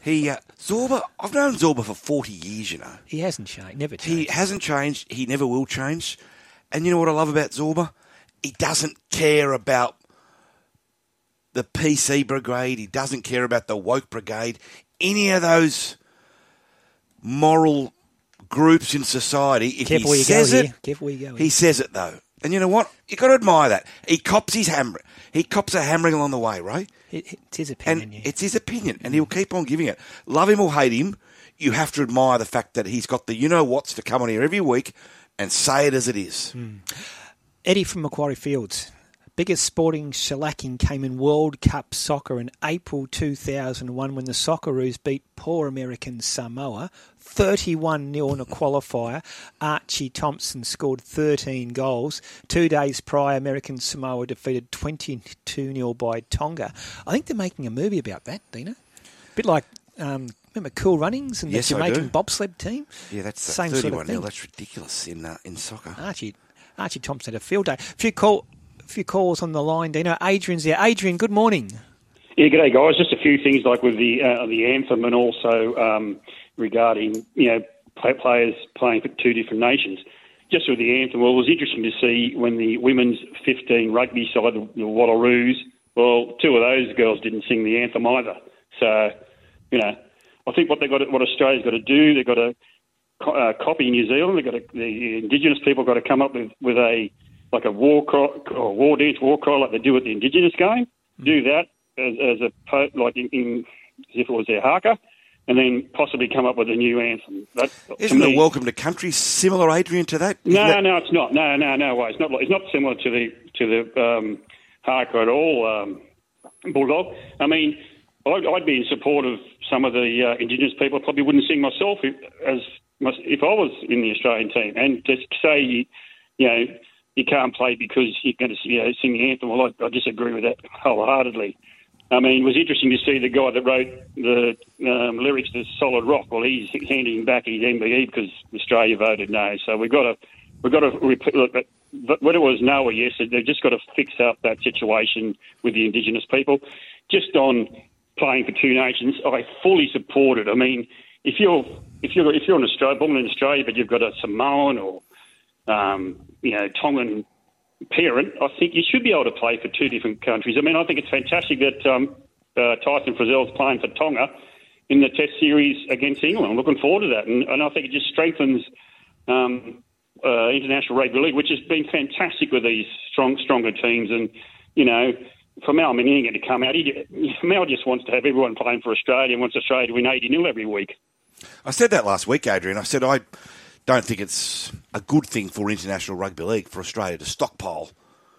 He uh, Zorba, I've known Zorba for 40 years, you know. He hasn't changed, never He hasn't changed. He never will change. And you know what I love about Zorba? He doesn't care about the PC brigade. He doesn't care about the woke brigade. Any of those moral groups in society. If Careful he where you go says here. it, Careful where you go he says it though. And you know what? You got to admire that. He cops his hammer. He cops a hammering along the way, right? It, it's his And opinion. yeah. it's his opinion, and he'll keep on giving it. Love him or hate him, you have to admire the fact that he's got the you know what's to come on here every week and say it as it is. Hmm. Eddie from Macquarie Fields. Biggest sporting shellacking came in World Cup soccer in April 2001 when the Socceroos beat poor American Samoa 31 0 in a qualifier. Archie Thompson scored 13 goals. Two days prior, American Samoa defeated 22 0 by Tonga. I think they're making a movie about that, Dina. A bit like, um, remember Cool Runnings and Yes, the I do. Jamaican bobsled team? Yeah, that's uh, Same sort of 31 nil. thing. That's ridiculous in uh, in soccer. Archie Archie Thompson had a field day. A few call, a few calls on the line. Dino, Adrian's there. Adrian, good morning. Yeah, good day, guys. Just a few things like with the uh, the anthem and also um, regarding you know play, players playing for two different nations. Just with the anthem, well, it was interesting to see when the women's 15 rugby side, the, the Wallaroos, well, two of those girls didn't sing the anthem either. So, you know, I think what they got, to, what Australia's got to do, they've got to co- uh, copy New Zealand. They've got to, the Indigenous people got to come up with, with a like a war cry, or war dance, war cry, like they do at the Indigenous game. Do that as, as a po- like in, in as if it was their haka, and then possibly come up with a new anthem. That, Isn't me, the Welcome to Country similar, Adrian, to that? Isn't no, that- no, it's not. No, no, no way. It's not. It's not similar to the to the um, haka at all. Um, Bulldog. I mean, I'd, I'd be in support of some of the uh, Indigenous people. I probably wouldn't sing myself if, as if I was in the Australian team, and to say, you know, you can't play because you're going to you know, sing the anthem. Well, I, I disagree with that wholeheartedly. I mean, it was interesting to see the guy that wrote the um, lyrics to Solid Rock. Well, he's handing back his MBE because Australia voted no. So we've got to we've got to repeat, look. But whether it was no or yes, they've just got to fix up that situation with the Indigenous people. Just on playing for two nations, I fully support it. I mean, if you're if you're if you're an Australia, born in Australia, but you've got a Samoan or um, you know Tongan parent, I think you should be able to play for two different countries. I mean, I think it's fantastic that um, uh, Tyson Frizell's playing for Tonga in the Test series against England. I'm looking forward to that, and, and I think it just strengthens um, uh, international rugby league, which has been fantastic with these strong, stronger teams. And you know, for Mal Meninga to come out, he, Mal just wants to have everyone playing for Australia and wants Australia to win 80 0 every week. I said that last week, Adrian. I said I don't think it's a good thing for international rugby league for Australia to stockpile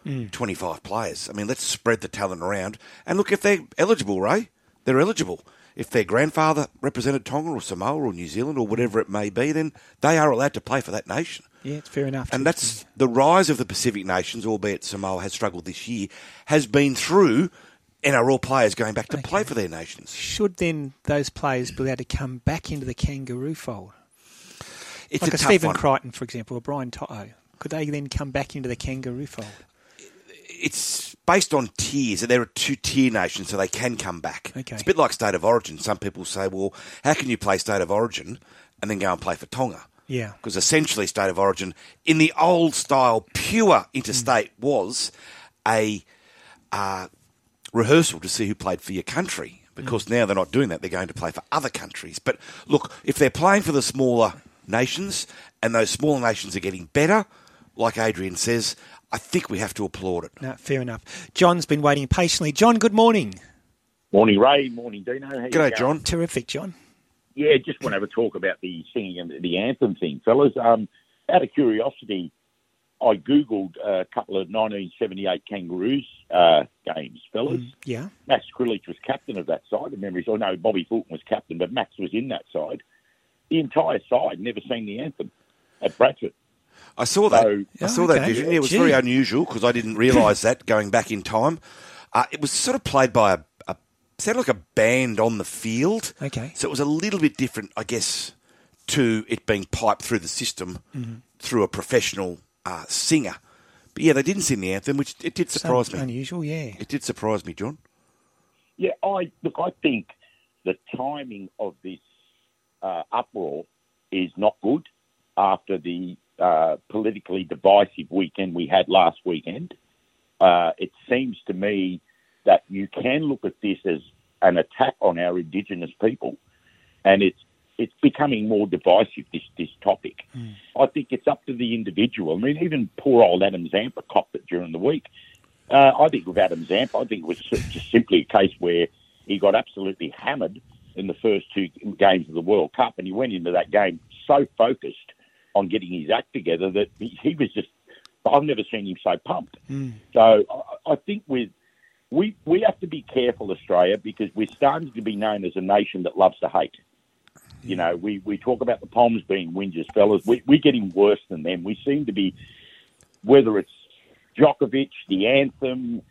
Mm. 25 players. I mean, let's spread the talent around. And look, if they're eligible, Ray, they're eligible. If their grandfather represented Tonga or Samoa or New Zealand or whatever it may be, then they are allowed to play for that nation. Yeah, it's fair enough. And that's the rise of the Pacific nations, albeit Samoa has struggled this year, has been through NRL players going back to play for their nations. Should then those players be allowed to come back into the kangaroo fold? It's like a a, Stephen one. Crichton, for example, or Brian To'o. Could they then come back into the kangaroo fold? it's based on tiers. There are two tier nations, so they can come back. Okay. It's a bit like state of origin. Some people say, well, how can you play state of origin and then go and play for Tonga? Yeah. Because essentially, state of origin in the old style, pure interstate was a uh, rehearsal to see who played for your country. Because now they're not doing that; they're going to play for other countries. But look, if they're playing for the smaller nations and those smaller nations are getting better, like Adrian says, I think we have to applaud it. No, fair enough. John's been waiting patiently. John, good morning. Morning, Ray. Morning, Dino. How you G'day, going? John. Terrific, John. Yeah, just want to have a talk about the singing and the anthem thing, fellas. Um, out of curiosity, I googled a couple of 1978 Kangaroos uh, games, fellas. Yeah. Max Krilich was captain of that side. The memories. I know Bobby Fulton was captain, but Max was in that side. The entire side never sang the anthem at Bradford. I saw that. So- I saw Okay. that vision. It was Gee. very unusual because I didn't realise that going back in time. Uh, it was sort of played by a, a sounded like a band on the field. Okay. So it was a little bit different, I guess, to it being piped through the system Mhm. through a professional uh, singer. But yeah, they didn't sing the anthem, which it did surprise Something me. Unusual, yeah. It did surprise me, John. Yeah, I look. I think the timing of this uh, uproar is not good after the uh, politically divisive weekend we had last weekend. Uh, it seems to me that you can look at this as an attack on our Indigenous people, and it's it's becoming more divisive. This this topic. I think it's up to the individual. I mean, even poor old Adam Zampa copped it during the week. Uh, I think with Adam Zampa, I think it was just simply a case where he got absolutely hammered in the first two games of the World Cup, and he went into that game so focused on getting his act together that he, he was just. I've never seen him so pumped. So I, I think with we we have to be careful, Australia, because we're starting to be known as a nation that loves to hate. You know, we, we talk about the Poms being whingers, fellas. We, we're getting worse than them. We seem to be, whether it's Djokovic, the anthem,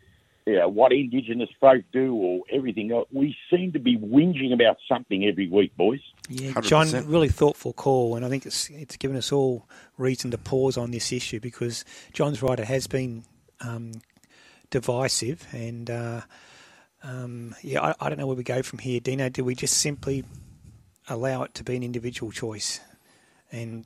you know, what Indigenous folk do, or everything else, we seem to be whinging about something every week, boys. Yeah, John, really thoughtful call, and I think it's it's given us all reason to pause on this issue because John's right; it has been um, divisive, and uh, um, yeah, I, I don't know where we go from here. Dino, do we just simply allow it to be an individual choice? And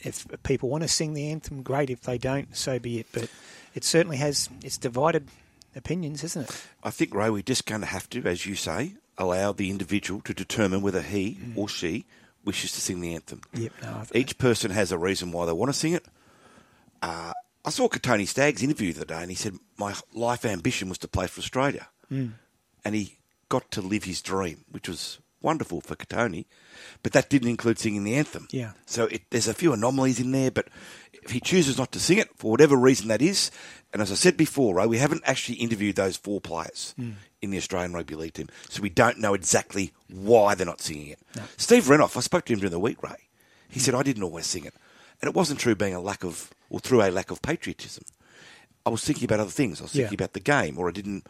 if people want to sing the anthem, great. If they don't, so be it. But it certainly has it's divided opinions, isn't it? I think, Ray, we're just going to have to, as you say, allow the individual to determine whether he or she wishes to sing the anthem. Yep, no, Each person has a reason why they want to sing it. Uh, I saw Tony Stagg's interview the other day, and he said, My life ambition was to play for Australia. Mm. And he got to live his dream, which was wonderful for Katoni, but that didn't include singing the anthem. Yeah. So it, there's a few anomalies in there, but if he chooses not to sing it, for whatever reason that is, and as I said before, Ray, we haven't actually interviewed those four players Mm. in the Australian Rugby League team, so we don't know exactly why they're not singing it. Steve Renouf, I spoke to him during the week, Ray. He said, I didn't always sing it. And it wasn't true being a lack of or through a lack of patriotism. I was thinking about other things. I was thinking Yeah. about the game, or I didn't,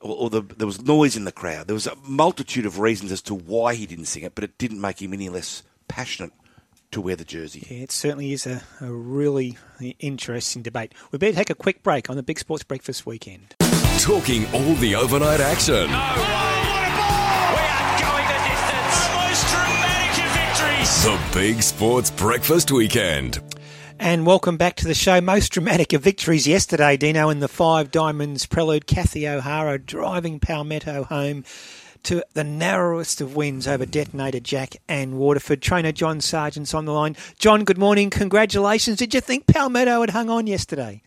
or, or the, there was noise in the crowd. There was a multitude of reasons as to why he didn't sing it, but it didn't make him any less passionate to wear the jersey. Yeah, it certainly is a, a really interesting debate. We better take a quick break on the Big Sports Breakfast weekend. Talking all the overnight action. Going the distance. The most dramatic of victories. The Big Sports Breakfast Weekend. And welcome back to the show. Most dramatic of victories yesterday, Dino, in the Five Diamonds Prelude. Kathy O'Hara driving Palmetto home to the narrowest of wins over Detonator Jack and Waterford. Trainer John Sargent's on the line. John, good morning. Congratulations. Did you think Palmetto had hung on yesterday?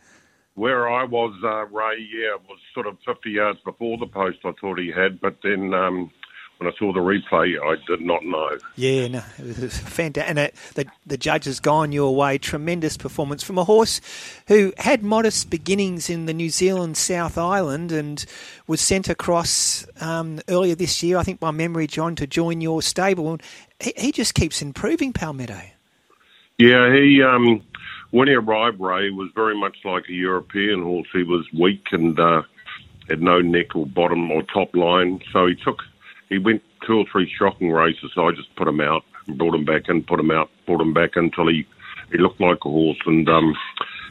Where I was, uh, Ray, yeah, was sort of 50 yards before the post I thought he had, but then um, when I saw the replay, I did not know. Yeah, no, it was fantastic. And it, the, the judge has gone your way. Tremendous performance from a horse who had modest beginnings in the New Zealand South Island and was sent across um, earlier this year, I think by memory, John, to join your stable. And he, he just keeps improving, Palmetto. Yeah, he um, when he arrived, Ray was very much like a European horse. He was weak and uh, had no neck or bottom or top line. So he took, he went two or three shocking races. So I just put him out, and brought him back in, put him out, brought him back until he he looked like a horse, and um,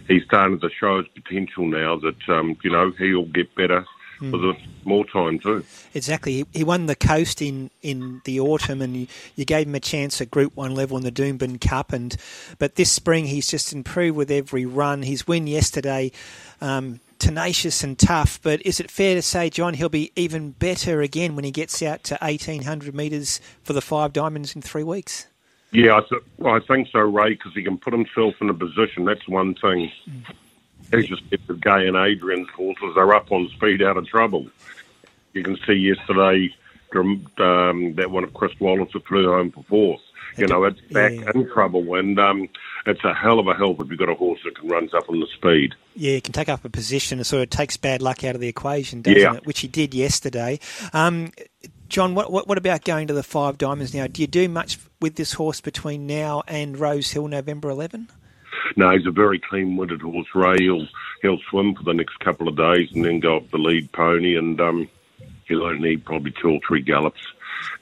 he's starting to show his potential now. That um, you know he'll get better Hmm. with the more time too. Exactly. He, he won the coast in, in the autumn, and you, you gave him a chance at Group One level in the Doomben Cup. And but this spring he's just improved with every run. His win yesterday, um, tenacious and tough. But is it fair to say, John, he'll be even better again when he gets out to eighteen hundred metres for the Five Diamonds in three weeks? Yeah, I, th- I think so, Ray, because he can put himself in a position. That's one thing. He's just if the Gai and Adrian's horses are up on speed out of trouble. You can see yesterday um, that one of Chris Wallace that flew home for fourth. You know, it's back Yeah. in trouble, and um, it's a hell of a help if you've got a horse that can run up on the speed. Yeah, he can take up a position and sort of takes bad luck out of the equation, doesn't Yeah. it? Which he did yesterday. Um, John, what, what what about going to the Five Diamonds now? Do you do much with this horse between now and Rose Hill, November 11? No, he's a very clean-witted horse, Ray. He'll he'll swim for the next couple of days and then go up the lead pony, and um, he'll only need probably two or three gallops,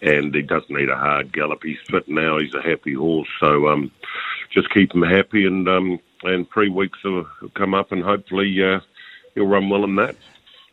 and he doesn't need a hard gallop. He's fit now. He's a happy horse, so um, just keep him happy, and um, and three weeks will come up, and hopefully uh, he'll run well in that.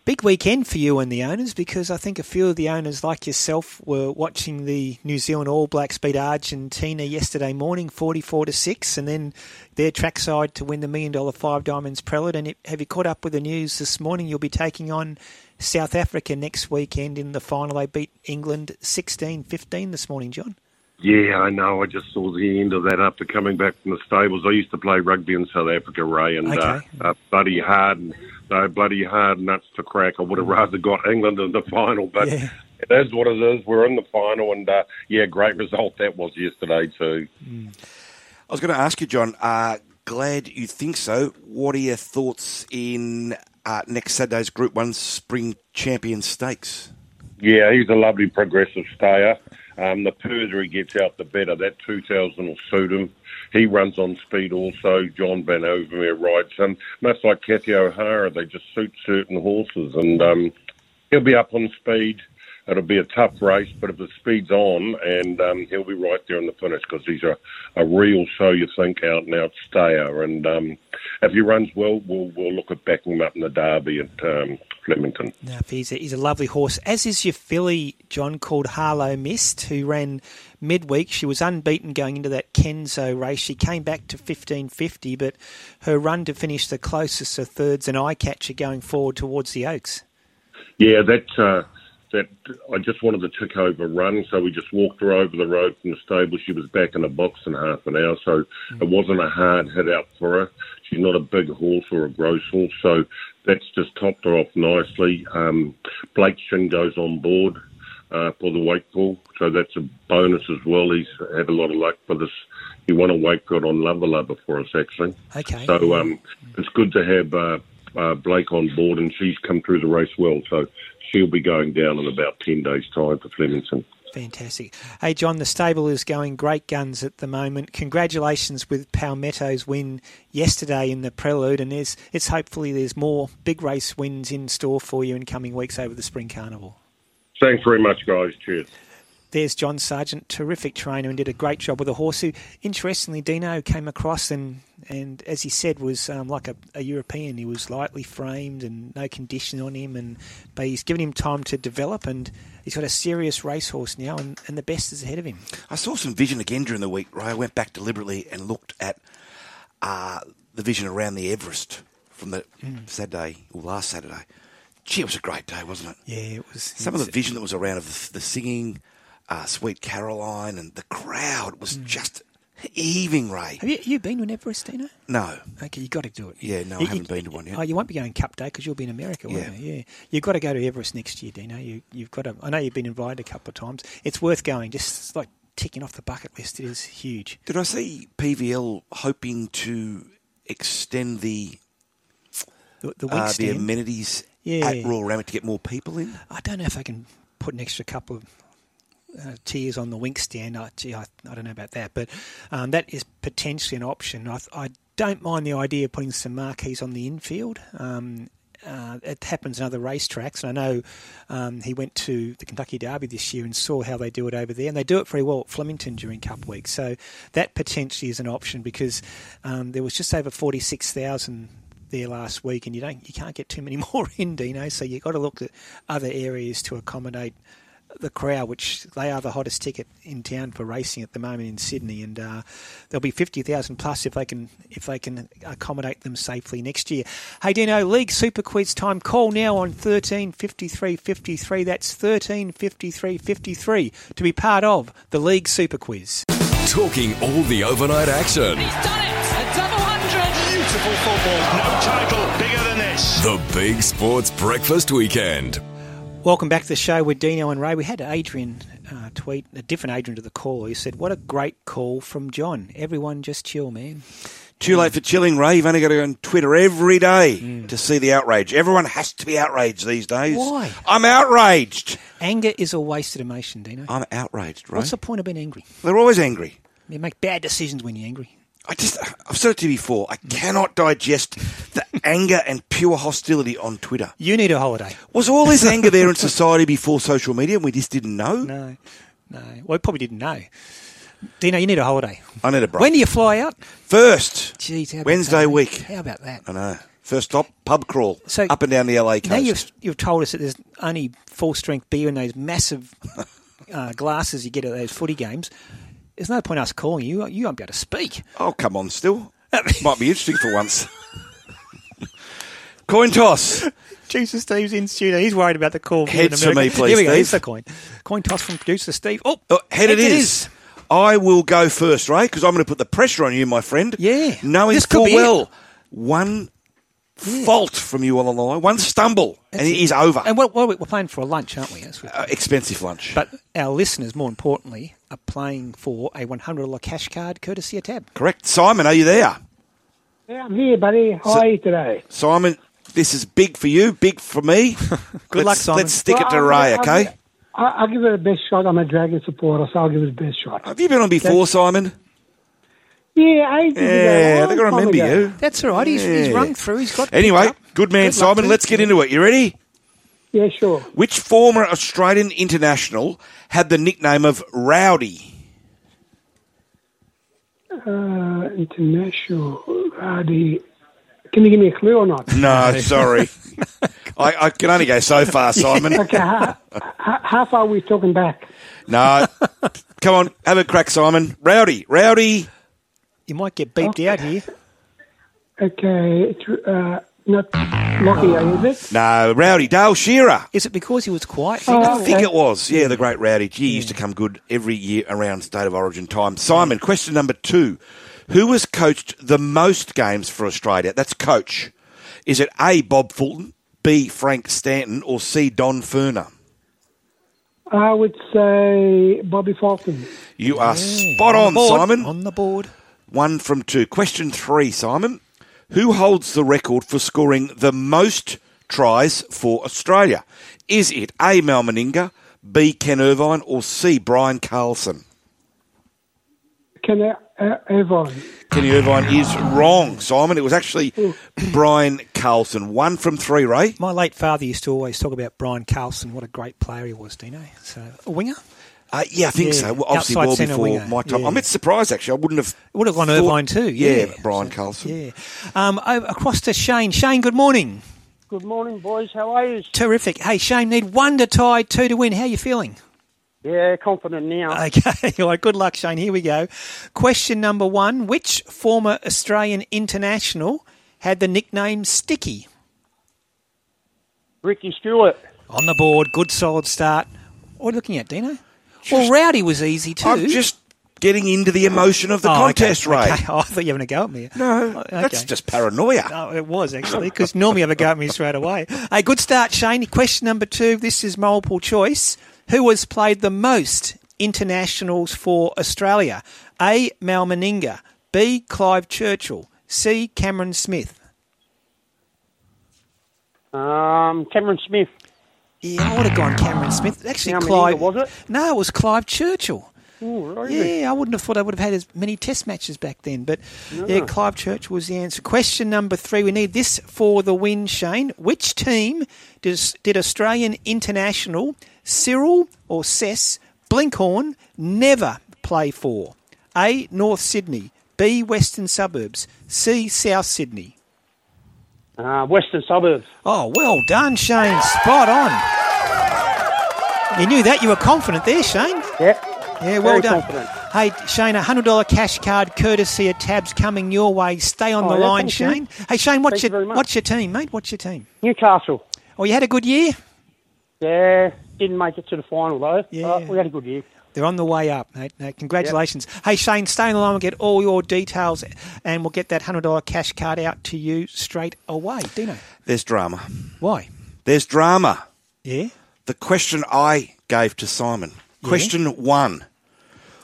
Big weekend for you and the owners because I think a few of the owners, like yourself, were watching the New Zealand All Blacks beat Argentina yesterday morning, forty-four to six, and then their trackside to win the million dollar Five Diamonds Prelude. And have you caught up with the news this morning? You'll be taking on South Africa next weekend in the final. They beat England 16-15 this morning, John. Yeah, I know. I just saw the end of that after coming back from the stables. I used to play rugby in South Africa, Ray, and uh, Okay. uh, bloody hard, uh, bloody hard nuts to crack. I would have rather got England in the final, but Yeah. it is what it is. We're in the final, and uh, yeah, great result that was yesterday too. I was going to ask you, John. Uh, glad you think so. What are your thoughts in uh, next Saturday's Group One Spring Champion Stakes? Yeah, he's a lovely progressive stayer. Um, the further he gets out, the better. That 2000 will suit him. He runs on speed also. John Van Overmeer rides him. Much like Kathy O'Hara, they just suit certain horses. And um, he'll be up on speed. It'll be a tough race, but if the speed's on, and um, he'll be right there in the finish because he's a, a real, so you think, out and out stayer. And um, if he runs well, we'll, we'll look at backing him up in the Derby at um, Flemington. Now, he's a, he's a lovely horse, as is your filly, John, called Harlow Mist, who ran midweek. She was unbeaten going into that Kenzo race. She came back to 15.50, but her run to finish the closest of thirds an eye catcher going forward towards the Oaks. Yeah, that uh, that I just wanted to tick over run, so we just walked her over the road from the stable. She was back in the box in half an hour, so it wasn't a hard hit out for her. She's not a big horse or a gross horse, so that's just topped her off nicely. Um, Blake Shinn goes on board uh, for the pool, so that's a bonus as well. He's had a lot of luck for us. He won a cut on Lover Lover for us, actually. Okay. So um, it's good to have uh, uh, Blake on board, and she's come through the race well. So she'll be going down in about 10 days' time for Flemington. Fantastic. Hey, John, the stable is going great guns at the moment. Congratulations with Palmetto's win yesterday in the Prelude, and there's, it's hopefully there's more big race wins in store for you in coming weeks over the Spring Carnival. Thanks very much, guys. Cheers. There's John Sargent, terrific trainer, and did a great job with a horse who, interestingly, Dino came across and, and as he said, was um, like a, a, European. He was lightly framed and no condition on him, and but he's given him time to develop, and he's got a serious racehorse now, and, and the best is ahead of him. I saw some vision again during the week. Right, I went back deliberately and looked at uh, the vision around the Everest from the mm. Saturday or last Saturday. Gee, it was a great day, wasn't it? Yeah, it was. Some of the vision that was around of the, the singing uh, Sweet Caroline, and the crowd was mm. just heaving, Ray. Have you, you been to an Everest, Dino? No. Okay, you got to do it. Yeah, no, you, I haven't you, been to one yet. Oh, you won't be going Cup Day because you'll be in America, won't yeah. you? Yeah. You've got to go to Everest next year, Dino. You, you've got to. I know you've been invited a couple of times. It's worth going. Just like ticking off the bucket list. It is huge. Did I see PVL hoping to extend the the, the, uh, the amenities yeah. at Royal Randwick to get more people in? I don't know if they can put an extra couple of uh, tiers on the Winx stand. I, gee, I, I, don't know about that, but um, that is potentially an option. I, I, don't mind the idea of putting some marquees on the infield. Um, uh, it happens in other racetracks, and I know um, he went to the Kentucky Derby this year and saw how they do it over there, and they do it very well at Flemington during Cup Week. So that potentially is an option because um, there was just over forty six thousand there last week, and you don't you can't get too many more in, Dino. So you've got to look at other areas to accommodate the crowd, which they are the hottest ticket in town for racing at the moment in Sydney, and uh, there'll be fifty thousand plus if they can if they can accommodate them safely next year. Hey Dino, League Super Quiz time. Call now on thirteen fifty three fifty three. That's thirteen fifty three fifty three to be part of the League Super Quiz. Talking all the overnight action. He's done it. A double hundred. Beautiful football. No title bigger than this. The Big Sports Breakfast Weekend. Welcome back to the show with Dino and Ray. We had Adrian uh, tweet, a different Adrian to the call. He said, What a great call from John. Everyone just chill, man. Too late for chilling, Ray. You've only got to go on Twitter every day mm. to see the outrage. Everyone has to be outraged these days. Why? I'm outraged. Anger is a wasted emotion, Dino. I'm outraged, Ray. What's the point of being angry? They're always angry. You make bad decisions when you're angry. I just, I've said it to you before. I cannot digest the anger and pure hostility on Twitter. You need a holiday. Was all this anger there in society before social media and we just didn't know? No, no. Well, we probably didn't know. Dino, you need a holiday. I need a break. When do you fly out? First. Jeez, Wednesday that? week. How about that? I know. First stop, pub crawl. So up and down the LA coast. Now you've, you've told us that there's only full strength beer in those massive uh, glasses you get at those footy games there's no point us calling you. You won't be able to speak. Oh, come on, still. Might be interesting for once. coin toss. Jesus, Steve's in studio. He's worried about the call. Heads for me, please, Here we go. Steve. Here's the coin. Coin toss from producer Steve. Oh, oh head it is. it is. I will go first, Ray, because I'm going to put the pressure on you, my friend. Yeah. Knowing this full could be well it. one yeah. fault from you all along the line, one stumble, That's and it is over. And well, we're playing for a lunch, aren't we? Uh, expensive lunch. But our listeners, more importantly, are playing for a $100 cash card courtesy of Tab. Correct. Simon, are you there? Yeah, I'm here, buddy. How so, are you today? Simon, this is big for you, big for me. Good let's, luck, Simon. Let's stick well, it to Ray, I'll, okay? I'll, I'll, give it a best shot. I'm a Dragon supporter, so I'll give it a best shot. Have you been on before, That's, Simon? Yeah, I Yeah, they're going to remember ago. you. That's all right. He's, Yeah. he's rung through. He's got. Anyway, good man, Good Simon. Let's get into it. You ready? Yeah, sure. Which former Australian international had the nickname of Rowdy? Uh, international Rowdy. Can you give me a clue or not? No, sorry. I, I can only go so far, Simon. Okay, how, how, how far are we talking back? No. Come on, have a crack, Simon. Rowdy. Rowdy. You might get beeped out here. Okay, it's, uh, not Lockie, is it? No, Rowdy. Dale Shearer. Is it because he was quiet? Oh, I think okay. it was. Yeah, the great Rowdy. Gee, he used to come good every year around State of Origin time. Simon, question number two. Who has coached the most games for Australia? That's coach. Is it A, Bob Fulton, B, Frank Stanton, or C, Don Furner? I would say Bobby Fulton. You are Yeah, spot on, the board, Simon. On the board. One from two. Question three, Simon. Who holds the record for scoring the most tries for Australia? Is it A. Mal Meninga, B. Ken Irvine, or C. Brian Carlson? Ken uh, Irvine. Kenny Irvine is wrong, Simon. It was actually Brian Carlson. One from three, Ray. My late father used to always talk about Brian Carlson. What a great player he was, Dino. So a winger. Uh, yeah, I think Yeah, so. Well, obviously, outside well before winger, my time. yeah. I'm a bit surprised, actually. I wouldn't have. Would have gone thought- Irvine too. Yeah, Yeah, Brian Carlson. Yeah. Um, across to Shane. Shane, good morning. Good morning, boys. How are you? Terrific. Hey, Shane, need one to tie, two to win. How are you feeling? Yeah, confident now. Okay, all right, good luck, Shane. Here we go. Question number one Which former Australian international had the nickname Sticky? Ricky Stewart. On the board, good solid start. What are you looking at, Dino? Well, Rowdy was easy too. I'm just getting into the emotion of the Oh, okay, contest, Ray. okay. Oh, I thought you were having a go at me. No, that's just paranoia. No, it was actually because normally I have a go at me straight away. Hey, good start, Shane. Question number two. This is multiple choice. Who has played the most internationals for Australia? A. Mal Meninga. B. Clive Churchill. C. Cameron Smith. Um, Cameron Smith. Yeah, I would have gone Cameron Smith. Actually, How Clive was it? No, it was Clive Churchill. Oh, really? Yeah, I wouldn't have thought I would have had as many test matches back then. But No. yeah, Clive Church was the answer. Question number three. We need this for the win, Shane. Which team does, did Australian international Cyril or Cess Blinkhorn never play for? A. North Sydney. B. Western Suburbs. C. South Sydney. Uh, Western Suburbs. Oh, well done, Shane. Spot on. You knew that. You were confident there, Shane. Yep. Yeah, well Very done. confident. Hey, Shane, a hundred dollar cash card courtesy of Tabs coming your way. Stay on Oh, the yeah, line, thank you. Shane. Hey, Shane, what's Thank you your very what's your team, mate? What's your team? Newcastle. Oh, you had a good year. Yeah, didn't make it to the final though. Yeah. Uh, we had a good year. They're on the way up, mate. No, congratulations. Hey, Shane, stay on the line. We'll get all your details, and we'll get that hundred dollar cash card out to you straight away. Dino, There's drama. why? There's drama. Yeah. The question I gave to Simon. Question one.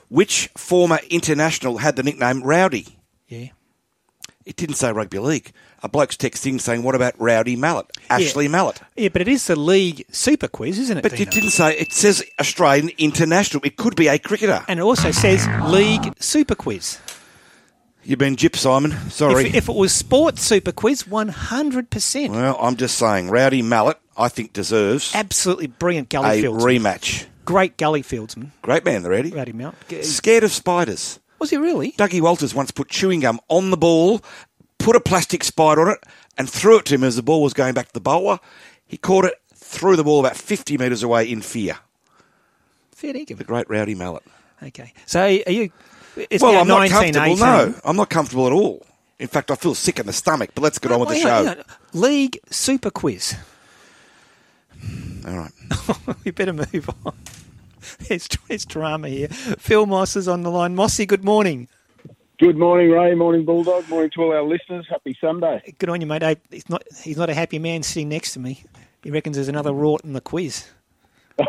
Which former international had the nickname Rowdy? Yeah. It didn't say rugby league. A bloke's texting saying, what about Rowdy Mallett? Ashley Yeah. Mallett. Yeah, but it is the league super quiz, isn't it? But Dino? it didn't say, it says Australian international. It could be a cricketer. And it also says league super quiz. You've been gypped, Simon. Sorry. If, if it was sports super quiz, one hundred percent. well, I'm just saying, Rowdy Mallett, I think, deserves Absolutely brilliant a gully fieldsman. rematch. Great gully fieldsman. Great man, the Rowdy. Rowdy Mount. Scared of spiders. Was he really? Dougie Walters once put chewing gum on the ball, put a plastic spider on it, and threw it to him as the ball was going back to the bowler. He caught it, threw the ball about 50 metres away in fear. Fair dinkum. The great Rowdy Mallett. Okay. So are you? It's well, I'm not comfortable. No, I'm not comfortable at all. In fact, I feel sick in the stomach. But let's get on with the show. on. League super quiz. All right. we better move on. There's, there's drama here. Phil Moss is on the line. Mossy, good morning. Good morning, Ray. Morning, Bulldog. Morning to all our listeners. Happy Sunday. Good on you, mate. Hey, he's not. He's not a happy man sitting next to me. He reckons there's another rort in the quiz.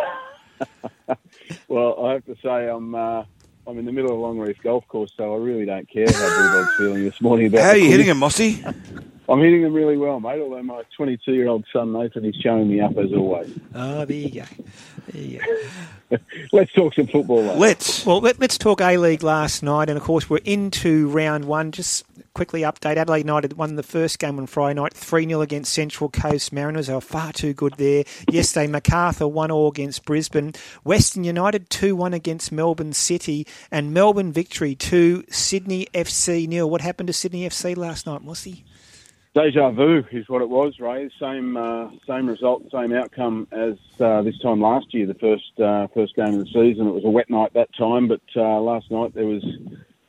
Well, I have to say I'm uh, I'm in the middle of Long Reef Golf Course, so I really don't care how Bulldog's feeling this morning about. How are you quiz. hitting him, Mossy? I'm hitting them really well, mate. Although my 22 year old son Nathan is showing me up as always. Oh, there you go. There you go. Let's talk some football. Though. Let's. Well, let, us talk A League last night, and of course we're into round one. Just quickly update: Adelaide United won the first game on Friday night, three 0 against Central Coast Mariners. They were far too good there. Yesterday, Macarthur one 0 against Brisbane. Western United two one against Melbourne City, and Melbourne victory to Sydney FC. Neil, what happened to Sydney FC last night, Mossy? Deja vu is what it was, Ray. Same uh, same result, same outcome as uh, this time last year, the first uh, first game of the season. It was a wet night that time, but uh, last night there was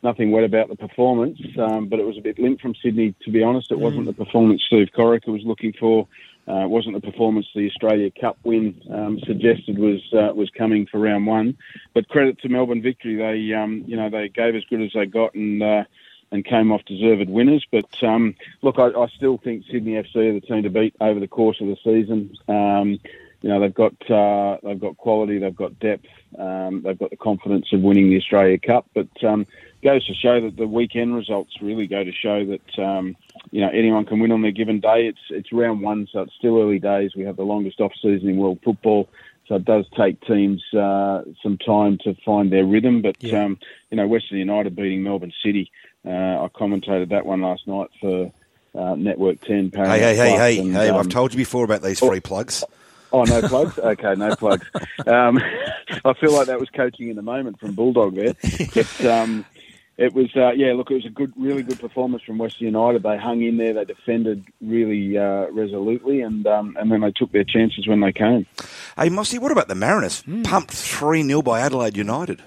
nothing wet about the performance. Um, but it was a bit limp from Sydney, to be honest. It wasn't the performance Steve Corica was looking for. Uh, it wasn't the performance the Australia Cup win um, suggested was uh, was coming for round one. But credit to Melbourne victory, they um, you know they gave as good as they got and. Uh, and came off deserved winners. But um, look, I, I still think Sydney FC are the team to beat over the course of the season. Um, you know they've got uh, they've got quality, they've got depth, um, they've got the confidence of winning the Australia Cup. But um, goes to show that the weekend results really go to show that um, you know anyone can win on their given day. It's it's round one, so it's still early days. We have the longest off season in world football. So it does take teams uh, some time to find their rhythm, but Yeah. um, you know Western United beating Melbourne City, uh, I commentated that one last night for uh, Network Ten. Hey, hey, hey, hey, and, hey! um, I've told you before about these free plugs. Oh, no plugs? Okay, no plugs. Um, I feel like that was coaching in the moment from Bulldog there. But um, it was, uh, yeah, look, it was a good, really good performance from Western United. They hung in there, they defended really uh, resolutely, and um, and then they took their chances when they came. Hey, Mossy, what about the Mariners? Hmm. Pumped 3 0 by Adelaide United.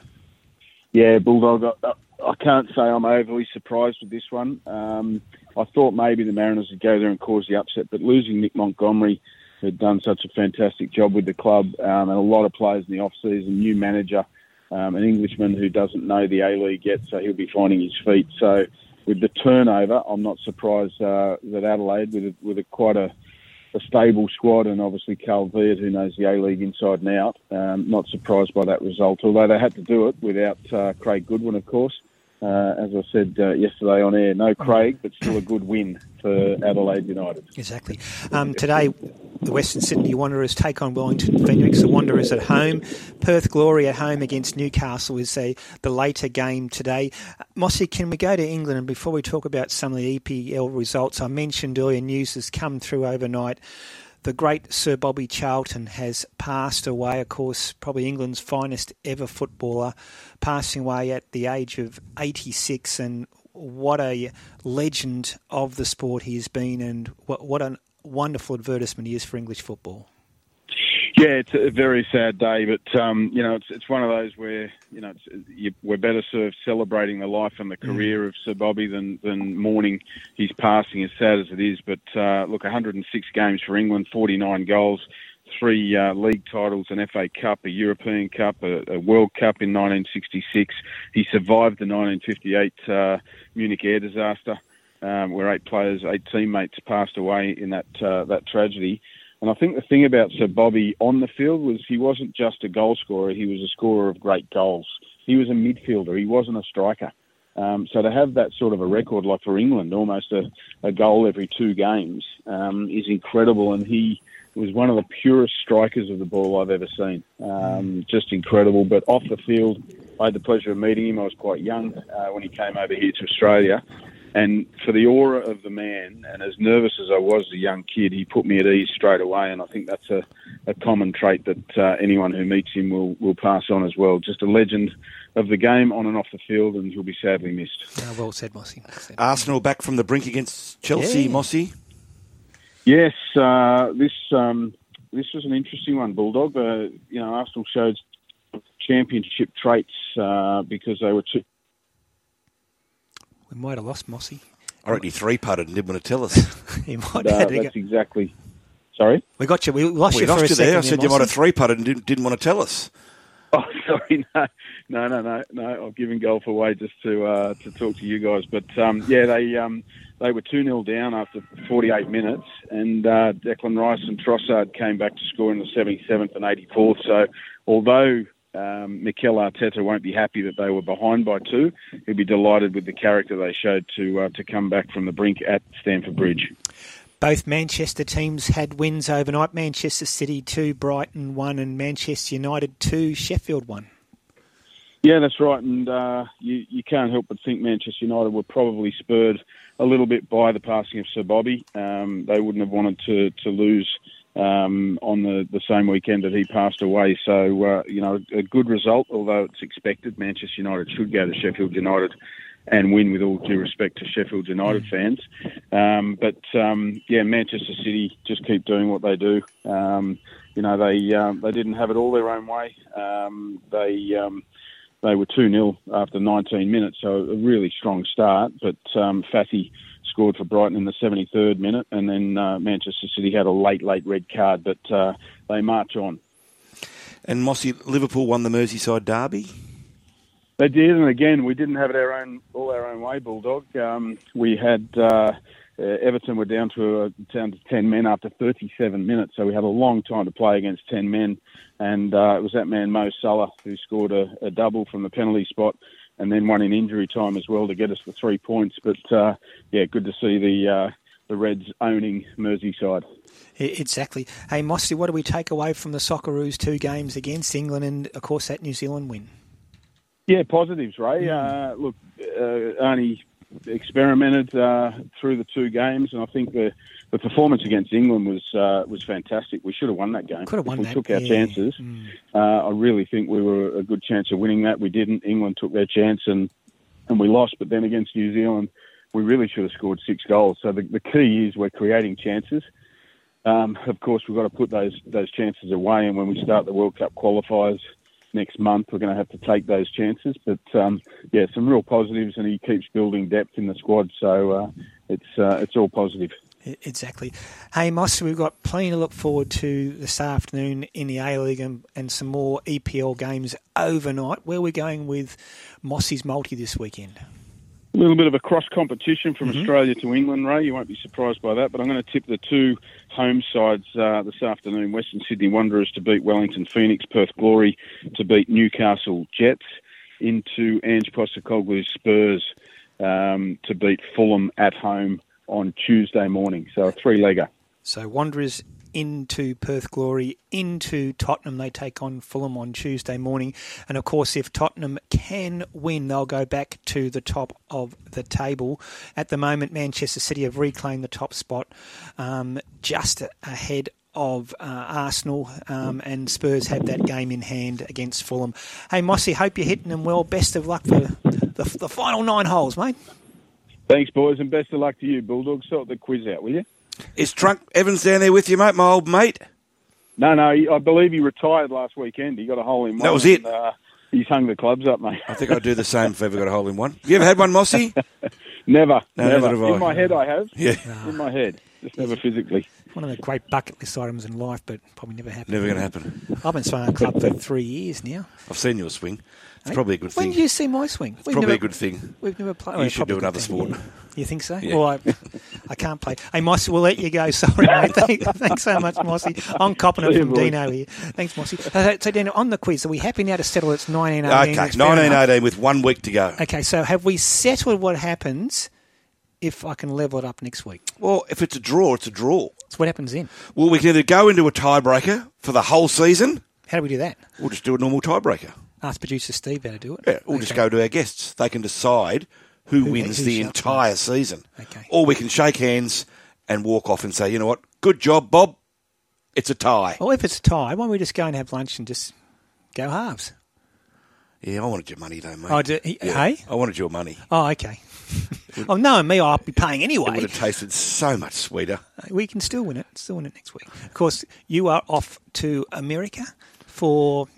Yeah, Bulldog. I, I can't say I'm overly surprised with this one. Um, I thought maybe the Mariners would go there and cause the upset, but losing Nick Montgomery, who'd done such a fantastic job with the club, um, and a lot of players in the off season, new manager, um, an Englishman who doesn't know the A League yet, so he'll be finding his feet. So with the turnover, I'm not surprised uh, that Adelaide, with a, with a quite a a stable squad, and obviously Carl Veart, who knows the A League inside and out. Um, not surprised by that result, although they had to do it without uh, Craig Goodwin, of course. Uh, as I said uh, yesterday on air, no Craig, but still a good win for Adelaide United. Exactly. Um, today, the Western Sydney Wanderers take on Wellington Phoenix. The Wanderers at home. Perth Glory at home against Newcastle is a, the later game today. Mossy, can we go to England? And before we talk about some of the EPL results, I mentioned earlier news has come through overnight. The great Sir Bobby Charlton has passed away, of course, probably England's finest ever footballer, passing away at the age of 86. And what a legend of the sport he has been, and what, what a wonderful advertisement he is for English football. Yeah, it's a very sad day, but um, you know, it's it's one of those where you know it's, you, we're better served celebrating the life and the career of Sir Bobby than than mourning his passing, as sad as it is. But uh, look, 106 games for England, 49 goals, three uh, league titles, an FA Cup, a European Cup, a, a World Cup in 1966. He survived the 1958 uh, Munich air disaster, um, where eight players, eight teammates passed away in that uh, that tragedy. And I think the thing about Sir Bobby on the field was he wasn't just a goal scorer, he was a scorer of great goals. He was a midfielder, he wasn't a striker. Um, so to have that sort of a record, like for England, almost a, a goal every two games, um, is incredible. And he was one of the purest strikers of the ball I've ever seen. Um, just incredible. But off the field, I had the pleasure of meeting him. I was quite young uh, when he came over here to Australia. And for the aura of the man, and as nervous as I was as a young kid, he put me at ease straight away. And I think that's a, a common trait that uh, anyone who meets him will, will pass on as well. Just a legend of the game on and off the field, and he'll be sadly missed. Uh, well said, Mossy. Said. Arsenal back from the brink against Chelsea, Yeah. Mossy. Yes, uh, this um, this was an interesting one, Bulldog. Uh, you know, Arsenal showed championship traits uh, because they were too. We might have lost Mossy. I reckon he three putted and didn't want to tell us. he might Uh, have had to go. that's exactly. Sorry. We got you. We lost we you for lost a you second. there. I said you might have three putted and didn't, didn't want to tell us. Oh, sorry, no, no, no, no, no. I've given golf away just to uh, to talk to you guys, but um, yeah, they um, they were two 0 down after 48 minutes, and uh, Declan Rice and Trossard came back to score in the 77th and 84th. So, although um, Mikel Arteta won't be happy that they were behind by two, he'll be delighted with the character they showed to uh, to come back from the brink at Stamford Bridge. Both Manchester teams had wins overnight. Manchester City 2, Brighton 1, and Manchester United 2, Sheffield 1. Yeah, that's right, and uh, you you can't help but think Manchester United were probably spurred a little bit by the passing of Sir Bobby. Um, they wouldn't have wanted to to lose um, on the, the same weekend that he passed away. So uh, you know, a good result, although it's expected. Manchester United should go to Sheffield United and win, with all due respect to Sheffield United fans. Um, but um, yeah, Manchester City just keep doing what they do. Um, you know, they um, they didn't have it all their own way. Um, they um, they were 2 0 after 19 minutes, so a really strong start. But um, Fati scored for Brighton in the 73rd minute, and then uh, Manchester City had a late, late red card, but uh, they march on. And Mossy, Liverpool won the Merseyside derby. They did, and again, we didn't have it our own all our own way, Bulldog. Um, we had uh, uh, Everton were down to uh, down to ten men after 37 minutes, so we had a long time to play against 10 men, and uh, it was that man Mo Salah who scored a, a double from the penalty spot, and then one in injury time as well to get us the three points. But uh, yeah, good to see the uh, the Reds owning Merseyside. Exactly. Hey, Mossy, what do we take away from the Socceroos two games against England and, of course, that New Zealand win? Yeah, positives, Ray. Uh, look, uh, only experimented uh, through the two games, and I think the, the performance against England was uh, was fantastic. We should have won that game. Could have won we that, took our yeah. chances. Uh, I really think we were a good chance of winning that. We didn't. England took their chance and and we lost. But then against New Zealand, we really should have scored six goals. So the, the key is we're creating chances. Um, of course, we've got to put those those chances away, and when we start the World Cup qualifiers next month, we're going to have to take those chances. But um, yeah, some real positives, and he keeps building depth in the squad, so uh, it's uh, it's all positive. Exactly. Hey, Moss, we've got plenty to look forward to this afternoon in the A League and, and some more EPL games overnight. Where are we going with Mossy's multi this weekend? A little bit of a cross competition from Mhm. Australia to England, Ray. You won't be surprised by that, but I'm going to tip the two home sides uh, this afternoon: Western Sydney Wanderers to beat Wellington Phoenix, Perth Glory to beat Newcastle Jets, into Ange Postecoglou's Spurs um, to beat Fulham at home on Tuesday morning. So a three-legger. So Wanderers into Perth Glory, into Tottenham. They take on Fulham on Tuesday morning. And of course, if Tottenham can win, they'll go back to the top of the table. At the moment, Manchester City have reclaimed the top spot um, just ahead of uh, Arsenal, um, and Spurs have that game in hand against Fulham. Hey, Mossy, hope you're hitting them well. Best of luck for the, the final nine holes, mate. Thanks, boys, and best of luck to you, Bulldogs. Sort the quiz out, will you? Is Trunk Evans down there with you, mate? My old mate. No, no, I believe he retired last weekend. He got a hole in one. That was it. and, uh, he's hung the clubs up, mate. I think I'd do the same if I ever got a hole in one. You ever had one, Mossy? Never, No, never. I. In my head, I have. Yeah. In my head, just never physically. One of the great bucket list items in life, but probably never happened. Never going to happen. I've been swinging a club for three years now. I've seen your swing. It's Hey, probably a good thing. When thing. did you see my swing? It's probably a good thing. We've never played. You should do another sport. You think so? Yeah. Well, I, I can't play. Hey, Mossy, we'll let you go. Sorry, mate. Thanks so much, Mossy. I'm copping it from boys. Dino here. Thanks, Mossy. Uh, so, Dino, on the quiz, are we happy now to settle it's 1918? Okay, That's 1918 with one week to go. Okay, so have we settled what happens if I can level it up next week? Well, if it's a draw, it's a draw. So what happens then? Well, we can either go into a tiebreaker for the whole season. How do we do that? We'll just do a normal tiebreaker. Ask producer Steve how to do it. Yeah, we'll just go to our guests. They can decide who, Who- wins the entire season. Okay. Or we can shake hands and walk off and say, you know what, good job, Bob. It's a tie. Well, if it's a tie, why don't we just go and have lunch and just go halves? Yeah, I wanted your money though, mate. Oh, do- he- Yeah, hey? I wanted your money. Oh, okay. oh, knowing me, I'll be paying anyway. It would have tasted so much sweeter. We can still win it. Still win it next week. Of course, you are off to America for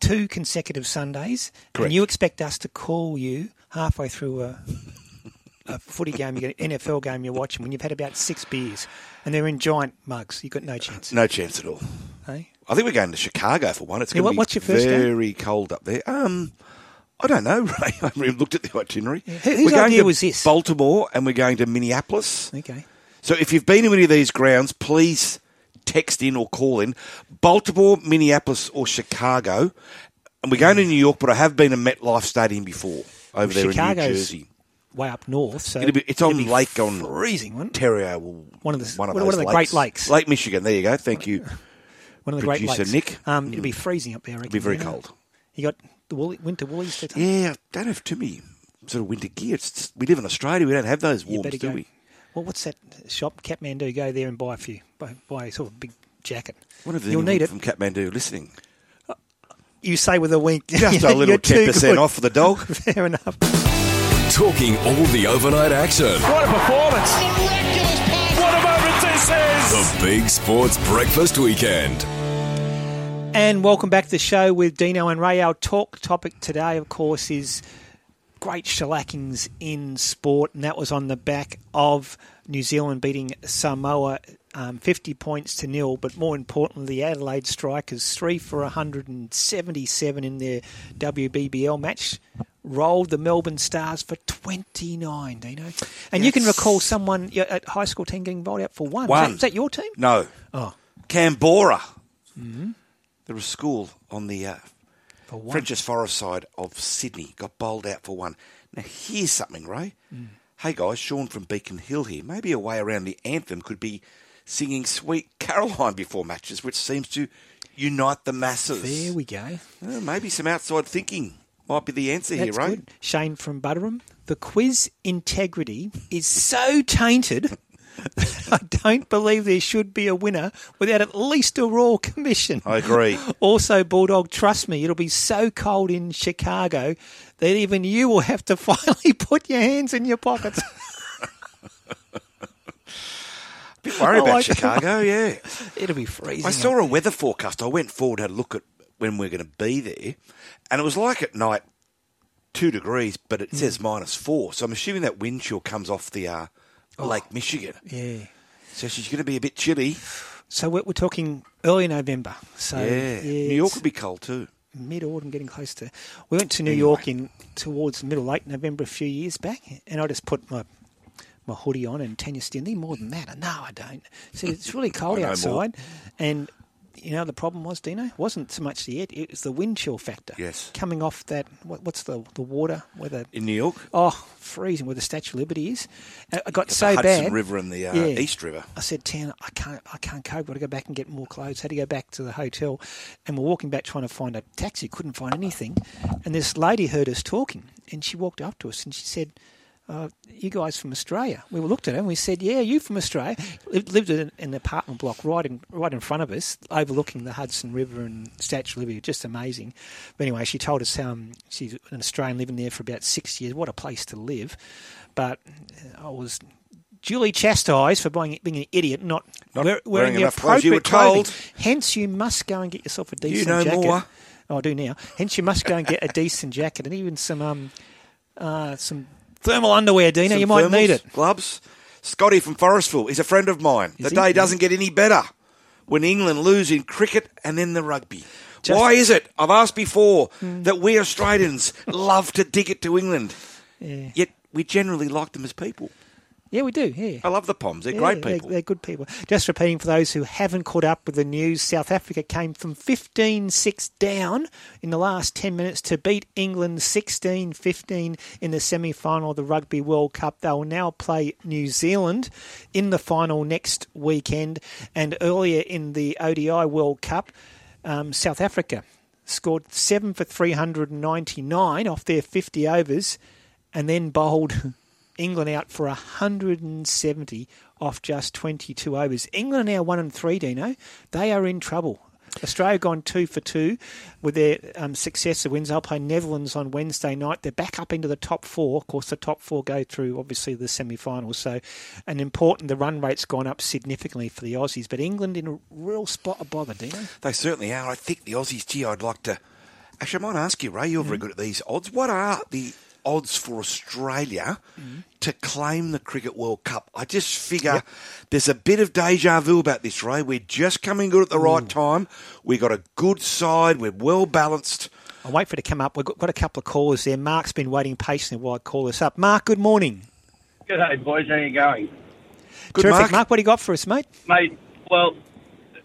two consecutive Sundays, Correct. and you expect us to call you halfway through a, a footy game, you get an NFL game you're watching when you've had about six beers, and they're in giant mugs. You've got no chance. No chance at all. Hey? I think we're going to Chicago for one. It's Yeah, going what- to be what's your first game? very cold up there. Um, I don't know, Ray. I haven't even looked at the itinerary. We're whose going idea to was this? Baltimore and we're going to Minneapolis. Okay. So if you've been to any of these grounds, please text in or call in. Baltimore, Minneapolis, or Chicago. And we're going to New York, but I have been to MetLife Stadium before over there in New Jersey. way up north, so be, it's on Lake on freezing? Ontario. Well, One of the one of one, of the lakes. Great Lakes. Lake Michigan. There you go. Thank you. One of the Great Producer Lakes. Nick. Um, it'll be freezing up there. I It'll be very you know? cold. You got the woolly, winter woolies to take. Yeah, I don't have too many sort of winter gear. It's just, we live in Australia. We don't have those You warms, better do go. we? Well, what's that shop? Kathmandu. Go there and buy a few. Buy, buy sort of big jacket. What if You'll need it. from Kathmandu listening? Uh, you say with a wink. Just a little ten percent off for the dog. Fair enough. Talking all the overnight action. What a performance! What a moment this is! The Big Sports Breakfast Weekend. And welcome back to the show with Dino and Ray. Our talk topic today, of course, is great shellackings in sport, and that was on the back of New Zealand beating Samoa um, 50 points to nil. But more importantly, the Adelaide Strikers, three for 177 in their WBBL match. rolled the Melbourne Stars for 29, Dino. And you can recall someone at high school team getting bowled out for one. One. Is that, is that your team? No. Oh. Canberra. Mm-hmm. There was a school on the uh. French's Forest side of Sydney. Got bowled out for one. Now, here's something, Ray. Mm. Hey, guys, Sean from Beacon Hill here. Maybe a way around the anthem could be singing Sweet Caroline before matches, which seems to unite the masses. There we go. Well, maybe some outside thinking might be the answer That's here, Ray. good. Shane from Butterham. The quiz integrity is so tainted. I don't believe there should be a winner without at least a Royal Commission. I agree. Also, Bulldog, trust me, it'll be so cold in Chicago that even you will have to finally put your hands in your pockets. bit worried about like- Chicago, yeah. It'll be freezing. I saw a weather forecast. I went forward, and had a look at when we're going to be there, and it was like at night two degrees, but it says minus four. So I'm assuming that wind chill comes off the uh, Oh. Lake Michigan. Yeah. So she's going to be a bit chilly. So we're, we're talking early November. So yeah. New York will be cold too. mid autumn, getting close to. We went to New York in towards middle late November a few years back, and I just put my my hoodie on and Tanya Stinley. More than that, no, I don't. So it's really cold I know more. outside, and you know the problem was, Dino, wasn't so much the air; it was the wind chill factor. Yes. coming off that. What, what's the the water? Where the In New York? Oh, freezing where the Statue of Liberty is. Uh, I got The so Hudson bad. River and the, uh, Yeah. East River. I said, Tan, I can't, I can't cope. I've Got to go back and get more clothes. Had to go back to the hotel, and we're walking back trying to find a taxi. Couldn't find anything, and this lady heard us talking, and she walked up to us and she said. Uh, you guys from Australia? We looked at her and we said, "Yeah, you from Australia." Lived lived in an apartment block right in right in front of us, overlooking the Hudson River and Statue of Liberty. Just amazing. But anyway, she told us um, she's an Australian living there for about six years. What a place to live! But uh, I was duly chastised for being, being an idiot, not, Not wear- wearing wearing the clothes. You were appropriate clothing. Hence, you must go and get yourself a decent know jacket. more. Oh, I do now. Hence, you must go and get a decent jacket and even some um, uh, some thermal underwear, Dina. Some you might need it. Gloves. Scotty from Forestville is a friend of mine. Is the he? day doesn't get any better when England lose in cricket and then the rugby. Just- Why is it? I've asked before Hmm. that we Australians love to dig it to England, Yeah. yet we generally like them as people. Yeah, we do. Yeah. I love the Poms. They're Yeah, great they're- people. They're, good people. Just repeating for those who haven't caught up with the news, South Africa came from 15 6 down in the last 10 minutes to beat England 16 15 in the semi final of the Rugby World Cup. They will now play New Zealand in the final next weekend. And earlier in the ODI World Cup, um, South Africa scored 7 for 399 off their 50 overs and then bowled England out for 170 off just 22 overs. England are now 1 and 3, Dino. They are in trouble. Australia gone two for two with their um, successive wins. They'll play Netherlands on Wednesday night. They're back up into the top four. Of course, the top four go through obviously the semi-finals. So, an important. The run rate's gone up significantly for the Aussies. But England in a real spot of bother, Dino. They certainly are. I think the Aussies, gee, I'd like to. Actually, I might ask you, Ray, you're very good at these odds. What are the odds for Australia to claim the Cricket World Cup? I just figure there's a bit of deja vu about this, Ray. We're just coming good at the right time. We've got a good side. We're well balanced. I'll wait for it to come up. We've got, got a couple of callers there. Mark's been waiting patiently while I call this up. Mark, good morning. G'day, boys. How are you going? Good, Terrific. Mark. what do you got for us, mate? Mate, well,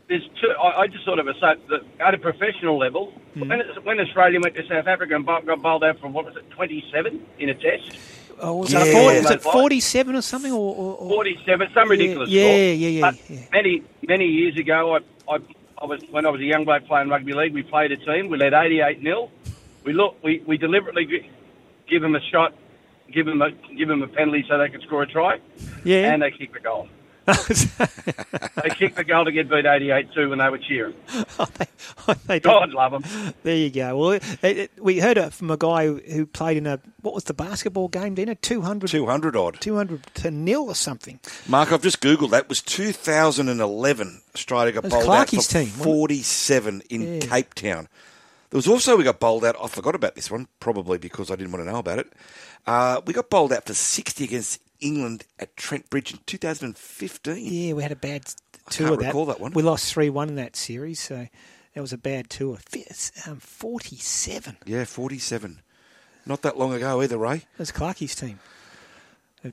there's two. I, I just sort of assert that at a professional level, Hmm. when, when Australia went to South Africa and got bowled out from, what was it, 27 in a test? Oh, was, Yeah. it, 40, was it 47 or something? Or, or, or 47, some ridiculous Yeah, score. yeah, yeah, But yeah. Many, many years ago, I, I, I was when I was a young bloke playing rugby league. We played a team. We led 88 0 We look, we, we deliberately gi- give them a shot, give them a give them a penalty so they could score a try. Yeah. and they kicked the goal. They kicked the goal to get beat 88-2 when they were cheering. They did. God love them. There you go. Well, it, it, we heard it from a guy who, who played in a what was the basketball game? Dinner 200, 200 odd. 200 to nil or something. Mark, I've just googled that. was 2011. Australia got That was bowled out for team, 47 in Yeah. Cape Town. There was also we got bowled out. I forgot about this one, probably because I didn't want to know about it. Uh, we got bowled out for 60 against England at Trent Bridge in 2015. Yeah, we had a bad tour. I can't of that. recall that one. We lost three one in that series, so that was a bad tour. Um, Forty-seven. Yeah, 47. Not that long ago either, Ray. It was Clarkie's team.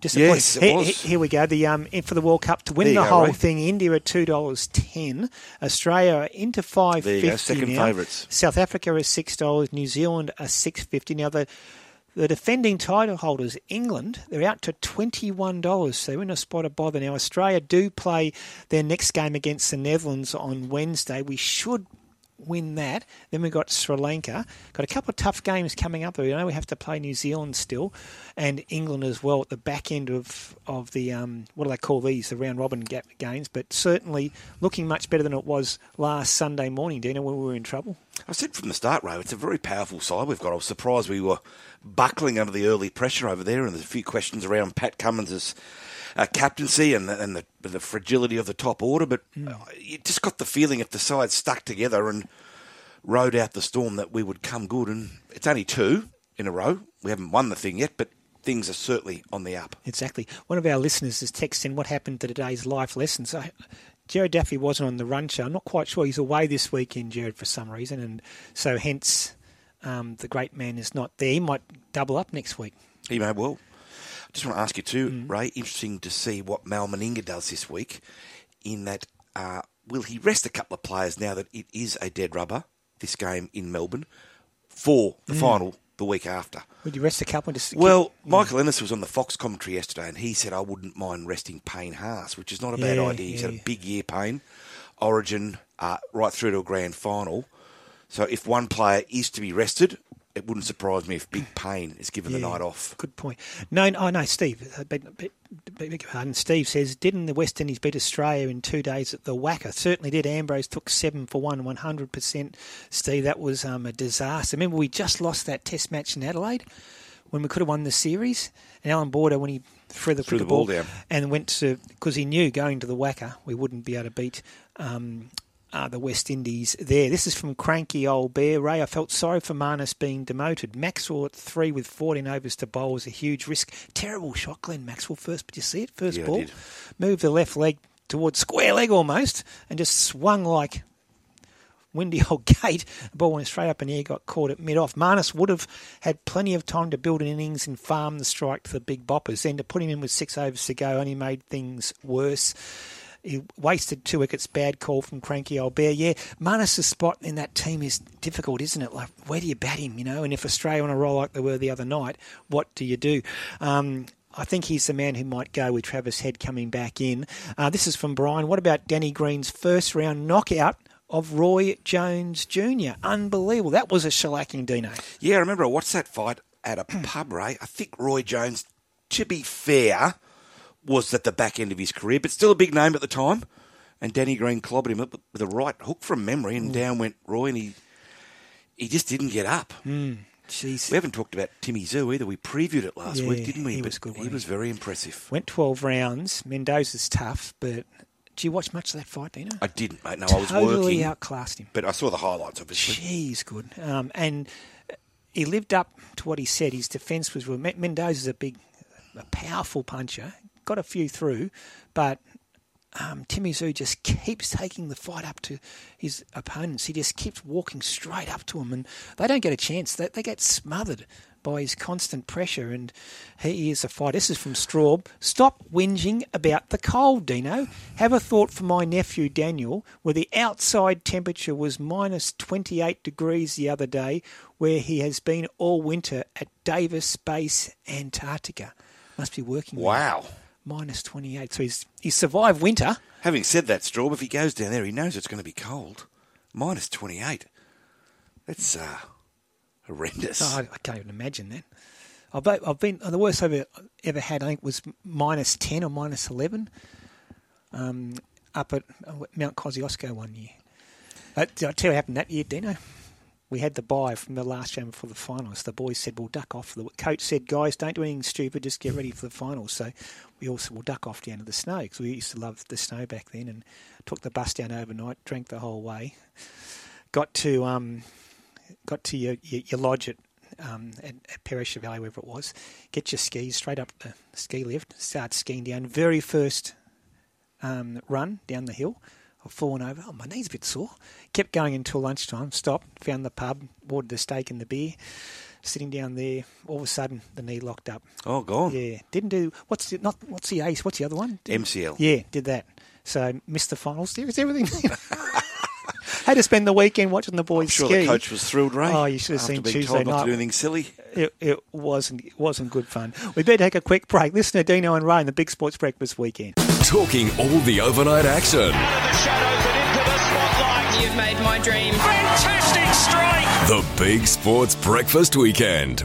Yes, here, here we go. The um, for the World Cup to win the go, whole Ray. thing. India at two dollars ten. Australia into five There you go, fifty second now. favourites. South Africa is six dollars. New Zealand are six fifty. Now the the defending title holders, England, they're out to twenty one dollars. So they're in a spot of bother now. Australia do play their next game against the Netherlands on Wednesday. We should win that. Then we've got Sri Lanka. Got a couple of tough games coming up. You know, we have to play New Zealand still, and England as well at the back end of of the um, what do they call these? The round robin ga- games. But certainly looking much better than it was last Sunday morning, Dina, when we were in trouble. I said from the start, Ray, it's a very powerful side we've got. I was surprised we were buckling under the early pressure over there, and there's a few questions around Pat Cummins' uh, captaincy and, the, and the, the fragility of the top order. But uh, you just got the feeling if the sides stuck together and rode out the storm that we would come good. And it's only two in a row. We haven't won the thing yet, but things are certainly on the up. Exactly. One of our listeners has texted in what happened to today's life lesson. So Jared Daffy wasn't on the run show. I'm not quite sure. He's away this weekend, Jared, for some reason, and so hence um, the great man is not there. He might double up next week. He may well. I just want to ask you too, Ray. Interesting to see what Mal Meninga does this week. In that, uh, will he rest a couple of players now that it is a dead rubber this game in Melbourne for the Mm. final the week after? Would you rest a couple? Just Well, Michael Ennis was on the Fox commentary yesterday, and he said I wouldn't mind resting Payne Haas, which is not a bad idea. He's had a big year, Payne, Origin, uh, right through to a grand final. So if one player is to be rested, it wouldn't surprise me if Big Payne is given the night off. Good point. No, no, oh, no, Steve. uh, pardon. Steve says, didn't the West Indies beat Australia in two days at the WACA? Certainly did. Ambrose took seven for one, 100%. Steve, that was um, a disaster. Remember, we just lost that test match in Adelaide when we could have won the series. And Allan Border, when he threw the, Threw the ball down. and went to, because he knew going to the WACA, we wouldn't be able to beat um, uh, the West Indies there. This is from Cranky Old Bear. Ray, I felt sorry for Marnus being demoted. Maxwell at three with 14 overs to bowl was a huge risk. Terrible shot, Glenn Maxwell first. Did you see it? First Yeah, ball. Moved the left leg towards square leg almost and just swung like windy old gate. The ball went straight up in the air, got caught at mid off. Marnus would have had plenty of time to build an innings and farm the strike to the big boppers. Then to put him in with six overs to go only made things worse. He wasted two wickets. Bad call from Cranky Old Bear. Yeah, Marnus' spot in that team is difficult, isn't it? Like, where do you bat him? You know, and if Australia on a roll like they were the other night, what do you do? Um, I think he's the man who might go with Travis Head coming back in. Uh, this is from Brian. What about Danny Green's first round knockout of Roy Jones Jr.? Unbelievable. That was a shellacking, Dino. Yeah, I remember I watched that fight at a pub, Ray. I think Roy Jones, to be fair, was at the back end of his career, but still a big name at the time. And Danny Green clobbered him up with a right hook from memory, and down went Roy, and he he just didn't get up. Mm, jeez. We haven't talked about Timmy Tszyu either. We previewed it last Yeah, week, didn't we? he But was good, He wasn't was very impressive. Went 12 rounds. Mendoza's tough, but do you watch much of that fight, Dino? I didn't, mate. No, I was totally working. outclassed him. But I saw the highlights, obviously. Jeez, good. Um, and he lived up to what he said. His defence was real. Men- Mendoza's a big, a powerful puncher. Got a few through, but um, Timmy Tszyu just keeps taking the fight up to his opponents. He just keeps walking straight up to them, and they don't get a chance. They, they get smothered by his constant pressure, and he is a fight. This is from Straub. Stop whinging about the cold, Dino. Have a thought for my nephew Daniel, where the outside temperature was minus 28 degrees the other day, where he has been all winter at Davis Base, Antarctica. Must be working. there. Minus 28. So he's, he's survived winter. Having said that, Straub, if he goes down there, he knows it's going to be cold. Minus 28. That's uh, horrendous. Oh, I, I can't even imagine that. I've, been- I've been the worst I've ever, ever had. I think was minus ten or minus eleven, um, up at uh, Mount Kosciuszko one year. Did I tell you what happened that year, Dino? We had the buy from the last game before the finals. The boys said, "We'll duck off." The coach said, "Guys, don't do anything stupid. Just get ready for the finals." So we also will duck off down to the snow because we used to love the snow back then. And took the bus down overnight, drank the whole way. Got to um, got to your, your, your lodge at, um, at, at Perisher Valley, wherever it was. Get your skis straight up the ski lift, start skiing down. Very first um, run down the hill. I've fallen over. Oh, my knee's a bit sore. Kept going until lunchtime. Stopped, found the pub, ordered the steak and the beer. sitting down there. All of a sudden, the knee locked up. Oh, gone. Yeah, didn't do what's the, not what's the ace? What's the other one? Did- MCL. Yeah, did that. So missed the finals. There everything. Had to spend the weekend watching the boys Sure, ski. the coach was thrilled, Ray. Oh, you should have after seen being Tuesday told not night. to do anything silly. It, it wasn't it wasn't good fun. We better take a quick break. Listen to Dino and Ray in the Big Sports Breakfast weekend. Talking all the overnight action. You've made my dream. Fantastic strike! The Big Sports Breakfast Weekend.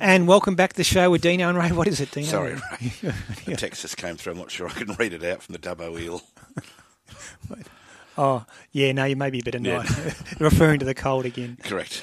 And welcome back to the show with Dino and Ray. What is it, Dino? Sorry, Ray. The text just came through. I'm not sure I can read it out from the Dubbo eel. Oh, yeah, no, you may be a bit Yeah. annoyed. Referring to the cold again. Correct.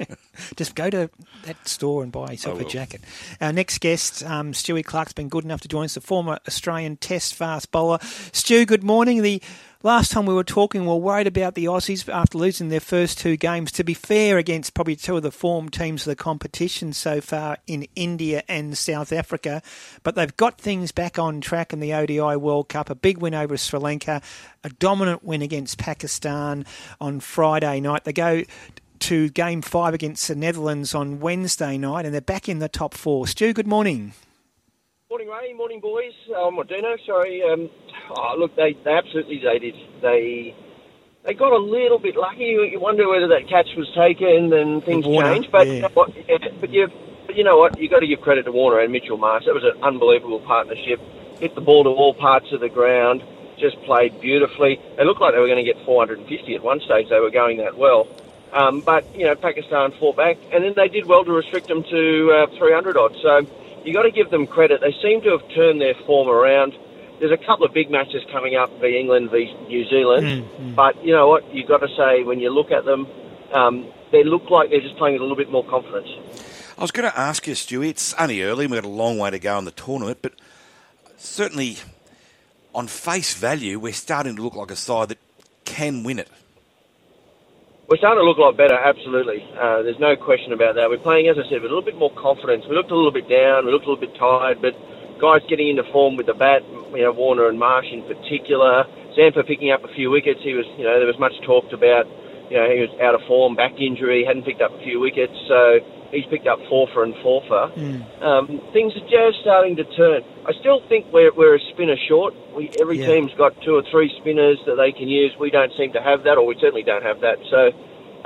Just go to that store and buy yourself a jacket. Our next guest, um, Stewie Clark's been good enough to join us, the former Australian Test fast bowler. Stu, good morning. The last time we were talking, we were worried about the Aussies after losing their first two games. To be fair, against probably two of the form teams of the competition so far in India and South Africa, but they've got things back on track in the ODI World Cup. A big win over Sri Lanka, a dominant win against Pakistan on Friday night. They go to game five against the Netherlands on Wednesday night, and they're back in the top four. Stu, good morning. Morning, Ray. Morning, boys. Um, or Dino, sorry. Um, oh, look, they, they absolutely they did. They they got a little bit lucky. You, you wonder whether that catch was taken and things Warner, changed. But yeah. you know what? Yeah, but you but you know what? You got to give credit to Warner and Mitchell Marsh. That was an unbelievable partnership. Hit the ball to all parts of the ground. Just played beautifully. They looked like they were going to get 450 at one stage. They were going that well. Um, but you know, Pakistan fought back, and then they did well to restrict them to uh, 300 odd. So you got to give them credit. They seem to have turned their form around. There's a couple of big matches coming up v England v New Zealand, but you know what? You've got to say when you look at them, um, they look like they're just playing with a little bit more confidence. I was going to ask you, Stewie, it's only early and we've got a long way to go in the tournament, but certainly on face value, we're starting to look like a side that can win it. We're starting to look a lot better, absolutely. Uh, there's no question about that. We're playing, as I said, with a little bit more confidence. We looked a little bit down, we looked a little bit tired, but guys getting into form with the bat, you know, Warner and Marsh in particular. Zampa picking up a few wickets. He was, you know, there was much talked about, you know, he was out of form, back injury, hadn't picked up a few wickets, so he's picked up four for and four for. Um, things are just starting to turn. I still think we're, we're a spinner short. We, every Yeah. team's got two or three spinners that they can use. We don't seem to have that, or we certainly don't have that. So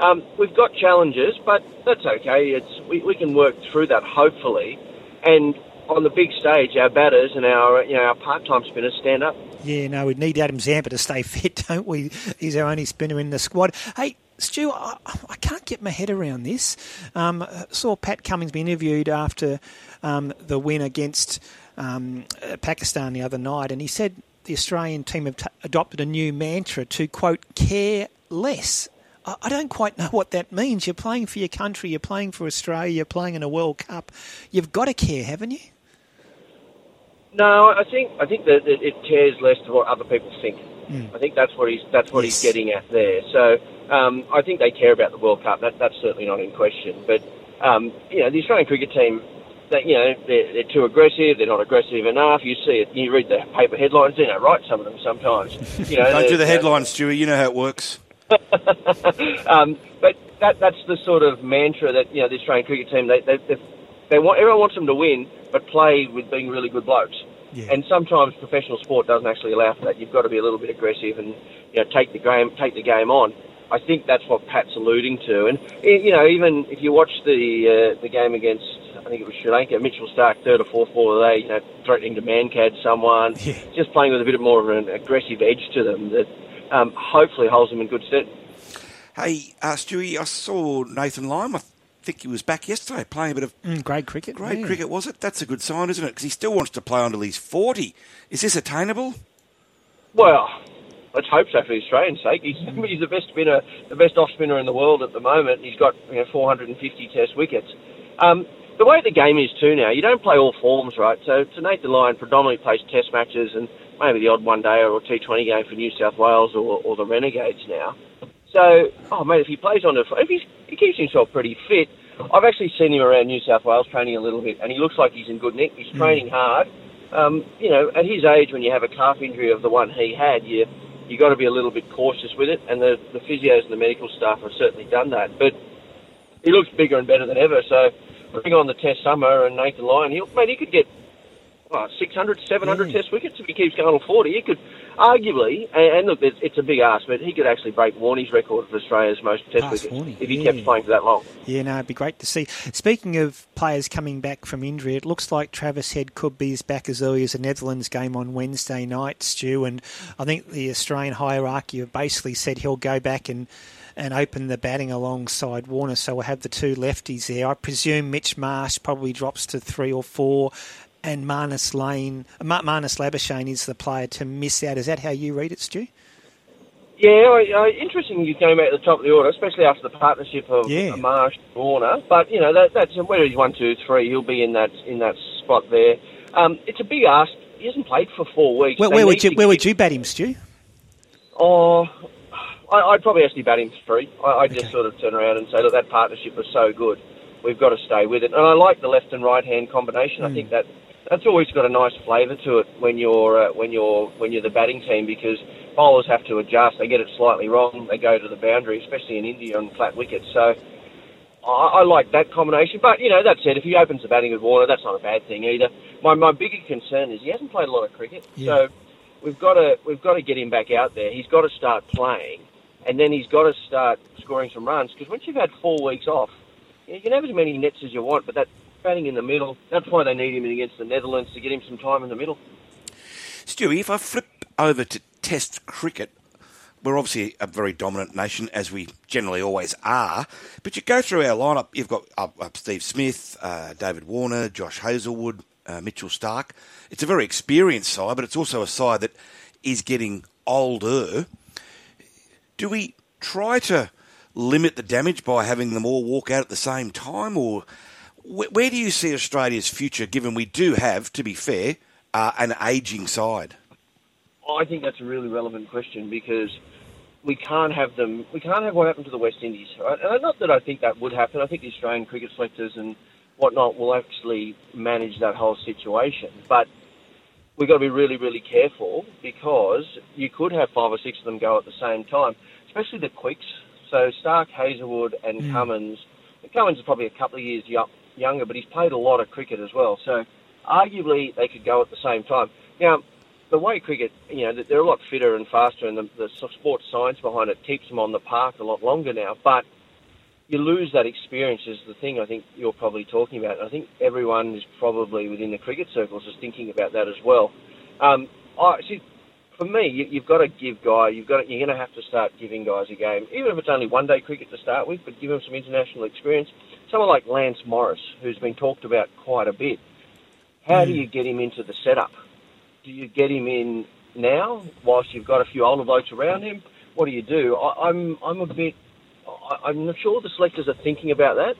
um, we've got challenges, but that's okay. It's we, we can work through that hopefully. And on the big stage, our batters and our you know our part-time spinners stand up. Yeah, no, we need Adam Zampa to stay fit, don't we? He's our only spinner in the squad. Hey, Stu, I, I can't get my head around this. Um, I saw Pat Cummins be interviewed after um, the win against um, uh, Pakistan the other night, and he said the Australian team have t- adopted a new mantra to, quote, care less. I I don't quite know what that means. You're playing for your country, you're playing for Australia, you're playing in a World Cup. You've got to care, haven't you? No, I think I think that it cares less to what other people think. I think that's what he's that's what he's getting at there. So um, I think they care about the World Cup. That that's certainly not in question. But um, you know, the Australian cricket team, they, you know, they're, they're too aggressive. They're not aggressive enough. You see it. You read the paper headlines. You know, right? Some of them sometimes. You know, Don't do the they're- headlines, Stewie. You know how it works. um, but that that's the sort of mantra that you know the Australian cricket team they they they, they want everyone wants them to win, but play with being really good blokes. And sometimes professional sport doesn't actually allow for that. You've got to be a little bit aggressive and you know take the game take the game on. I think that's what Pat's alluding to. And you know even if you watch the uh, the game against think it was Sri Lanka, Mitchell Starc third or fourth ball of the day, you know threatening to Mankad someone, just playing with a bit more of an aggressive edge to them that um, hopefully holds them in good stead. Hey, uh, Stewie, I saw Nathan Lyon. I think he was back yesterday playing a bit of Mm, great cricket. great yeah. cricket, was it? That's a good sign, isn't it? Because he still wants to play until he's 40. Is this attainable? Well, let's hope so for the Australian sake. He's, he's the best spinner, the best off spinner in the world at the moment. He's got you know, 450 Test wickets. Um, the way the game is too now, you don't play all forms, right? So, so Nathan Lyon predominantly plays Test matches and maybe the odd one day or T20 game for New South Wales or, or the Renegades now. So, oh mate, if he plays on the, if he's, he keeps himself pretty fit. I've actually seen him around New South Wales training a little bit, and he looks like he's in good nick. He's training hard. Um, you know, at his age, when you have a calf injury of the one he had, you you got to be a little bit cautious with it. And the the physios and the medical staff have certainly done that. But he looks bigger and better than ever. So bring on the Test Summer and Nathan Lyon. He'll, mate, he could get well, 600, 700 mm. Test wickets if he keeps going on 40. He could arguably, and, and look, it's, it's a big ask, but he could actually break Warney's record for Australia's most Test Pass wickets Warney, if he yeah. kept playing for that long. Yeah, no, it'd be great to see. Speaking of players coming back from injury, it looks like Travis Head could be as back as early as the Netherlands game on Wednesday night, Stu. And I think the Australian hierarchy have basically said he'll go back and and open the batting alongside Warner, so we'll have the two lefties there. I presume Mitch Marsh probably drops to three or four, and Marnus Lane, Ma- Marnus Labuschagne is the player to miss out. Is that how you read it, Stu? Yeah, I, I, interesting you came out at the top of the order, especially after the partnership of Yeah. Marsh Warner. But you know that, that's whether he's one, two, three, he'll be in that in that spot there. Um, it's a big ask. He hasn't played for four weeks. Where, where would you where would you bat him, Stu? Oh, I, I'd probably actually bat him three. I, I'd just sort of turn around and say, look, that partnership was so good. We've got to stay with it. And I like the left and right hand combination. I think that that's always got a nice flavour to it when you're uh, when you're when you're the batting team because bowlers have to adjust. They get it slightly wrong. They go to the boundary, especially in India on flat wickets. So. I, I like that combination, but you know that said, if he opens the batting with Warner, that's not a bad thing either. My my bigger concern is he hasn't played a lot of cricket, so we've got to we've got to get him back out there. He's got to start playing, and then he's got to start scoring some runs. Because once you've had four weeks off, you can have as many nets as you want, but that batting in the middle, that's why they need him against the Netherlands to get him some time in the middle. Stewie, if I flip over to Test cricket, we're obviously a very dominant nation, as we generally always are. But you go through our lineup, you've got up, up Steve Smith, uh, David Warner, Josh Hazlewood, uh, Mitchell Starc. It's a very experienced side, but it's also a side that is getting older. Do we try to limit the damage by having them all walk out at the same time, or wh- where do you see Australia's future, given we do have, to be fair, uh, an ageing side? I think that's a really relevant question because we can't have them. We can't have what happened to the West Indies, right? And not that I think that would happen. I think the Australian cricket selectors and whatnot will actually manage that whole situation. But we've got to be really, really careful because you could have five or six of them go at the same time, especially the quicks. So Starc, Hazlewood, and Mm. Cummins. Cummins is probably a couple of years yo- younger, but he's played a lot of cricket as well. So arguably they could go at the same time. Now, the way cricket, you know, they're a lot fitter and faster, and the, the sports science behind it keeps them on the park a lot longer now. But you lose that experience is the thing I think you're probably talking about. I think everyone is probably within the cricket circles is thinking about that as well. Um, I see. For me, you, you've got to give guy. You've got. To, you're going to have to start giving guys a game, even if it's only one day cricket to start with. But give them some international experience. Someone like Lance Morris, who's been talked about quite a bit. How do you get him into the setup? Do you get him in now, whilst you've got a few older blokes around him? What do you do? I, I'm I'm a bit. I, I'm not sure the selectors are thinking about that,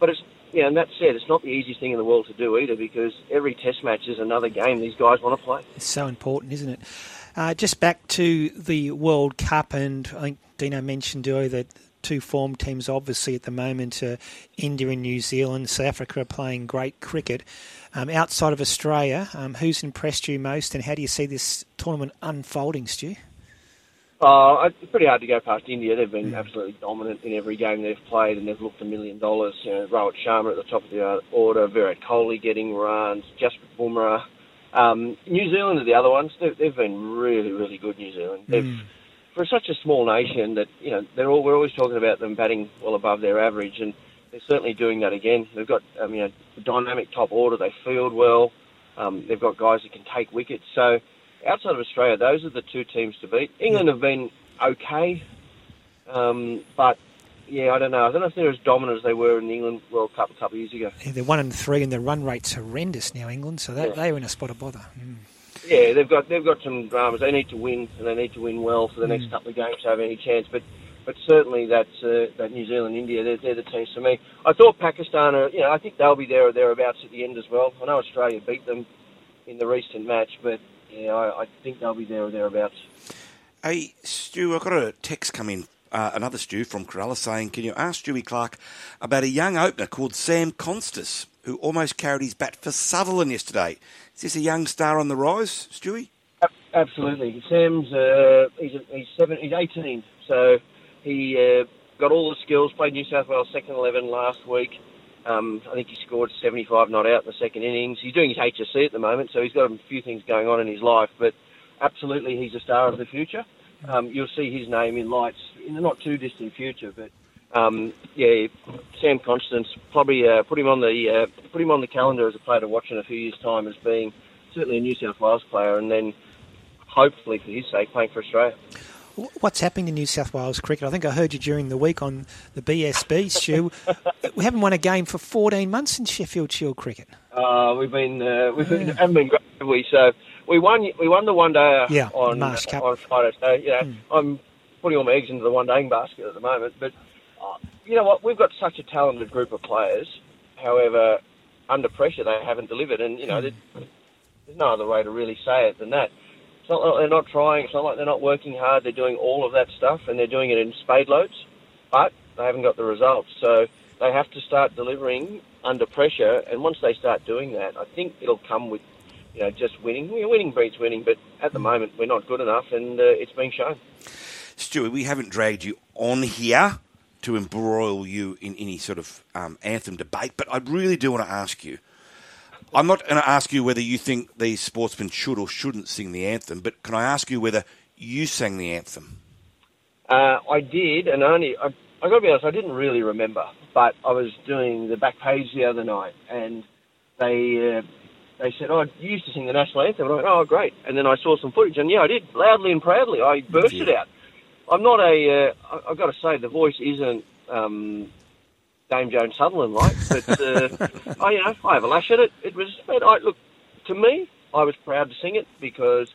but it's yeah. And that said, it's not the easiest thing in the world to do either because every Test match is another game these guys want to play. It's so important, isn't it? Uh, just back to the World Cup, and I think Dino mentioned earlier that two form teams, obviously at the moment, India and New Zealand. South Africa are playing great cricket. Um, outside of Australia, um, who's impressed you most, and how do you see this tournament unfolding, Stu? Uh, it's pretty hard to go past India. They've been absolutely dominant in every game they've played, and they've looked a million dollars. You know, Rohit Sharma at the top of the uh, order, Virat Kohli getting runs, Jasprit Bumrah. Um, New Zealand are the other ones. They've, they've been really, really good. New Zealand. They've for such a small nation that you know they're all we're always talking about them batting well above their average, and they're certainly doing that again. They've got um, you know dynamic top order. They field well. Um, they've got guys that can take wickets. So outside of Australia, those are the two teams to beat. England have been okay, um, but yeah, I don't know. I don't know if they're as dominant as they were in the England World Cup a couple of years ago. Yeah, they're one and three, and their run rate's horrendous now, England. So that, Yeah. they're in a spot of bother. Mm. Yeah, they've got they've got some dramas. They need to win, and they need to win well for the next couple of games to have any chance. But but certainly that's uh, that New Zealand, India, they're, they're the teams for me. I thought Pakistan are, you know, I think they'll be there or thereabouts at the end as well. I know Australia beat them in the recent match, but yeah, I, I think they'll be there or thereabouts. Hey, Stu, I've got a text come in, uh, another Stu from Corella saying, can you ask Stewie Clark about a young opener called Sam Konstas, who almost carried his bat for Sutherland yesterday? Is this a young star on the rise, Stewie? Absolutely. Sam's uh, he's he's seven, he's eighteen, so he uh, got all the skills. Played New South Wales second eleven last week. Um, I think he scored 75 not out in the second innings. He's doing his HSC at the moment, so he's got a few things going on in his life. But absolutely, he's a star of the future. Um, you'll see his name in lights in the not too distant future. But um, yeah, Sam Konstas probably uh, put him on the uh, put him on the calendar as a player to watch in a few years' time as being certainly a New South Wales player, and then hopefully for his sake playing for Australia. What's happening in New South Wales cricket? I think I heard you during the week on the BSB, Stu. we haven't won a game for 14 months in Sheffield Shield cricket. Uh, we've been uh, we've been, haven't been great, have we? So we won we won the one day Yeah, on Marsh Cup. on Friday. So you know, I'm putting all my eggs into the one day basket at the moment. But uh, you know what? We've got such a talented group of players. However, under pressure, they haven't delivered, and you know, there- there's no other way to really say it than that. It's not like they're not trying. It's not like they're not working hard. They're doing all of that stuff, and they're doing it in spade loads, but they haven't got the results. So they have to start delivering under pressure, and once they start doing that, I think it'll come with, you know, just winning. Know, winning breeds winning, but at the moment we're not good enough, and uh, it's being shown. Stuart, we haven't dragged you on here to embroil you in any sort of um, anthem debate, but I really do want to ask you. I'm not going to ask you whether you think these sportsmen should or shouldn't sing the anthem, but can I ask you whether you sang the anthem? Uh, I did, and only I, I got to be honest, I didn't really remember. But I was doing the back page the other night, and they uh, they said, "Oh, you used to sing the national anthem." And I went, "Oh, great!" And then I saw some footage, and yeah, I did loudly and proudly. I burst it out. I'm not a. Uh, I, have got to say, the voice isn't um, Dame Joan Sutherland like, but uh, I, you know, I have a lash at it. It was, but I look to me, I was proud to sing it because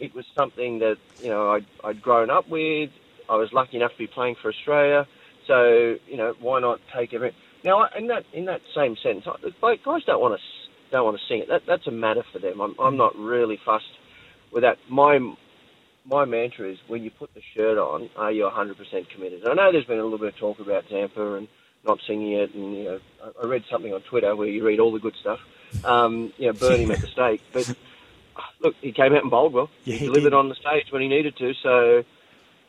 it was something that you know I'd, I'd grown up with. I was lucky enough to be playing for Australia, so you know why not take every now in that in that same sense, I- guys don't want to don't want to sing it. That that's a matter for them. I'm I'm not really fussed with that. My my mantra is when you put the shirt on, are you 100% committed? And I know there's been a little bit of talk about Zampa and not singing it, and you know I- read something on Twitter where you read all the good stuff. Um, you know, burn him at the stake, but look, he came out and bowled well. Yeah, he, he delivered did. on the stage when he needed to. So,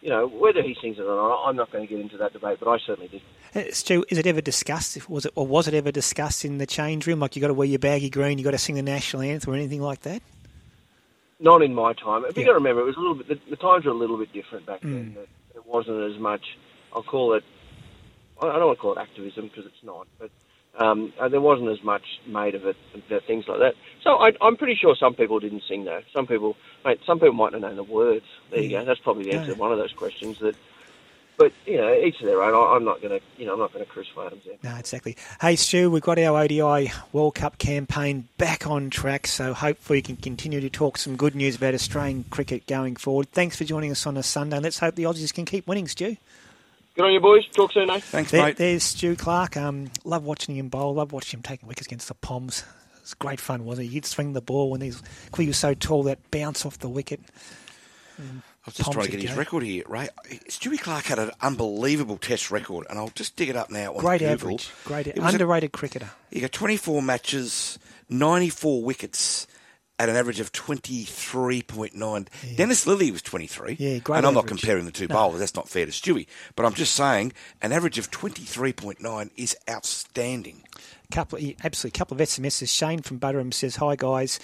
you know, whether he sings it or not, I'm not going to get into that debate. But I certainly did. Uh, Stu, is it ever discussed? Was it or was it ever discussed in the change room? Like you got to wear your baggy green, you got to sing the national anthem or anything like that? Not in my time. But you Yeah. got to remember, it was a little bit. The, the times were a little bit different back Mm. then. It wasn't as much. I'll call it. I don't want to call it activism because it's not. But um, uh, there wasn't as much made of it, things like that. So I, I'm pretty sure some people didn't sing though. Some people, mate, some people might not know the words. There you go. That's probably the answer to one of those questions. That, but you know, each to their own. I, I'm not going to, you know, I'm not going to crucify them. No, exactly. Hey, Stu, we've got our ODI World Cup campaign back on track, so hopefully we can continue to talk some good news about Australian cricket going forward. Thanks for joining us on a Sunday. Let's hope the Aussies can keep winning, Stu. Good on you, boys. Talk soon, eh? Thanks, There- mate. There's Stu Clark. Um, love watching him bowl. Love watching him taking wickets against the Poms. It's great fun, wasn't it? He'd swing the ball when he's he was so tall that bounce off the wicket. I was just Poms trying to get his go. record here, Ray. Stewie Clark had an unbelievable Test record, and I'll just dig it up now on Great Google. average. Great It was a- underrated cricketer. He got 24 matches, 94 wickets at an average of 23.9. Dennis Lillee was 23. Yeah, great And I'm not comparing the two No. bowlers. That's not fair to Stewie. But I'm just saying an average of 23.9 is outstanding. Couple, absolutely, couple of SMSs. Shane from Butterham says, "Hi guys,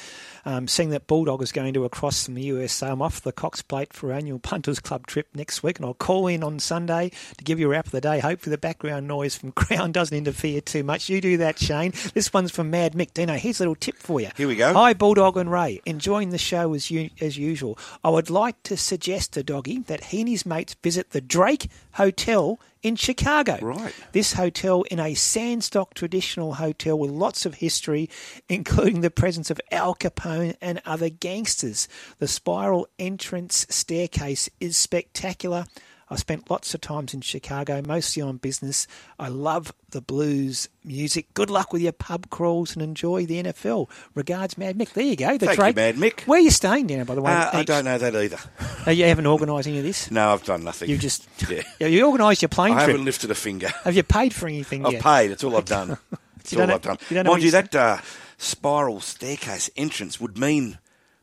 um, seeing that Bulldog is going to across from the USA, I'm off the Cox Plate for our annual Punters Club trip next week, and I'll call in on Sunday to give you a wrap of the day. Hopefully, the background noise from Crown doesn't interfere too much. You do that, Shane. This one's from Mad Mick Dino. Here's a little tip for you. Here we go. Hi, Bulldog and Ray. Enjoying the show as u- as usual. I would like to suggest to Doggy that he and his mates visit the Drake Hotel in Chicago. Right. This hotel in a sandstock traditional hotel with lots of history, including the presence of Al Capone and other gangsters. The spiral entrance staircase is spectacular. I spent lots of times in Chicago, mostly on business. I love the blues music. Good luck with your pub crawls and enjoy the NFL. Regards, Mad Mick. There you go. The Thank you, Mad Mick. Where are you staying down, by the way? Uh, I don't know that either. Oh, you haven't organised any of this? No, I've done nothing. You just Yeah. You organised your plane I trip. haven't lifted a finger. Have you paid for anything I've yet? paid. It's all I've done. It's You all I've done. you Mind you, you that uh, spiral staircase entrance would mean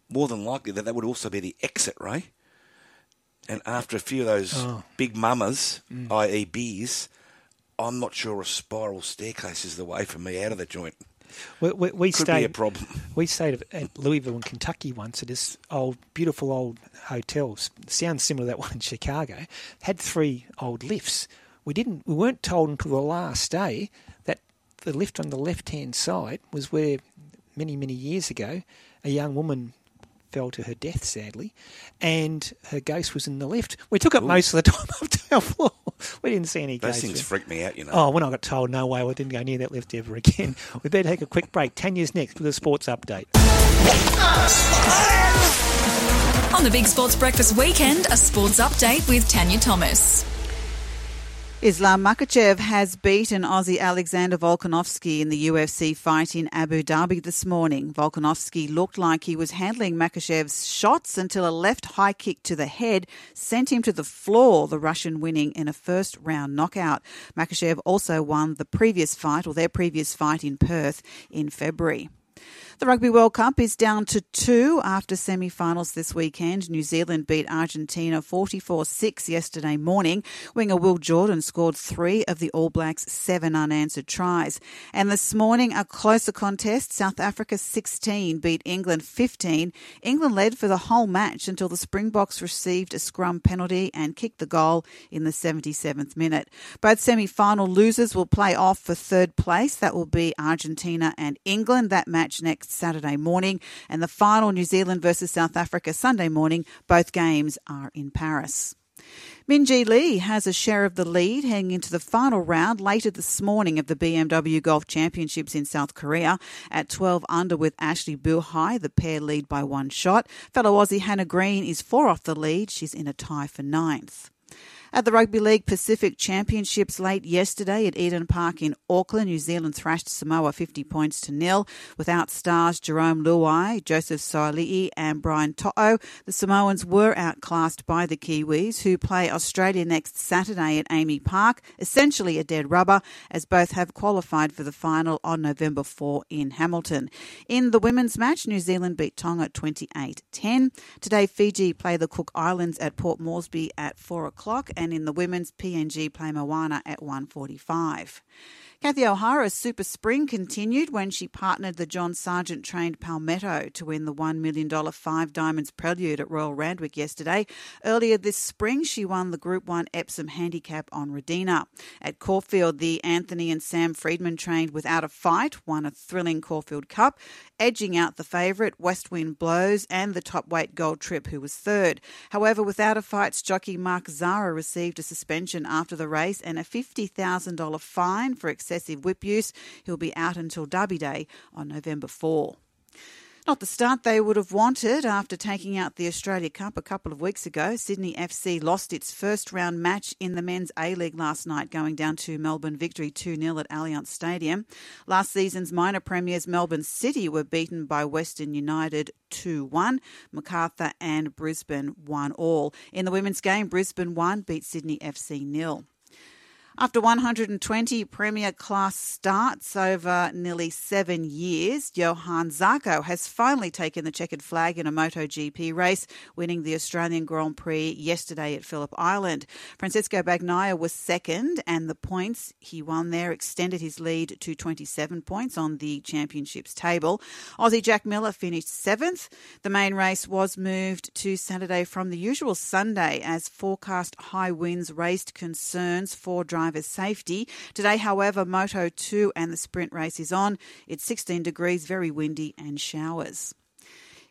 more than likely that that would also be the exit, Ray. And after a few of those Oh. big mamas, Mm. i.e., beers, I'm not sure a spiral staircase is the way for me out of the joint. We, we, we Could stayed, be a problem. We stayed at Louisville in Kentucky once at this old, beautiful old hotel. Sounds similar to that one in Chicago. Had three old lifts. We didn't. We weren't told until the last day that the lift on the left-hand side was where many, many years ago a young woman fell to her death, sadly, and her ghost was in the lift. We took up Ooh. most of the time up to our floor. We didn't see any Those ghosts. things freaked me out, you know. Oh, when I got told, no way, I didn't go near that lift ever again. we better take a quick break. Tanya's next with a sports update. On the Big Sports Breakfast Weekend, a sports update with Tanya Thomas. Islam Makhachev has beaten Aussie Alexander Volkanovski in the UFC fight in Abu Dhabi this morning. Volkanovski looked like he was handling Makhachev's shots until a left high kick to the head sent him to the floor, the Russian winning in a first round knockout. Makhachev also won the previous fight, or their previous fight in Perth in February. The Rugby World Cup is down to two after semi finals this weekend. New Zealand beat Argentina 44 6 yesterday morning. Winger Will Jordan scored three of the All Blacks' seven unanswered tries. And this morning, a closer contest. South Africa 16 beat England 15. England led for the whole match until the Springboks received a scrum penalty and kicked the goal in the 77th minute. Both semi final losers will play off for third place. That will be Argentina and England. That match next Saturday morning. And the final, New Zealand versus South Africa, Sunday morning. Both games are in Paris. Minjee Lee has a share of the lead heading into the final round later this morning of the BMW Golf Championships in South Korea. At 12 under with Ashley Buhai, the pair lead by one shot. Fellow Aussie Hannah Green is four off the lead. She's in a tie for ninth. At the Rugby League Pacific Championships late yesterday at Eden Park in Auckland, New Zealand thrashed Samoa 50 points to nil. Without stars Jarome Luai, Joseph Suaalii and Brian To'o, the Samoans were outclassed by the Kiwis, who play Australia next Saturday at AAMI Park, essentially a dead rubber, as both have qualified for the final on November 4 in Hamilton. In the women's match, New Zealand beat Tonga 28-10. Today, Fiji play the Cook Islands at Port Moresby at 4 o'clock, and in the women's, PNG play Moana at 1.45. Kathy O'Hara's Super Spring continued when she partnered the John Sargent trained Palmetto to win the $1 million Five Diamonds Prelude at Royal Randwick yesterday. Earlier this spring, she won the Group 1 Epsom Handicap on Redina. At Caulfield, the Anthony and Sam Freedman trained without a fight won a thrilling Caulfield Cup, edging out the favourite West Wind Blows and the top weight Gold Trip, who was third. However, without a fight, jockey Mark Zahra received a suspension after the race and a $50,000 fine for whip use. He'll be out until Derby Day on November 4. Not the start they would have wanted after taking out the Australia Cup a couple of weeks ago. Sydney FC lost its first round match in the men's A League last night, going down to Melbourne victory 2 0 at Allianz Stadium. Last season's minor premiers, Melbourne City, were beaten by Western United 2 1. Macarthur and Brisbane 1 all. In the women's game, Brisbane 1 beat Sydney FC 0. After 120 Premier Class starts over nearly seven years, Johan Zarco has finally taken the checkered flag in a MotoGP race, winning the Australian Grand Prix yesterday at Phillip Island. Francesco Bagnaia was second, and the points he won there extended his lead to 27 points on the championships table. Aussie Jack Miller finished seventh. The main race was moved to Saturday from the usual Sunday as forecast high winds raised concerns for drivers' safety. Today, however, Moto 2 and the sprint race is on. It's 16 degrees, very windy, and showers.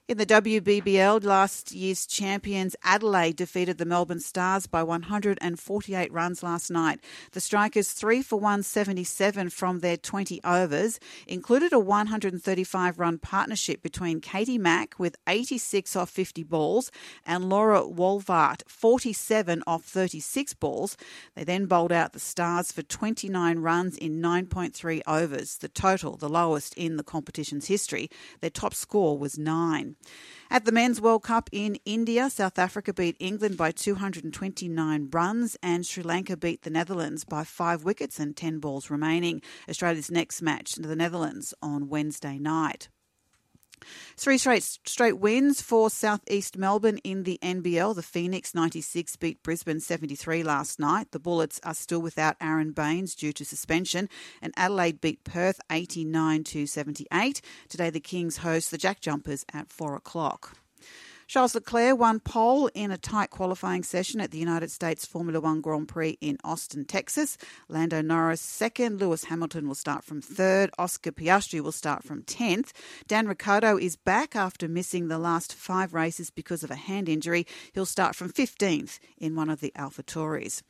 In the WBBL, last year's champions Adelaide defeated the Melbourne Stars by 148 runs last night. The Strikers, 3 for 177 from their 20 overs, included a 135 run partnership between Katie Mack with 86 off 50 balls and Laura Wolvaardt, 47 off 36 balls. They then bowled out the Stars for 29 runs in 9.3 overs, the total, the lowest in the competition's history. Their top score was 9. At the Men's World Cup in India, South Africa beat England by 229 runs and Sri Lanka beat the Netherlands by five wickets and 10 balls remaining. Australia's next match to the Netherlands on Wednesday night. Three straight straight wins for Southeast Melbourne in the NBL. The Phoenix 96 beat Brisbane 73 last night. The Bullets are still without Aron Baynes due to suspension, and Adelaide beat Perth 89 to 78. Today the Kings host the Jack Jumpers at four o'clock. Charles Leclerc won pole in a tight qualifying session at the United States Formula One Grand Prix in Austin, Texas. Lando Norris second, Lewis Hamilton will start from third, Oscar Piastri will start from 10th. Dan Ricciardo is back after missing the last five races because of a hand injury. He'll start from 15th in one of the Alpha Tauris.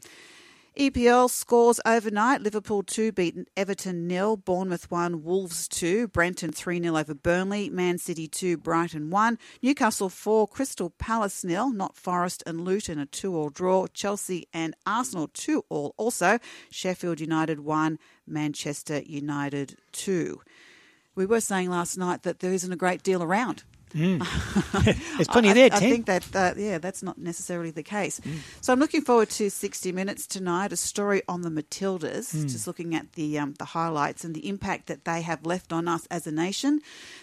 EPL scores overnight. Liverpool 2 beat Everton nil. Bournemouth 1, Wolves 2. Brentford 3 0 over Burnley. Man City 2, Brighton 1. Newcastle 4, Crystal Palace nil. Not Forest and Luton a 2 all draw. Chelsea and Arsenal 2 all also. Sheffield United 1, Manchester United 2. We were saying last night that there isn't a great deal around. Mm. There's plenty I, there, I Tim. think that, uh, yeah, that's not necessarily the case. So I'm looking forward to 60 Minutes tonight, a story on the Matildas, Mm. just looking at the, um, the highlights and the impact that they have left on us as a nation.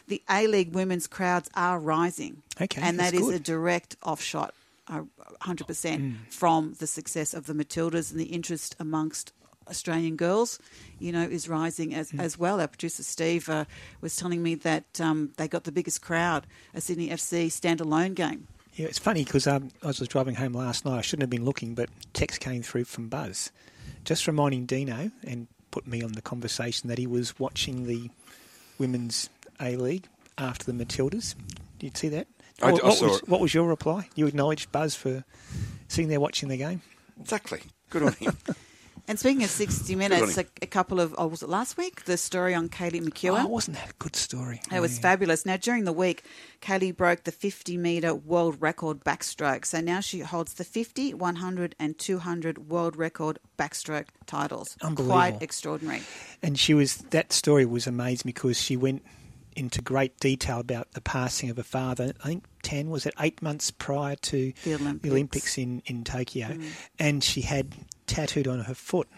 The A League women's crowds are rising. Okay, And that's good. a direct offshot, uh, 100%, Mm. from the success of the Matildas and the interest amongst Australian girls, you know, is rising as, Mm. as well. Our producer Steve uh, was telling me that um, they got the biggest crowd, a Sydney FC standalone game. Yeah, it's funny because um, I was driving home last night. I shouldn't have been looking, but text came through from Buzz, just reminding Dino and put me on the conversation that he was watching the women's A League after the Matildas. Did you see that? I- what, I what saw was, it. what was your reply? You acknowledged Buzz for sitting there watching the game. Exactly. Good on him. And speaking of 60 Minutes, a, a couple of, oh, was it last week? The story on Kaylee McKeown. Oh, wasn't that a good story? It was fabulous. Now, during the week, Kaylee broke the 50 metre world record backstroke. So now she holds the 50, 100, and 200 world record backstroke titles. Unbelievable. Quite extraordinary. And she was that story was amazing because she went into great detail about the passing of her father. I think ten was it eight months prior to The Olympics. Olympics in in Tokyo, Mm. and she had tattooed on her foot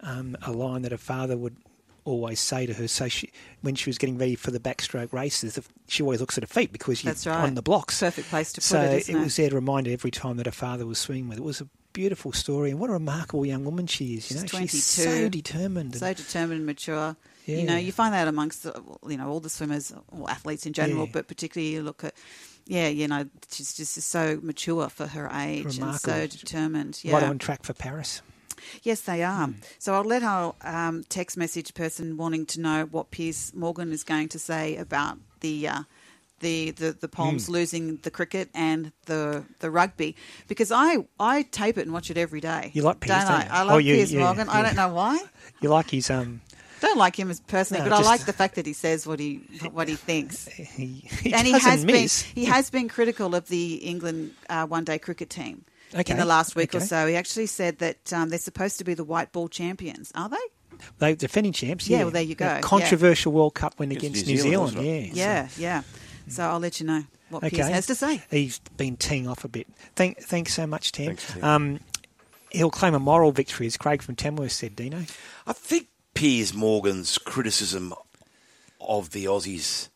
um, a line that her father would always say to her. So she, when she was getting ready for the backstroke races, she always looks at her feet because you're right. on the blocks. Perfect place to put it. so it? was there to remind her every time that her father was swimming with. It was a beautiful story, and what a remarkable young woman she is. You know, She's 22. she's so determined. So determined and mature. Yeah. You know, you find that amongst the, you know all the swimmers or athletes in general, Yeah. but particularly you look at, yeah, you know, she's just so mature for her age and so determined. Yeah. Right on track for Paris. Yes, they are. Hmm. So I'll let our um, text message person wanting to know what Piers Morgan is going to say about the. Uh, the, the, the Palms Hmm. losing the cricket and the the rugby because I, I tape it and watch it every day. You like Piers, don't don't I? I Oh, you- Piers yeah, Morgan. I don't know why. You like his um. Don't like him as personally, No, but I like the fact that he says what he what he thinks. He, he and he has miss. been he has been critical of the England uh, one day cricket team Okay, in the last week or so. He actually said that um, they're supposed to be the white ball champions. Are they? They defending champs. Yeah, Yeah, well, there you go, yeah. controversial World Cup win Against against New New Zealand, Zealand. wasn't yeah, Yeah, yeah. So I'll let you know what Okay. Piers has to say. He's been teeing off a bit. Thank, thanks so much, Tim. Thanks, Tim. Um, he'll claim a moral victory, as Craig from Tamworth said. Dino. I think Piers Morgan's criticism of the Aussies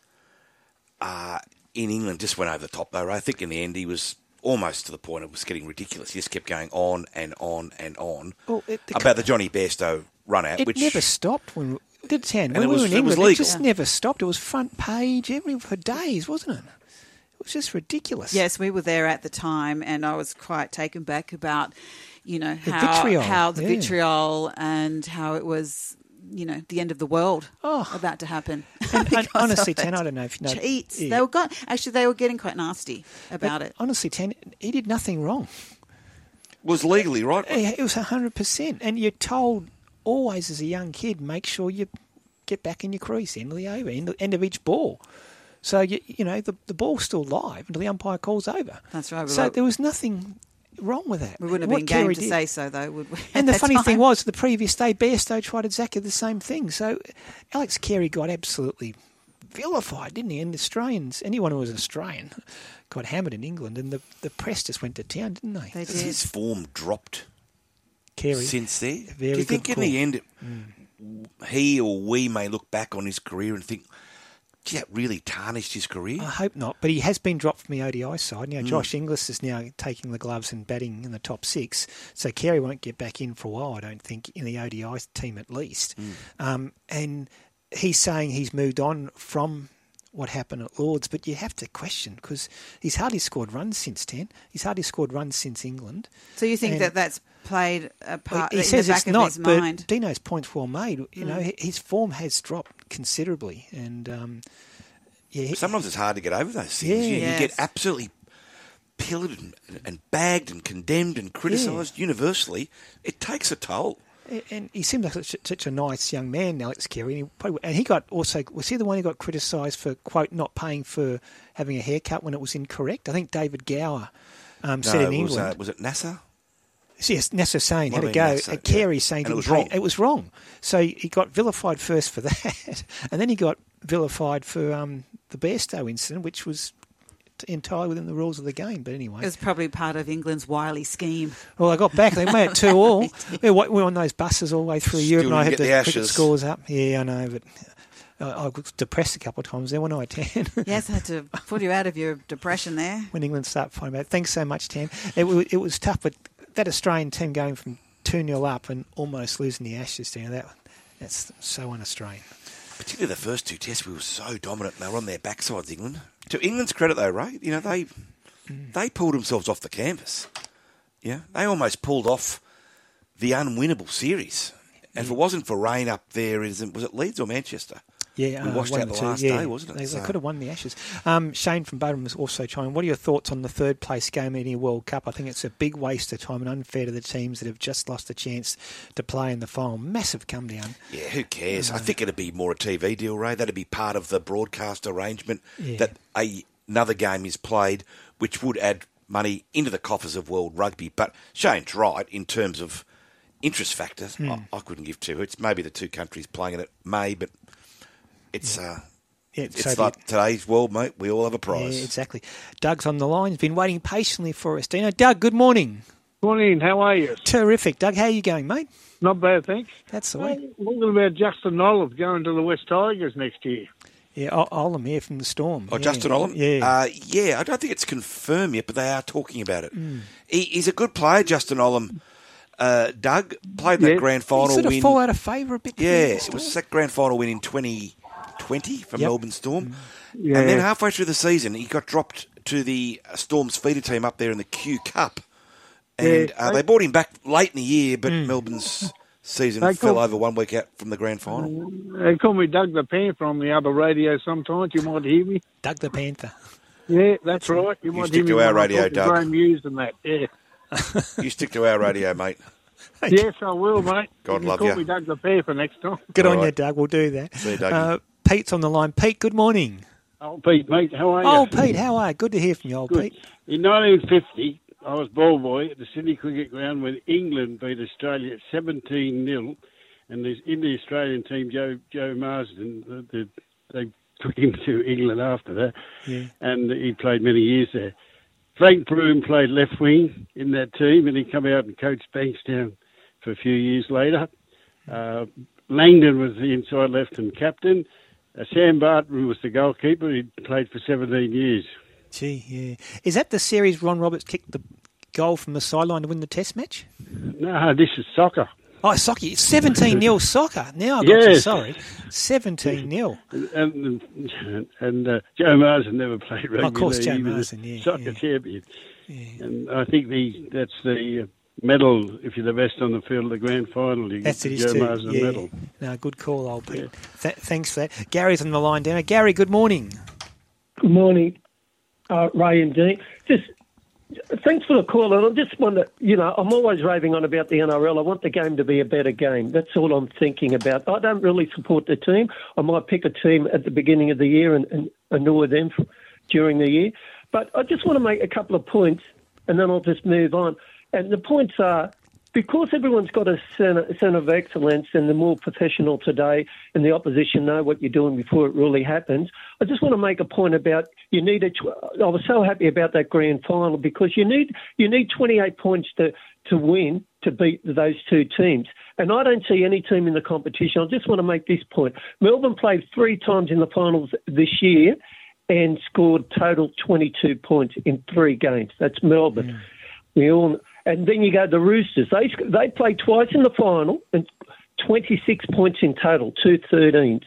uh, in England just went over the top, though. I think in the end he was almost to the point it was getting ridiculous. He just kept going on and on and on Well, it- the- about the Jonny Bairstow run out, It which never stopped when we did ten. When it we was- were in it was England, it, legal. just never stopped. It was front page every for days, wasn't it? It was just ridiculous. Yes, we were there at the time, and I was quite taken back about, you know, The how vitriol, how the yeah. vitriol and how it was, you know, the end of the world Oh. about to happen. And- and honestly, of Tan, it. I don't know if you know. cheats. Yeah. They were got actually they were getting quite nasty about But it. Honestly, ten, he did nothing wrong. was legally right. It was hundred percent, and you're told always as a young kid, make sure you get back in your crease, end of the over, end of, end of each ball. So you you know the the ball's still live until the umpire calls over. That's right. So We- there was nothing wrong with that. We wouldn't have What been game Kerry to did- say so, though, would we? And the at that funny thing was, the previous day, Bairstow tried exactly the same thing. So Alex Carey got absolutely vilified, didn't he? And the Australians, anyone who was Australian, got hammered in England, and the, the press just went to town, didn't they? They Has his form dropped Carey. since then? Very Do you think good in the call. end mm. he or we may look back on his career and think gee, that really tarnished his career. I hope not, but he has been dropped from the ODI side. Now, know, Mm. Josh Inglis is now taking the gloves and batting in the top six, so Carey won't get back in for a while, I don't think, in the ODI team at least. Mm. Um, and he's saying he's moved on from what happened at Lords, but you have to question because he's hardly scored runs since 10. He's hardly scored runs since England. So you think And- that that's played a part he in says the back it's of not, his but mind? Dino's point's well made. You know, Mm. hi- his form has dropped considerably, and um, yeah, Sometimes it's hard to get over those things. Yeah. you, you get absolutely pillared and, and bagged and condemned and criticised universally. It takes a toll. and he seems like such, such a nice young man, Alex Carey. And he, probably, and he got also was he the one who got criticised for quote not paying for having a haircut when it was incorrect? I think David Gower um, said in it was, England. uh, was it Nasser? Yes, Nasser saying had a have go been Nasser, at yeah. Saying it didn't was pay- wrong. It was wrong. So he got vilified first for that, and then he got vilified for um, the Bairstow incident, which was entirely within the rules of the game. But anyway, It was probably part of England's wily scheme. well, I got back. They made it two all. We were on those buses all the way through Still Europe, and I had get the, the cricket scores up. Yeah, I know, but I, I was depressed a couple of times there when I Tan. Yes, I had to put you out of your depression there. when England start fighting back. Thanks so much, Tan. It, wa- it was tough, but that Australian team going from 2 0 up and almost losing the Ashes, you know, that, that's so un Australian. Particularly the first two tests, we were so dominant. They were on their backsides, England. To England's credit, though, Ray, you know they they pulled themselves off the canvas. Yeah, they almost pulled off the unwinnable series. And if it wasn't for rain up there, was it Leeds or Manchester? Yeah, we uh, washed out the last yeah. day, wasn't it? They, they could have won the Ashes. Um, Shane from Bowden was also trying. What are your thoughts on the third place game in the World Cup? I think it's a big waste of time and unfair to the teams that have just lost a chance to play in the final. Massive come down. Yeah, who cares? I think it'd be more a TV deal, Ray. That'd be part of the broadcast arrangement Yeah. that a, another game is played, which would add money into the coffers of world rugby. But Shane's right in terms of interest factors. Hmm. I, I couldn't give two. It's maybe the two countries playing it may, but it's uh, Yeah, it's so do like today's world, mate. We all have a prize. Yeah, exactly. Doug's on the line. He's been waiting patiently for us. Dino, Doug, good morning. Morning, how are you? Terrific. Doug, how are you going, mate? Not bad, thanks. That's the way. What about Justin Olam going to the West Tigers next year? Yeah, Ol- Olam here from the Storm. Oh, yeah. Justin Olam? Yeah. Uh, yeah, I don't think it's confirmed yet, but they are talking about it. Mm. He, he's a good player, Justin Olam. Uh, Doug played that Yeah. grand He final sort of win. fall out of favour a bit. Yeah, it Storm? was that grand final win in 2020 from Yep. Melbourne Storm. Yeah. And then halfway through the season, he got dropped to the uh, Storm's feeder team up there in the Q Cup. And Yeah, uh, they- they brought him back late in the year, but Mm. Melbourne's season They fell call- over one week out from the grand final. They call me Doug the Panther on the other radio sometimes. You might hear me. Doug the Panther. Yeah, that's right. You, You might stick hear me to our when radio, talk to Doug. Graham Hughes and that. Yeah. you stick to our radio, mate. yes, I will, mate. God you love call ya. me Doug the Panther next time. Good All on you, right. Doug. We'll do that. See you, Dougie. Uh, Pete's on the line. Pete, good morning. Oh, Pete, mate, how are you? Oh, Pete, how are you? Good to hear from you, old Good. Pete. In 1950, I was ball boy at the Sydney Cricket Ground when England beat Australia at 17 0. And in the Australian team, Joe Joe Marston, the, the, they took him to England after that, Yeah. and he played many years there. Frank Broom played left wing in that team, and he come out and coached Bankstown for a few years later. Uh, Langdon was the inside left and captain. Uh, Sam Barton was the goalkeeper. He played for 17 years. Gee, yeah. Is that the series Ron Roberts kicked the goal from the sideline to win the test match? No, this is soccer. Oh, soccer. 17 0 soccer. Now I got you. Sorry. 17 0. And and, and uh, Joe Marston never played rugby. Of course. Joe Marston, yeah, soccer yeah. champion. And I think the that's the uh, medal. If you're the best on the field of the grand final, you That's get it, the is Joe. Marston Yeah. medal. No, good call, old Pete. Th- thanks for that. Gary's on the line down. Gary, good morning. Good morning, uh, Ray and Dean. Just thanks for the call. And I just wonder, you know, I'm always raving on about the NRL. I want the game to be a better game. That's all I'm thinking about. I don't really support the team. I might pick a team at the beginning of the year and, and annoy them for, during the year. But I just want to make a couple of points, and then I'll just move on. And the points are because everyone's got a centre, centre of excellence and they're more professional today and the opposition know what you're doing before it really happens, I just want to make a point about you need a, tw- I was so happy about that grand final because you need you need 28 points to, to win to beat those two teams. And I don't see any team in the competition. I just want to make this point. Melbourne played three times in the finals this year and scored total 22 points in three games. That's Melbourne. We all, and then you go to the Roosters. They they played twice in the final and 26 points in total, two 13s.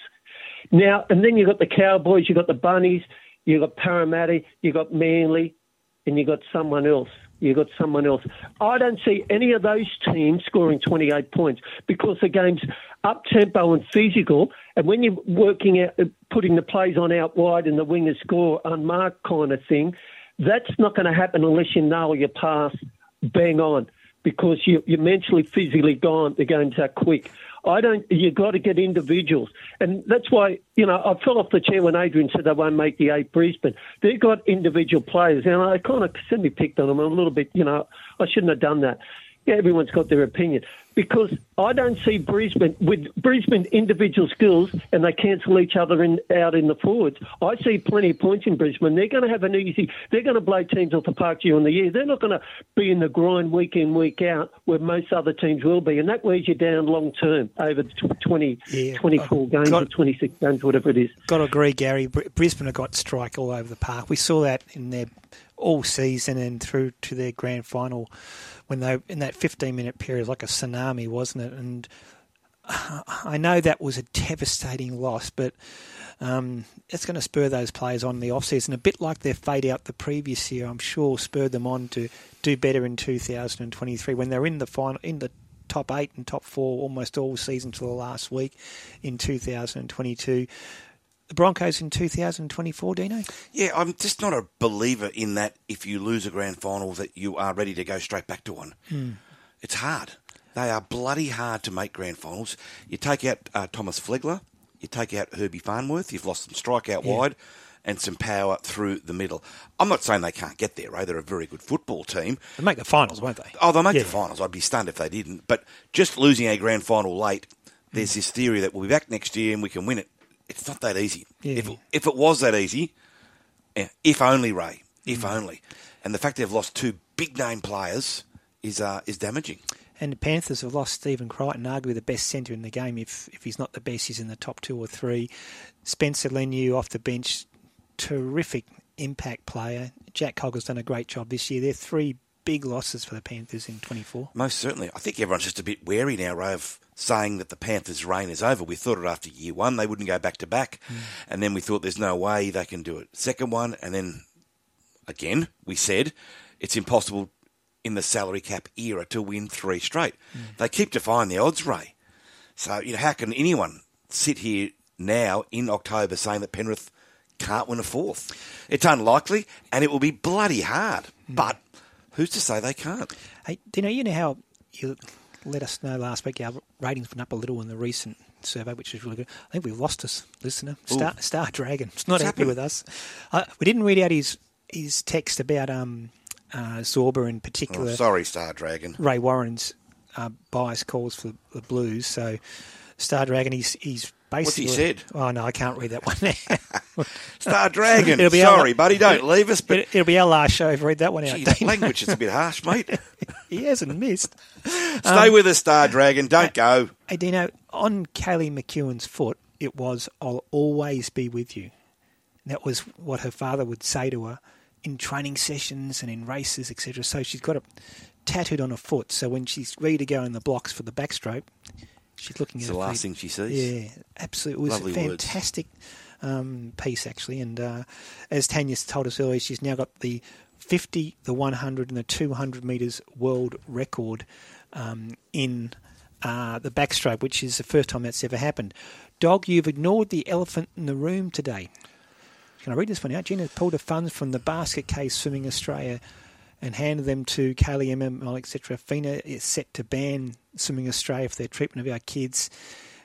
Now, and then you've got the Cowboys, you've got the Bunnies, you've got Parramatta, you've got Manly, and you've got someone else. You've got someone else. I don't see any of those teams scoring 28 points because the game's up tempo and physical. And when you're working out, uh, putting the plays on out wide and the wingers score unmarked kind of thing, that's not going to happen unless you nail your pass bang on because you, you're mentally, physically gone. The game's that quick. I don't. You've got to get individuals, and that's why you know I fell off the chair when Adrian said they won't make the eight Brisbane. They've got individual players, and I kind of semi picked on them a little bit. You know, I shouldn't have done that. Yeah, everyone's got their opinion because I don't see Brisbane with Brisbane individual skills, and they cancel each other in, out in the forwards. I see plenty of points in Brisbane. They're going to have an easy. They're going to blow teams off the park during the year. They're not going to be in the grind week in week out where most other teams will be, and that wears you down long term over the tw- 20, 24 games or 26 games, whatever it is. Got to agree, Gary. Brisbane have got strike all over the park. We saw that in their all season and through to their grand final when they in that 15 minute period like a tsunami, wasn't it? And I know that was a devastating loss, but um, it's going to spur those players on in the off season a bit like their fade out the previous year. I'm sure spurred them on to do better in 2023 when they're in the final in the top eight and top four almost all season to the last week in 2022. The Broncos in 2024, Dino? Yeah, I'm just not a believer in that if you lose a grand final that you are ready to go straight back to one. Hmm. It's hard. They are bloody hard to make grand finals. You take out uh, Thomas Flegler, you take out Herbie Farnworth, you've lost some strike out Yeah. wide and some power through the middle. I'm not saying they can't get there, Ray. They're a very good football team. They'll make the finals, won't they? Oh, they'll make Yeah. the finals. I'd be stunned if they didn't. But just losing a grand final late, there's Hmm. this theory that we'll be back next year and we can win it. It's not that easy. Yeah. If, if it was that easy, eh, if only, Ray, if Hmm. only. And the fact they've lost two big name players is uh, is damaging. And the Panthers have lost Stephen Crichton, arguably the best centre in the game. If if he's not the best, he's in the top two or three. Spencer Leniu off the bench, terrific impact player. Jack Cogger's done a great job this year. They're three big losses for the Panthers in 24. Most certainly. I think everyone's just a bit wary now, Ray, of saying that the Panthers' reign is over. We thought it after year one, they wouldn't go back to back. Hmm. And then we thought there's no way they can do it. Second one, and then again, we said it's impossible in the salary cap era to win three straight. Hmm. They keep defying the odds, Ray. So, you know, how can anyone sit here now in October saying that Penrith can't win a fourth? It's unlikely, and it will be bloody hard. Hmm. But who's to say they can't? Hey, do you know you know how you let us know last week our ratings went up a little in the recent survey, which is really good. I think we've lost us listener, Star, Star Dragon. It's not What's happy happened? with us. Uh, we didn't read out his his text about um, uh, Zorba in particular. Oh, sorry, Star Dragon. Ray Warren's uh, bias calls for the Blues. So Star Dragon, he's he's What's he basically. said? Oh no, I can't read that one. now. Star Dragon. It'll be Sorry, our, buddy, don't leave us. But it, will be our last show. If read that one out. Gee, that language is a bit harsh, mate. he hasn't missed. Stay Um, with us, Star Dragon. Don't go. Hey, Dino, on Kaylee McKeown's foot, it was, I'll always be with you. And that was what her father would say to her in training sessions and in races, etc. So she's got it tattooed on her foot. So when she's ready to go in the blocks for the backstroke, she's looking It's at the last feet. thing she sees. Yeah, absolutely. It was Lovely a fantastic um, piece, actually. And uh, as Tanya told us earlier, she's now got the 50, the 100, and the 200 metres world record um, in uh, the backstroke, which is the first time that's ever happened. Dog, you've ignored the elephant in the room today. Can I read this one out? Gina pulled the funds from the basket case Swimming Australia and handed them to Kaylee MML, etc. FINA is set to ban Swimming Australia for their treatment of our kids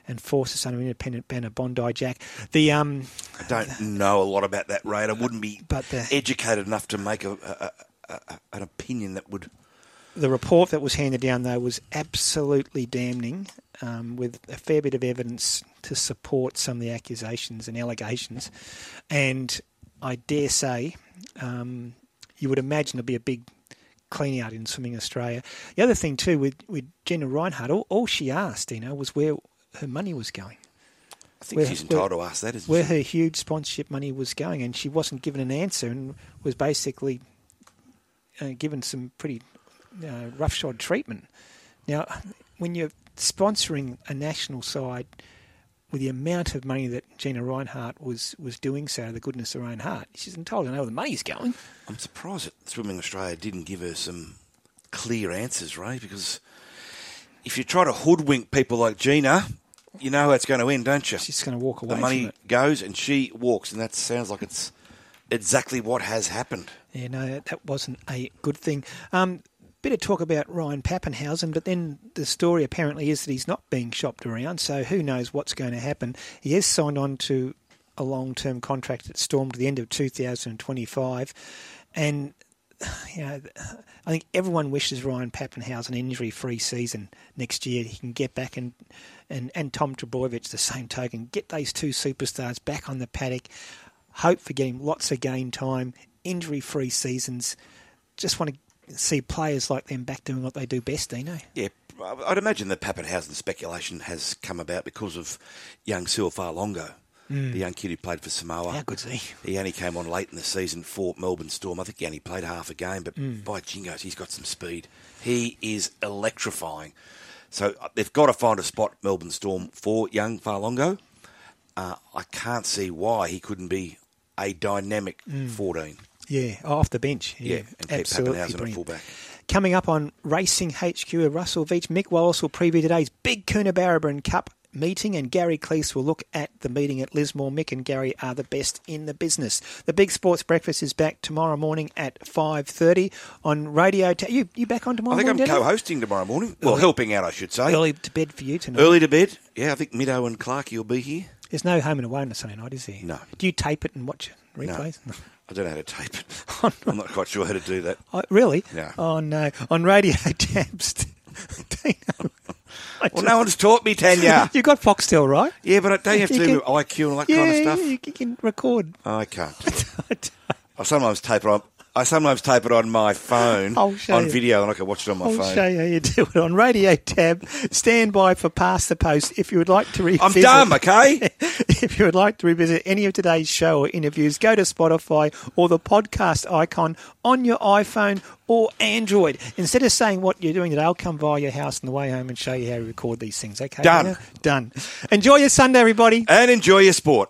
and force us under an independent banner Bondi Jack. The um, I don't know a lot about that, Ray. I wouldn't be But the- educated enough to make a, a, a, a, an opinion that would. the report that was handed down though was absolutely damning, um, with a fair bit of evidence to support some of the accusations and allegations, and I dare say, um, you would imagine there'll be a big clean out in Swimming Australia. The other thing too with with Gina Rinehart, all, all she asked, you know, was where her money was going. I think she's entitled to ask that, isn't where she? her huge sponsorship money was going, and she wasn't given an answer, and was basically uh, given some pretty uh, roughshod treatment. Now, when you're sponsoring a national side with the amount of money that Gina Rinehart was, was doing so, the goodness of her own heart, she's entitled to know where the money's going. I'm surprised that Swimming Australia didn't give her some clear answers, Ray, because if you try to hoodwink people like Gina, you know how it's going to end, don't you? She's going to walk away The money goes and she walks, and that sounds like it's exactly what has happened. Yeah, no, that, that wasn't a good thing. Um, bit of talk about Ryan Papenhuyzen, but then the story apparently is that he's not being shopped around, so who knows what's going to happen. He has signed on to a long term contract at Storm to the end of 2025, and you know, I think everyone wishes Ryan Papenhuyzen an injury free season next year. He can get back and, and, and Tom Trbojevic, the same token, get those two superstars back on the paddock. Hope for getting lots of game time, injury free seasons. Just want to see players like them back doing what they do best, Dino. Yeah, I'd imagine the Papenhuyzen speculation has come about because of young Silfalongo, Mm. the young kid who played for Samoa. How good's he? He only came on late in the season for Melbourne Storm. I think he only played half a game, but Mm. by jingos, he's got some speed. He is electrifying. So uh, they've got to find a spot, Melbourne Storm, for young Fa'alogo. Uh, I can't see why he couldn't be a dynamic Mm. 14. Yeah, oh, off the bench. Yeah, Yeah, and keep absolutely Papenhuyzen fullback. Coming up on Racing HQ at Russell Veach, Mick Wallace will preview today's big Coonabarabran Cup meeting and Gary Cleese will look at the meeting at Lismore. Mick and Gary are the best in the business. The Big Sports Breakfast is back tomorrow morning at 5.30 on Radio... Ta- you, you back on tomorrow morning. I think I'm co-hosting tomorrow morning. Well, Early- helping out, I should say. Early to bed for you tonight. Early to bed. Yeah, I think Middo and Clarkey will be here. There's no home and away on a Sunday night, is there? No. Do you tape it and watch replays? No. I don't know how to tape it. I'm not quite sure how to do that. Oh, really? No. Oh, no. On Radio Tabs. Well, no one's taught me, Tanya. you got Foxtel, right? Yeah, but don't you have to You do can- IQ and all that yeah, kind of stuff? yeah, you can record. I can't. I sometimes tape it on. I sometimes tape it on my phone on you. video, and I can watch it on my I'll phone. show you how you do it on Radio Tab. Stand by for Past the Post if you would like to revisit. I'm dumb, okay? if you would like to revisit any of today's show or interviews, go to Spotify or the podcast icon on your iPhone or Android. Instead of saying what you're doing today, I'll come by your house on the way home and show you how to record these things. Okay? Done. Dana? Done. Enjoy your Sunday, everybody. And enjoy your sport.